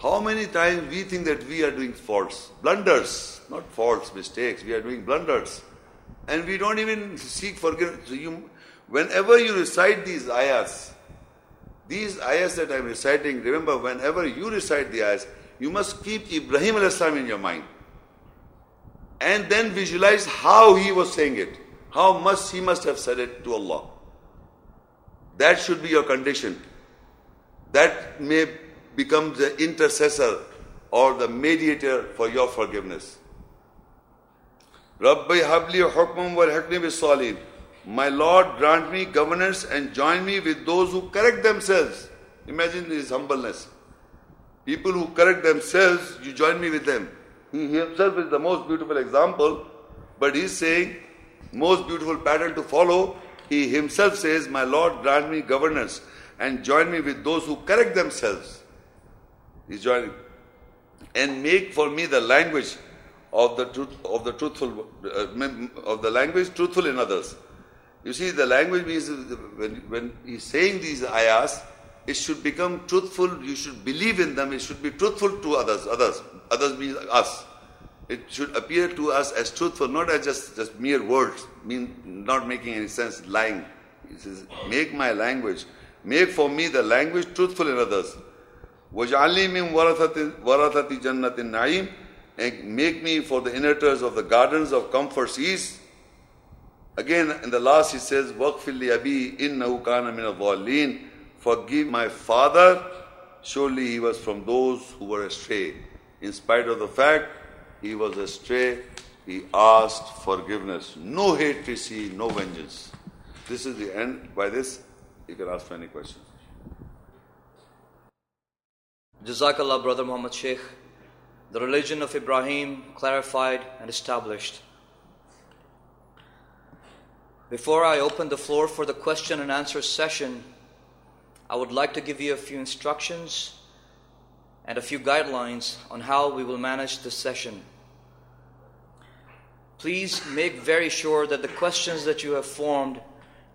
How many times we think that we are doing faults, blunders, not faults, mistakes, we are doing blunders. And we don't even seek forgiveness. So you, whenever you recite these ayahs, these ayahs that I'm reciting, remember, whenever you recite the ayahs, you must keep Ibrahim al in your mind. And then visualize how he was saying it. How much he must have said it to Allah. That should be your condition. That may become the intercessor or the mediator for your forgiveness. Rabbi habli hukmum wal hakmi My Lord, grant me governance and join me with those who correct themselves. Imagine his humbleness. People who correct themselves, you join me with them. He himself is the most beautiful example, but he's saying, most beautiful pattern to follow, he himself says, My Lord, grant me governance and join me with those who correct themselves. He's joining. And make for me the language of the truth, of the truthful uh, of the language truthful in others. You see, the language means when, when he's saying these ayahs, it should become truthful. You should believe in them. It should be truthful to others. Others, others means us it should appear to us as truthful, not as just, just mere words, mean not making any sense, lying. He says, make my language, make for me the language truthful in others. وَجْعَلْنِي مِنْ وَرَثَةِ جَنَّةِ النَّعِيمِ And make me for the inheritors of the gardens of comfort's ease. Again, in the last he says, وَقْفِلْ لِأَبِي إِنَّهُ كَانَ مِنَ الظَّالِّينَ Forgive my father, surely he was from those who were astray. In spite of the fact he was astray, he asked forgiveness. No hate to see, no vengeance. This is the end. By this, you can ask for any questions. Jazakallah, Brother Muhammad Sheikh. The religion of Ibrahim clarified and established. Before I open the floor for the question and answer session, I would like to give you a few instructions and a few guidelines on how we will manage this session. Please make very sure that the questions that you have formed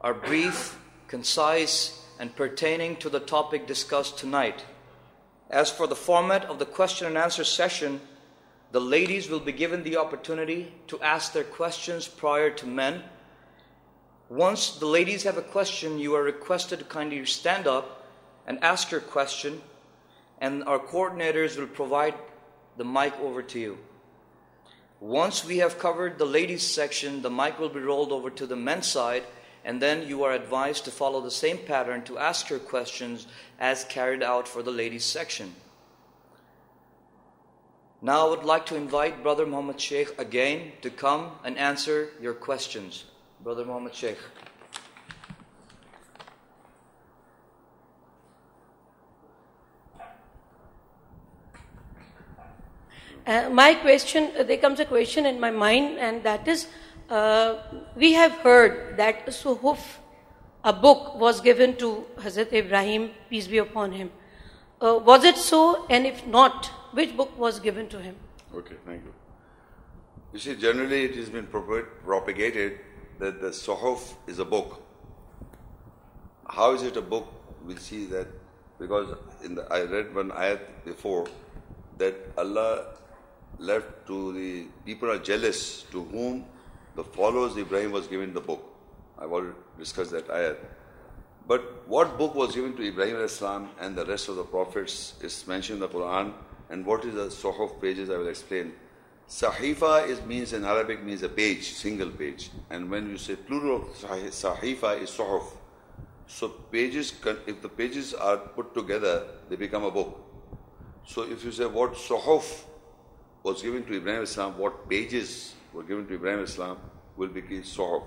are brief, concise, and pertaining to the topic discussed tonight. As for the format of the question and answer session, the ladies will be given the opportunity to ask their questions prior to men, Once the ladies have a question, you are requested to kindly stand up and ask your question, and our coordinators will provide the mic over to you. Once we have covered the ladies section, the mic will be rolled over to the men's side, and then you are advised to follow the same pattern to ask your questions as carried out for the ladies section. Now I would like to invite Brother Muhammad Sheikh again to come and answer your questions. Brother Muhammad Sheikh. Uh, my question, uh, there comes a question in my mind, and that is uh, we have heard that Suhuf, a book, was given to Hazrat Ibrahim, peace be upon him. Uh, was it so? And if not, which book was given to him? Okay, thank you. You see, generally it has been propagated that the Suhuf is a book. How is it a book? We see that because in the, I read one ayat before that Allah left to the people are jealous to whom the followers Ibrahim was given the book. I've already discussed that ayat. But what book was given to Ibrahim Islam and the rest of the prophets is mentioned in the Quran. And what is the Suhuf pages, I will explain. Sahifa is, means in Arabic means a page, single page. And when you say plural of Sahifa is Suhuf. So pages, if the pages are put together, they become a book. So if you say what Suhuf was given to Ibrahim Islam, what pages were given to Ibrahim Islam will be Suhuf,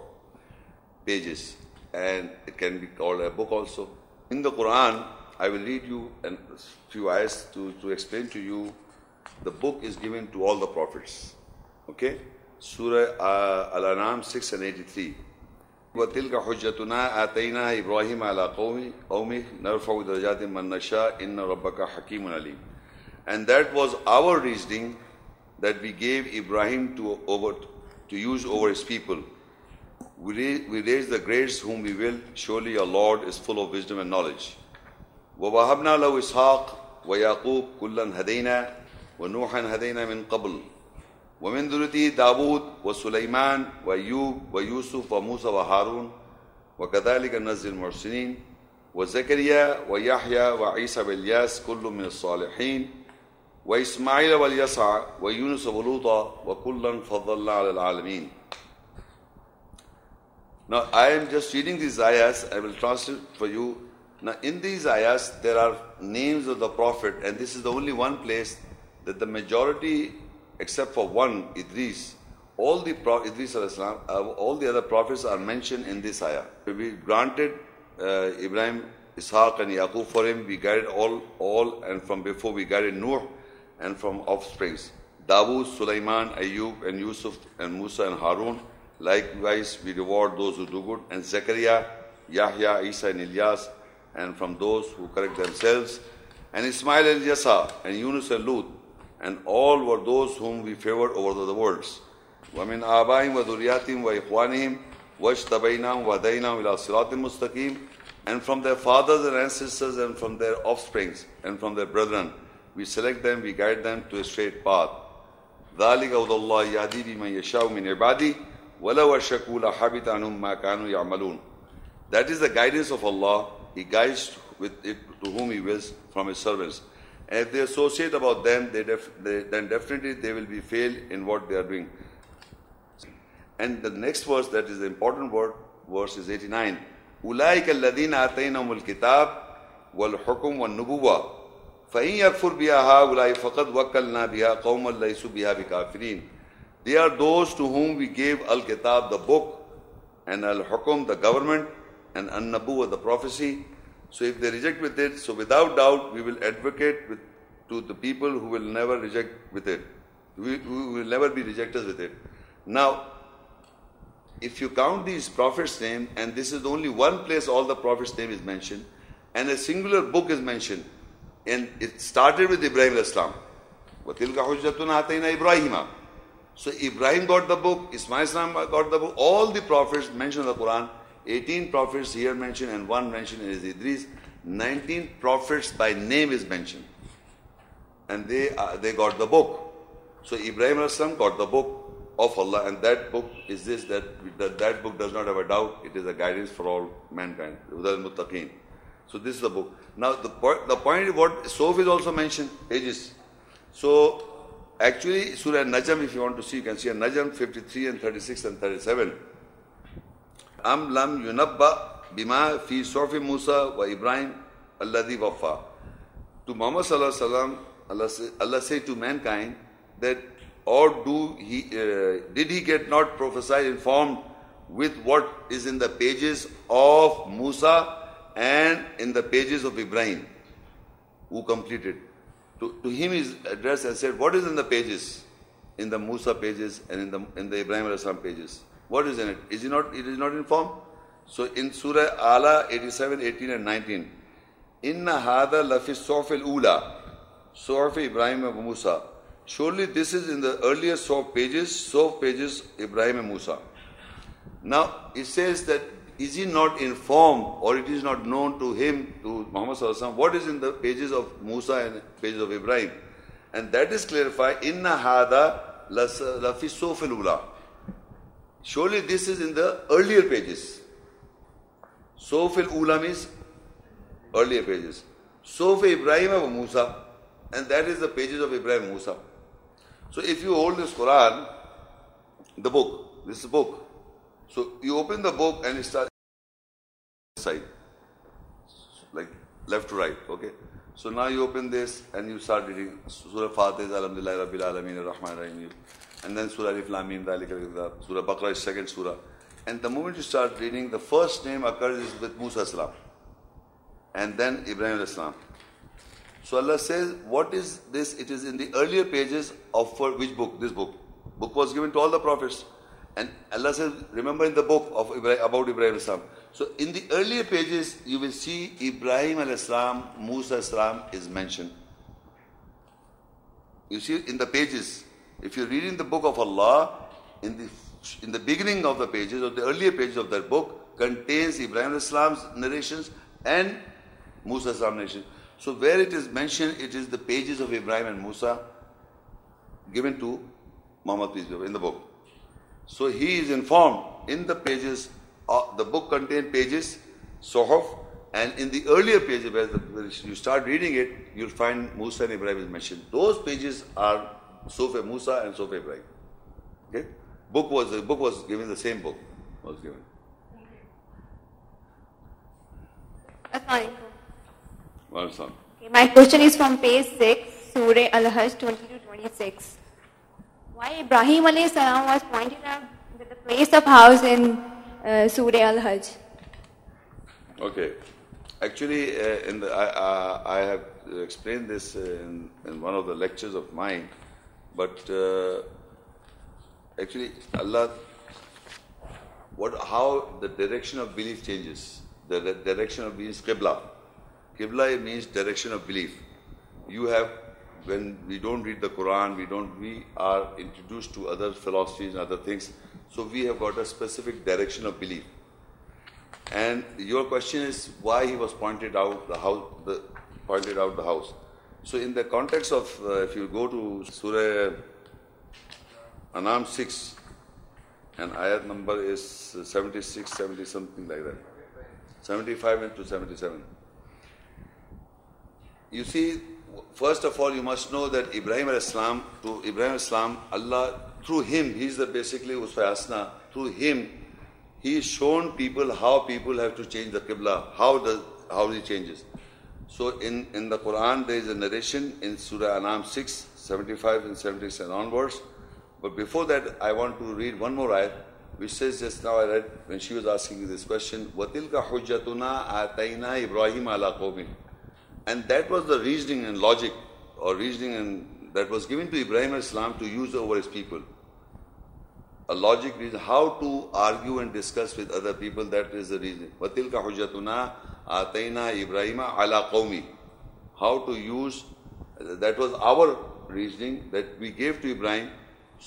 pages. And it can be called a book also. In the Quran, I will read you a few ayahs to, to explain to you the book is given to all the prophets. Okay? Surah uh, Al-An'am 6 and 83. وتلك حجتنا آتيناها إبراهيم على قومه قومه نرفع درجات من نشاء إن ربك حكيم عليم and that was our reasoning that we gave Ibrahim to over to use over his people we raise, we raise the greats whom we will surely our Lord is full of wisdom and knowledge ووهبنا له إسحاق ويعقوب كلا هدينا ونوحا هدينا من قبل. ومن ذريته داود وسليمان وأيوب ويوسف وموسى وهارون وكذلك نزل المرسلين وزكريا ويحيى وعيسى وإلياس كل من الصالحين. وإسماعيل واليسع ويونس ولوطا وكلا فضلنا على العالمين. Now I am just reading these ayahs, I will translate for you. Now in these ayahs there are names of the Prophet and this is the only one place that the majority, except for one, Idris, all the Idris al-Islam, uh, all the other prophets are mentioned in this ayah. We granted uh, Ibrahim, Ishaq and Yaqub for him. We guided all, all, and from before we guided Noor, and from offsprings. Dawood, Sulaiman, Ayub, and Yusuf, and Musa and Harun. Likewise, we reward those who do good. And Zechariah, Yahya, Isa, and Ilyas, and from those who correct themselves. And Ismail and Yasa, and Yunus and Lut, and all were those whom we favored over the worlds. وَمِنْ آبَائِهِمْ وَذُرِّيَّاتِهِمْ وَإِخْوَانِهِمْ وَاجْتَبَيْنَاهُمْ وَهَدَيْنَاهُمْ إِلَى صِرَاطٍ مُسْتَقِيمٍ And from their fathers and ancestors and from their offsprings and from their brethren, we select them, we guide them to a straight path. ذَلِكَ اللَّهِ يَهْدِي بِمَنْ يَشَاءُ مِنْ وَلَوْ أَشْرَكُوا لَحَبِطَ عَنْهُمْ مَا كَانُوا يَعْمَلُونَ That is the guidance of Allah. He guides with it to whom He wills from His servants And if they associate about them, they def- they, then definitely they will be failed in what they are doing. And the next verse, that is the important word, verse is 89. أولئك الذين آتينهم الكتاب والحكم والنبوة فإن يكفر بها هؤلاء فقد وكلنا بها قوما ليسوا بها بكافرين They are those to whom we gave Al-Kitab, the book, and Al-Hukum, the government, and An-Nabuwa, the prophecy, so if they reject with it, so without doubt we will advocate with, to the people who will never reject with it, we, who will never be rejectors with it. Now, if you count these prophets' name, and this is only one place all the prophets' name is mentioned, and a singular book is mentioned, and it started with Ibrahim al-Islam. Ibrahim. So Ibrahim got the book, Ismail got the book, all the prophets mentioned in the Quran 18 prophets here mentioned and one mentioned is Idris. 19 prophets by name is mentioned. And they, uh, they got the book. So Ibrahim Islam got the book. of Allah, and that book is this that, that that book does not have a doubt. It is a guidance for all mankind. So this is the book. Now the point, the point is what Sof is also mentioned pages. So actually Surah Najm, if you want to see, you can see Najm 53 and 36 and 37. Am lam yunabba bima fi Sofi Musa wa Ibrahim alladhi wafa. To Muhammad sallallahu alaihi wasallam, Allah, say, Allah said to mankind that or do he, uh, did he get not prophesied informed with what is in the pages of Musa and in the pages of Ibrahim, who completed? To, to him is addressed and said, What is in the pages? In the Musa pages and in the in the Ibrahim pages. What is in it? Is it not it is not informed? So in Surah Ala 87, 18 and 19, Inna hada lafi sofil ula, Surah Ibrahim of Musa. Surely this is in the earlier Sof pages, Sof pages, Ibrahim and Musa. Now it says that is he not informed or it is not known to him, to Muhammad Sallallahu what is in the pages of Musa and pages of Ibrahim? And that is clarified, Inna hada lafi Sofil ula. Surely this is in the earlier pages. Sofil ula means earlier pages. Sof Ibrahim of Musa, and that is the pages of Ibrahim Musa. So if you hold this Quran, the book, this book. So you open the book and you start side, like left to right, okay? So now you open this and you start reading Surah Fatih, Alhamdulillah, Rabbil Alameen, Rahman Rahim, and then Surah Alif Lam Mim, Surah Baqarah is second surah. And the moment you start reading, the first name occurs with Musa Salam, and then Ibrahim Islam. So Allah says, what is this? It is in the earlier pages of which book? This book. Book was given to all the prophets. And Allah says, remember in the book of Ibrahim, about Ibrahim Islam. So in the earlier pages, you will see Ibrahim al-Islam, Musa Islam is mentioned. You see in the pages, if you're reading the book of Allah, in the in the beginning of the pages, or the earlier pages of that book, contains Ibrahim Islam's narrations and Musa's Islam narrations. So where it is mentioned, it is the pages of Ibrahim and Musa given to Muhammad peace in the book. So he is informed in the pages, uh, the book contains pages, Suhuf, and in the earlier pages where, the, where, you start reading it, you'll find Musa and Ibrahim is mentioned. Those pages are Sofa Musa and Sofa Ibrahim. Okay? Book was the book was given the same book was given. Well. Okay, my question is from page 6, Surah Al-Hajj 20 to 26. Why Ibrahim alayhi salam was pointed out with the place of house in uh, Surah Al-Hajj? Okay. Actually, uh, in the, I, uh, I have explained this in, in, one of the lectures of mine, but uh, actually, Allah, what, how the direction of belief changes. The, direction of belief is Qibla. Qibla means direction of belief. You have, when we don't read the Quran, we don't, we are introduced to other philosophies and other things. So we have got a specific direction of belief. And your question is why he was pointed out the house, the, pointed out the house. So in the context of, uh, if you go to Surah Anam 6, and ayat number is 76, 70, something like that. 75 and to 77. You see, first of all, you must know that Ibrahim al-Islam, to Ibrahim al-Islam, Allah, through him, he's the basically Usfayasna, through him, he's shown people how people have to change the Qibla, how does how he changes. So in, in the Quran, there is a narration in Surah Anam 6, 75 and 76 and onwards. But before that, I want to read one more ayat, which says just now I read when she was asking this question, وَتِلْكَ حُجَّتُنَا آتَيْنَا إِبْرَاهِيمَ عَلَى قَوْمِهِ and that was the reasoning and logic or reasoning and that was given to Ibrahim Islam to use over his people. A logic reason how to argue and discuss with other people, that is the reason. وَتِلْكَ حُجَّتُنَا آتینا ابراہیم علا قومی. ہاؤ ٹو یوز دیٹ واز آور ریزنگ دیٹ وی گیو ٹو ابراہیم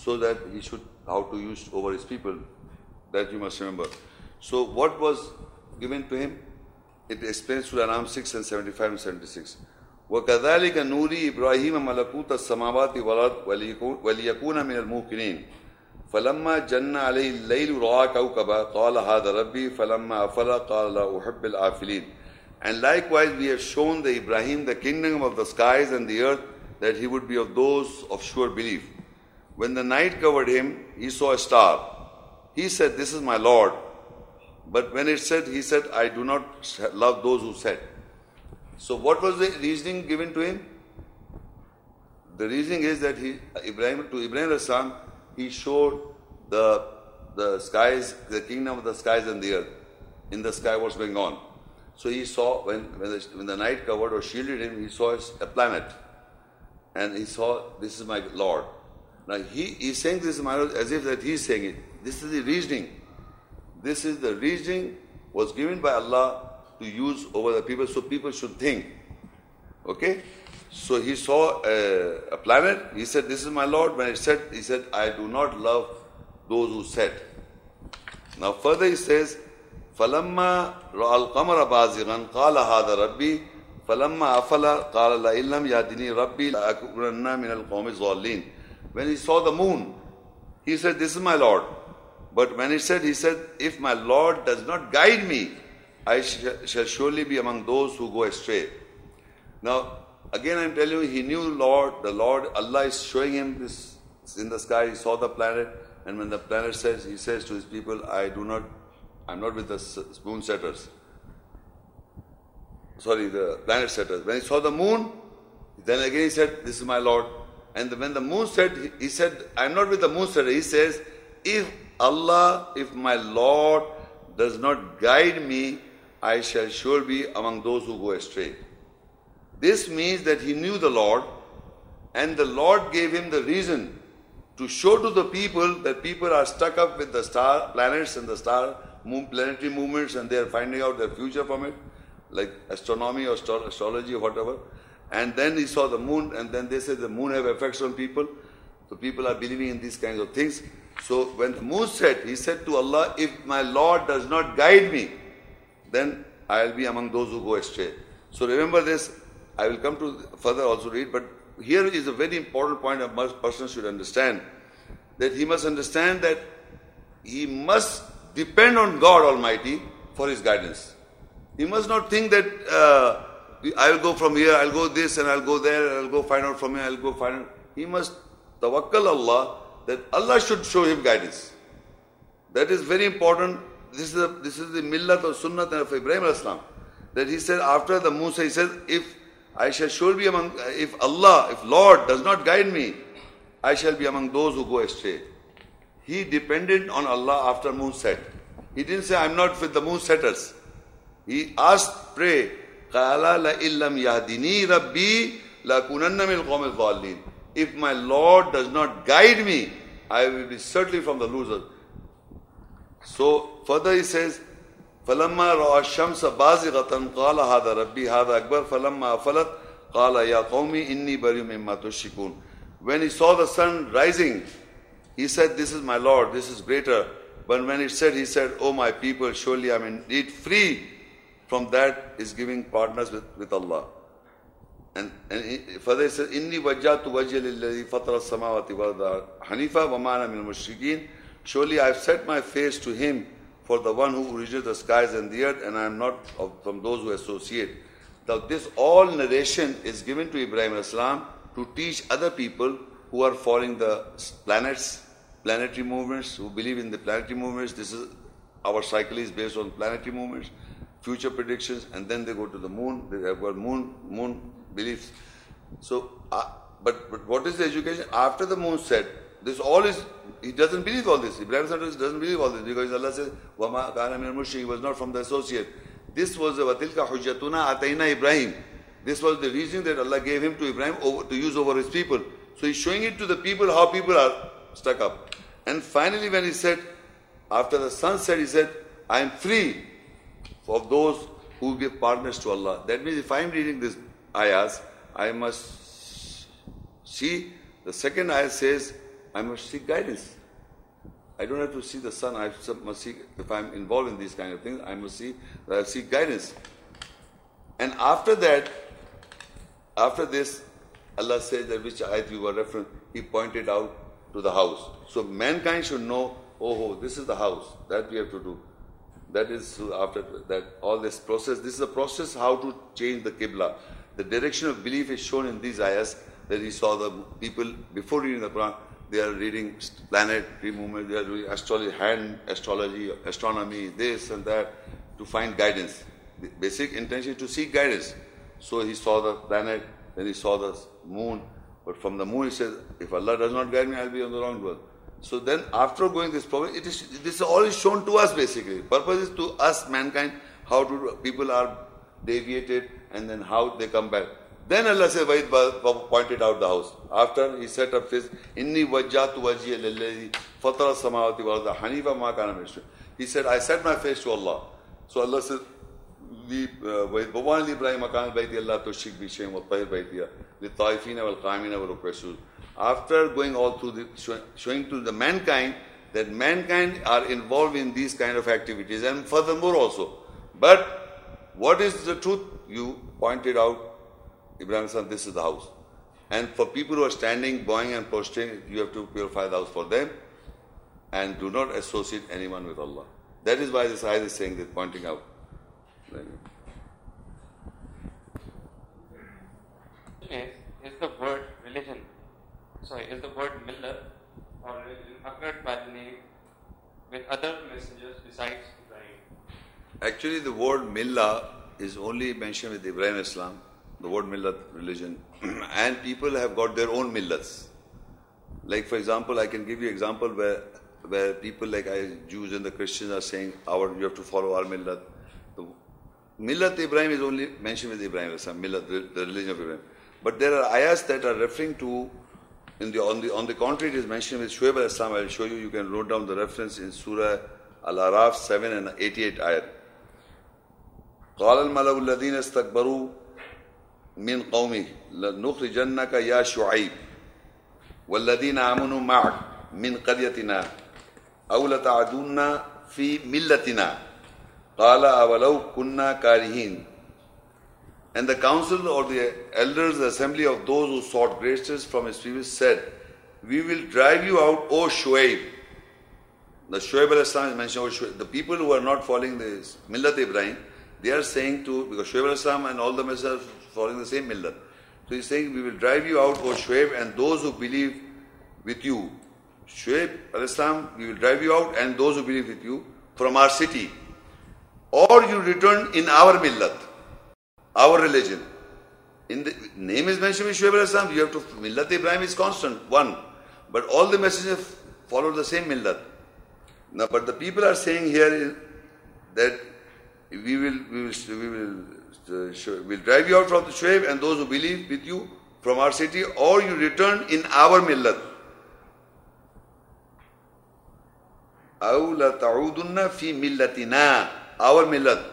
سو دیٹ ہی شوڈ ہاؤ ٹو یوز اوور ہز پیپل دیٹ یو مسٹ ریمبر سو واٹ واز گیون ٹو ہیم اٹ ایکسپلینس ٹو الانام سکس اینڈ سیونٹی فائیو اینڈ سیونٹی سکس وہ کدالی کا نوری ابراہیم ملکوت السماوات ولاد ولیکون من فلما جن عليه الليل رأى كوكبا قال هذا ربي فلما أفل قال لا أحب الآفلين And likewise we have shown the Ibrahim the kingdom of the skies and the earth that he would be of those of sure belief. When the night covered him, he saw a star. He said, This is my Lord. But when it said, he said, I do not love those who said. So what was the reasoning given to him? The reasoning is that he, Ibrahim, to Ibrahim Islam, he showed the, the skies, the kingdom of the skies and the earth. In the sky, what's going on. So he saw, when, when, the, when the night covered or shielded him, he saw a planet. And he saw, this is my Lord. Now he is saying this as if that he is saying it. This is the reasoning. This is the reasoning was given by Allah to use over the people, so people should think. Okay? So he saw a, a, planet. He said, This is my Lord. When it said, he said, I do not love those who said. Now further he says, فلما رأى القمر بازغا قال هذا ربي فلما أفل قال لئن لم يهدني ربي لأكونن من القوم الضالين When he saw the moon, he said, This is my Lord. But when he said, he said, If my Lord does not guide me, I shall surely be among those who go astray. Now, again I'm telling you, he knew Lord, the Lord, Allah is showing him this in the sky, he saw the planet, and when the planet says, he says to his people, I do not, I'm not with the moon setters. Sorry, the planet setters. When he saw the moon, then again he said, This is my Lord. And when the moon said, he said, I'm not with the moon setter. He says, If Allah, if my Lord does not guide me, I shall sure be among those who go astray. This means that he knew the Lord, and the Lord gave him the reason to show to the people that people are stuck up with the star planets and the star moon, planetary movements, and they are finding out their future from it, like astronomy or astrology or whatever. And then he saw the moon, and then they said the moon have effects on people. So people are believing in these kinds of things. So when the moon said, he said to Allah, if my Lord does not guide me, then I will be among those who go astray. So remember this. I will come to further also read, but here is a very important point a person should understand that he must understand that he must depend on God Almighty for his guidance. He must not think that uh, I'll go from here, I'll go this, and I'll go there, I'll go find out from here, I'll go find out. He must tawakkal Allah that Allah should show him guidance. That is very important. This is the, this is the millat or sunnah of Ibrahim Islam. That he said after the Musa, he said, if I shall surely be among, if Allah, if Lord does not guide me, I shall be among those who go astray. He depended on Allah after moon set. He didn't say, I'm not with the moon setters. He asked, pray, قال لئن يهدني ربي لأكونن من القوم الضالين if my Lord does not guide me, I will be certainly from the losers. So further he says, فلما رأى الشمس بازغة قال هذا ربي هذا أكبر فلما أفلت قال يا قومي إني بريء مما تشركون When he saw the sun rising, he said, This is my Lord, this is greater. But when it said, he said, Oh my people, surely I am indeed free from that is giving partners with, with Allah. And, and further he says, Inni wajjatu wajhi lilladhi fatara samawati wal hanifa wa mana min mushrikeen. Surely I have set my face to him for the one who originated the skies and the earth, and I am not of, from those who associate. Now this all narration is given to Ibrahim Islam to teach other people who are following the planets, planetary movements, who believe in the planetary movements. This is our cycle is based on planetary movements, future predictions, and then they go to the moon. They have got moon, moon beliefs. So, uh, but, but what is the education? After the moon set, this all is, he doesn't believe all this. Ibrahim doesn't believe all this because Allah says, وَمَا كَانَ مِنَ الْمُشْرِكِ He was not from the associate. This was the وَتِلْكَ حُجَّتُنَا أَتَيْنَا Ibrahim. This was the reason that Allah gave him to Ibrahim over, to use over his people. So he's showing it to the people how people are stuck up. And finally when he said, after the sunset, he said, I am free of those who give partners to Allah. That means if I am reading this ayahs, I must see, the second ayah says, I must seek guidance. I don't have to see the sun, I must seek, if I'm involved in these kind of things, I must see, I seek guidance. And after that, after this, Allah says that which ayat you were referring, He pointed out to the house. So mankind should know, oh, oh, this is the house, that we have to do. That is after that all this process. This is a process how to change the Qibla. The direction of belief is shown in these ayahs that he saw the people before reading the Quran. They are reading planetary movement, they are doing astrology, hand astrology, astronomy, this and that to find guidance. The basic intention is to seek guidance. So he saw the planet, then he saw the moon. But from the moon he says, if Allah does not guide me, I'll be on the wrong path. So then after going this problem, it is this is all is shown to us basically. Purpose is to us, mankind, how to people are deviated and then how they come back. Then Allah says, Wahid pointed out the house. After he set up his, Inni wajjatu wajiyya lillahi fatara samawati warda hanifa ma kana mishri. He said, I set my face to Allah. So Allah says, uh, Wahid bawan Ibrahim akan baiti Allah tushik bishayim wa tahir baitiya li taifina wal qaimina wa rukrasud. After going all through the, showing to the mankind that mankind are involved in these kind of activities and furthermore also. But what is the truth? You pointed out Ibrahim said this is the house. And for people who are standing bowing and prostrating you have to purify the house for them and do not associate anyone with Allah. That is why this ayah is saying this pointing out. Is, is the word religion, sorry, is the word millah or religion occurred by the name with other messengers besides Ibrahim? Actually, the word millah is only mentioned with Ibrahim Islam, the word millah, religion, and people have got their own millahs. Like, for example, I can give you example where where people like I, Jews and the Christians are saying, our you have to follow our millah. Millat Ibrahim is only mentioned with Ibrahim Islam, Millat, the, the religion of Ibrahim. But there are ayahs that are referring to, in the, on, the, on the contrary, it is mentioned with Shuaib al-Islam. I will show you, you can note down the reference in Surah Al-Araf 7 and 88 ayat. قال الملأ الذين استكبروا من قومه لنخرجنك يا شعيب والذين آمنوا معك من قريتنا أو لتعدون في ملتنا Qala avalau kunna karihin. And the council or the elders, the assembly of those who sought graces from his people said, We will drive you out, O Shuaib. The Shuaib al-Islam is mentioned, Shuaib. the people who are not following the Millat Ibrahim, they are saying to, because Shuaib al-Islam and all the messengers are following the same Millat. So he's saying, We will drive you out, O Shuaib, and those who believe with you. Shuaib al-Islam, we will drive you out, and those who believe with you from our city or you return in our millat, our religion. In the name is mentioned in al you have to, millat Ibrahim is constant, one. But all the messages follow the same millat. Now, but the people are saying here that we will, we will, we will, will drive you out from the Shuaib and those who believe with you from our city, or you return in our millat. fi millatina, our millat.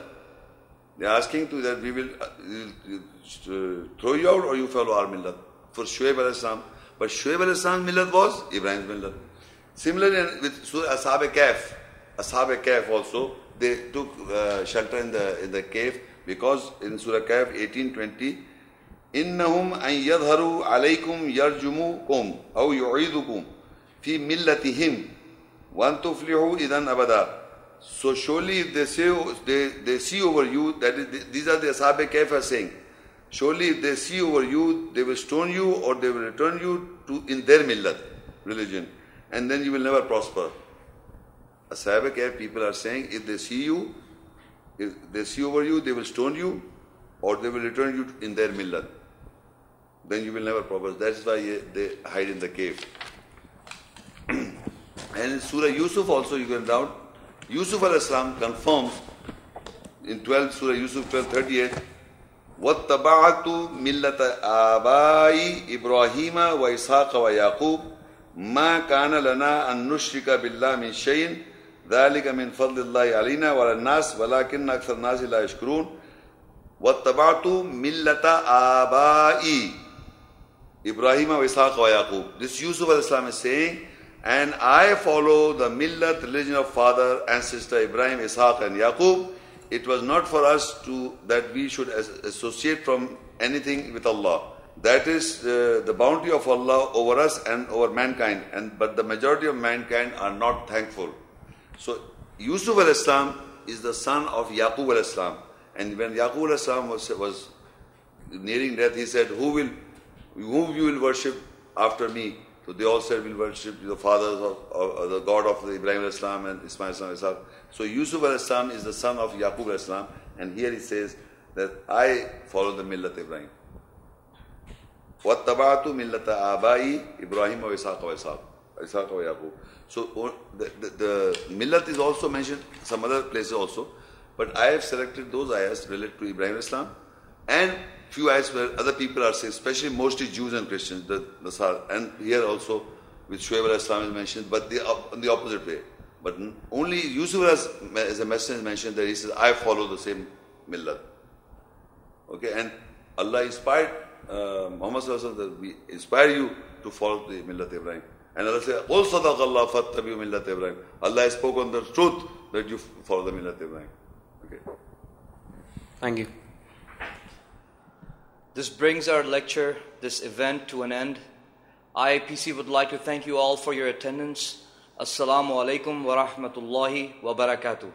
They are asking to that we will uh, uh, throw you out or you follow our millat for Shuaib al But Shuaib al-Islam's millat was Ibrahim's millat. Similarly, uh, with Surah Ashab-e-Kahf, Ashab-e-Kahf also, they took uh, shelter in the, in the cave because in Surah Kahf 1820, إنهم أن يظهروا عليكم يرجموكم أو يعيدكم في ملتهم وأن تفلحوا idan abada. So surely if they say they, they see over you, that is, these are the Ashab Kahf saying, surely if they see over you, they will stone you or they will return you to in their millat, religion, and then you will never prosper. Ashab Kahf people are saying if they see you, if they see over you, they will stone you or they will return you in their millat. Then you will never prosper. That's why they hide in the cave. and in Surah Yusuf also you can doubt Yusuf al-Islam confirms in 12 Surah Yusuf 1238 واتبعت ملة آباء إبراهيم وإسحاق ويعقوب ما كان لنا أن نشرك بالله من شيء ذلك من فضل الله علينا وعلى الناس ولكن أكثر الناس لا يشكرون واتبعت ملة آبائي إبراهيم وإسحاق ويعقوب This Yusuf al-Islam is saying and I follow the millat religion of father and sister Ibrahim, Ishaq and Yaqub. It was not for us to that we should associate from anything with Allah. that is uh, the bounty of Allah over us and over mankind. And but the majority of mankind are not thankful. So Yusuf al Islam is the son of Yaqub al Islam. And when Yaqub al Islam was, was nearing death, he said, Who will whom you will worship after me? So they all said, We'll worship the fathers of, of, the God of the Ibrahim al Islam and Ismail al Islam. So Yusuf al Islam is the son of Yaqub al Islam. And here he says that I follow the Millat Ibrahim. وَاتَّبَعْتُ مِلَّةَ آبَائِ إِبْرَاهِيمَ وَإِسْحَاقَ وَإِسْحَاقَ Isaac or Yaqub. so the, the, the millat is also mentioned some other places also, but I have selected those ayahs related to Ibrahim Islam and few ayahs where other people are saying, especially mostly Jews and Christians, the Nasar, and here also with Shuaib Islam is mentioned, but the, op- the opposite way. But only Yusuf as, as a messenger mentioned that he says, I follow the same millat. Okay, and Allah inspired uh, Muhammad that we inspire you to follow the Millat Ibrahim. And Allah said, "All sadaq Allah fattabi Millat Ibrahim." Allah has spoken the truth that you follow the Millat Ibrahim. Okay. Thank you. This brings our lecture, this event to an end. IAPC would like to thank you all for your attendance. Assalamu alaikum wa rahmatullahi wa barakatuh.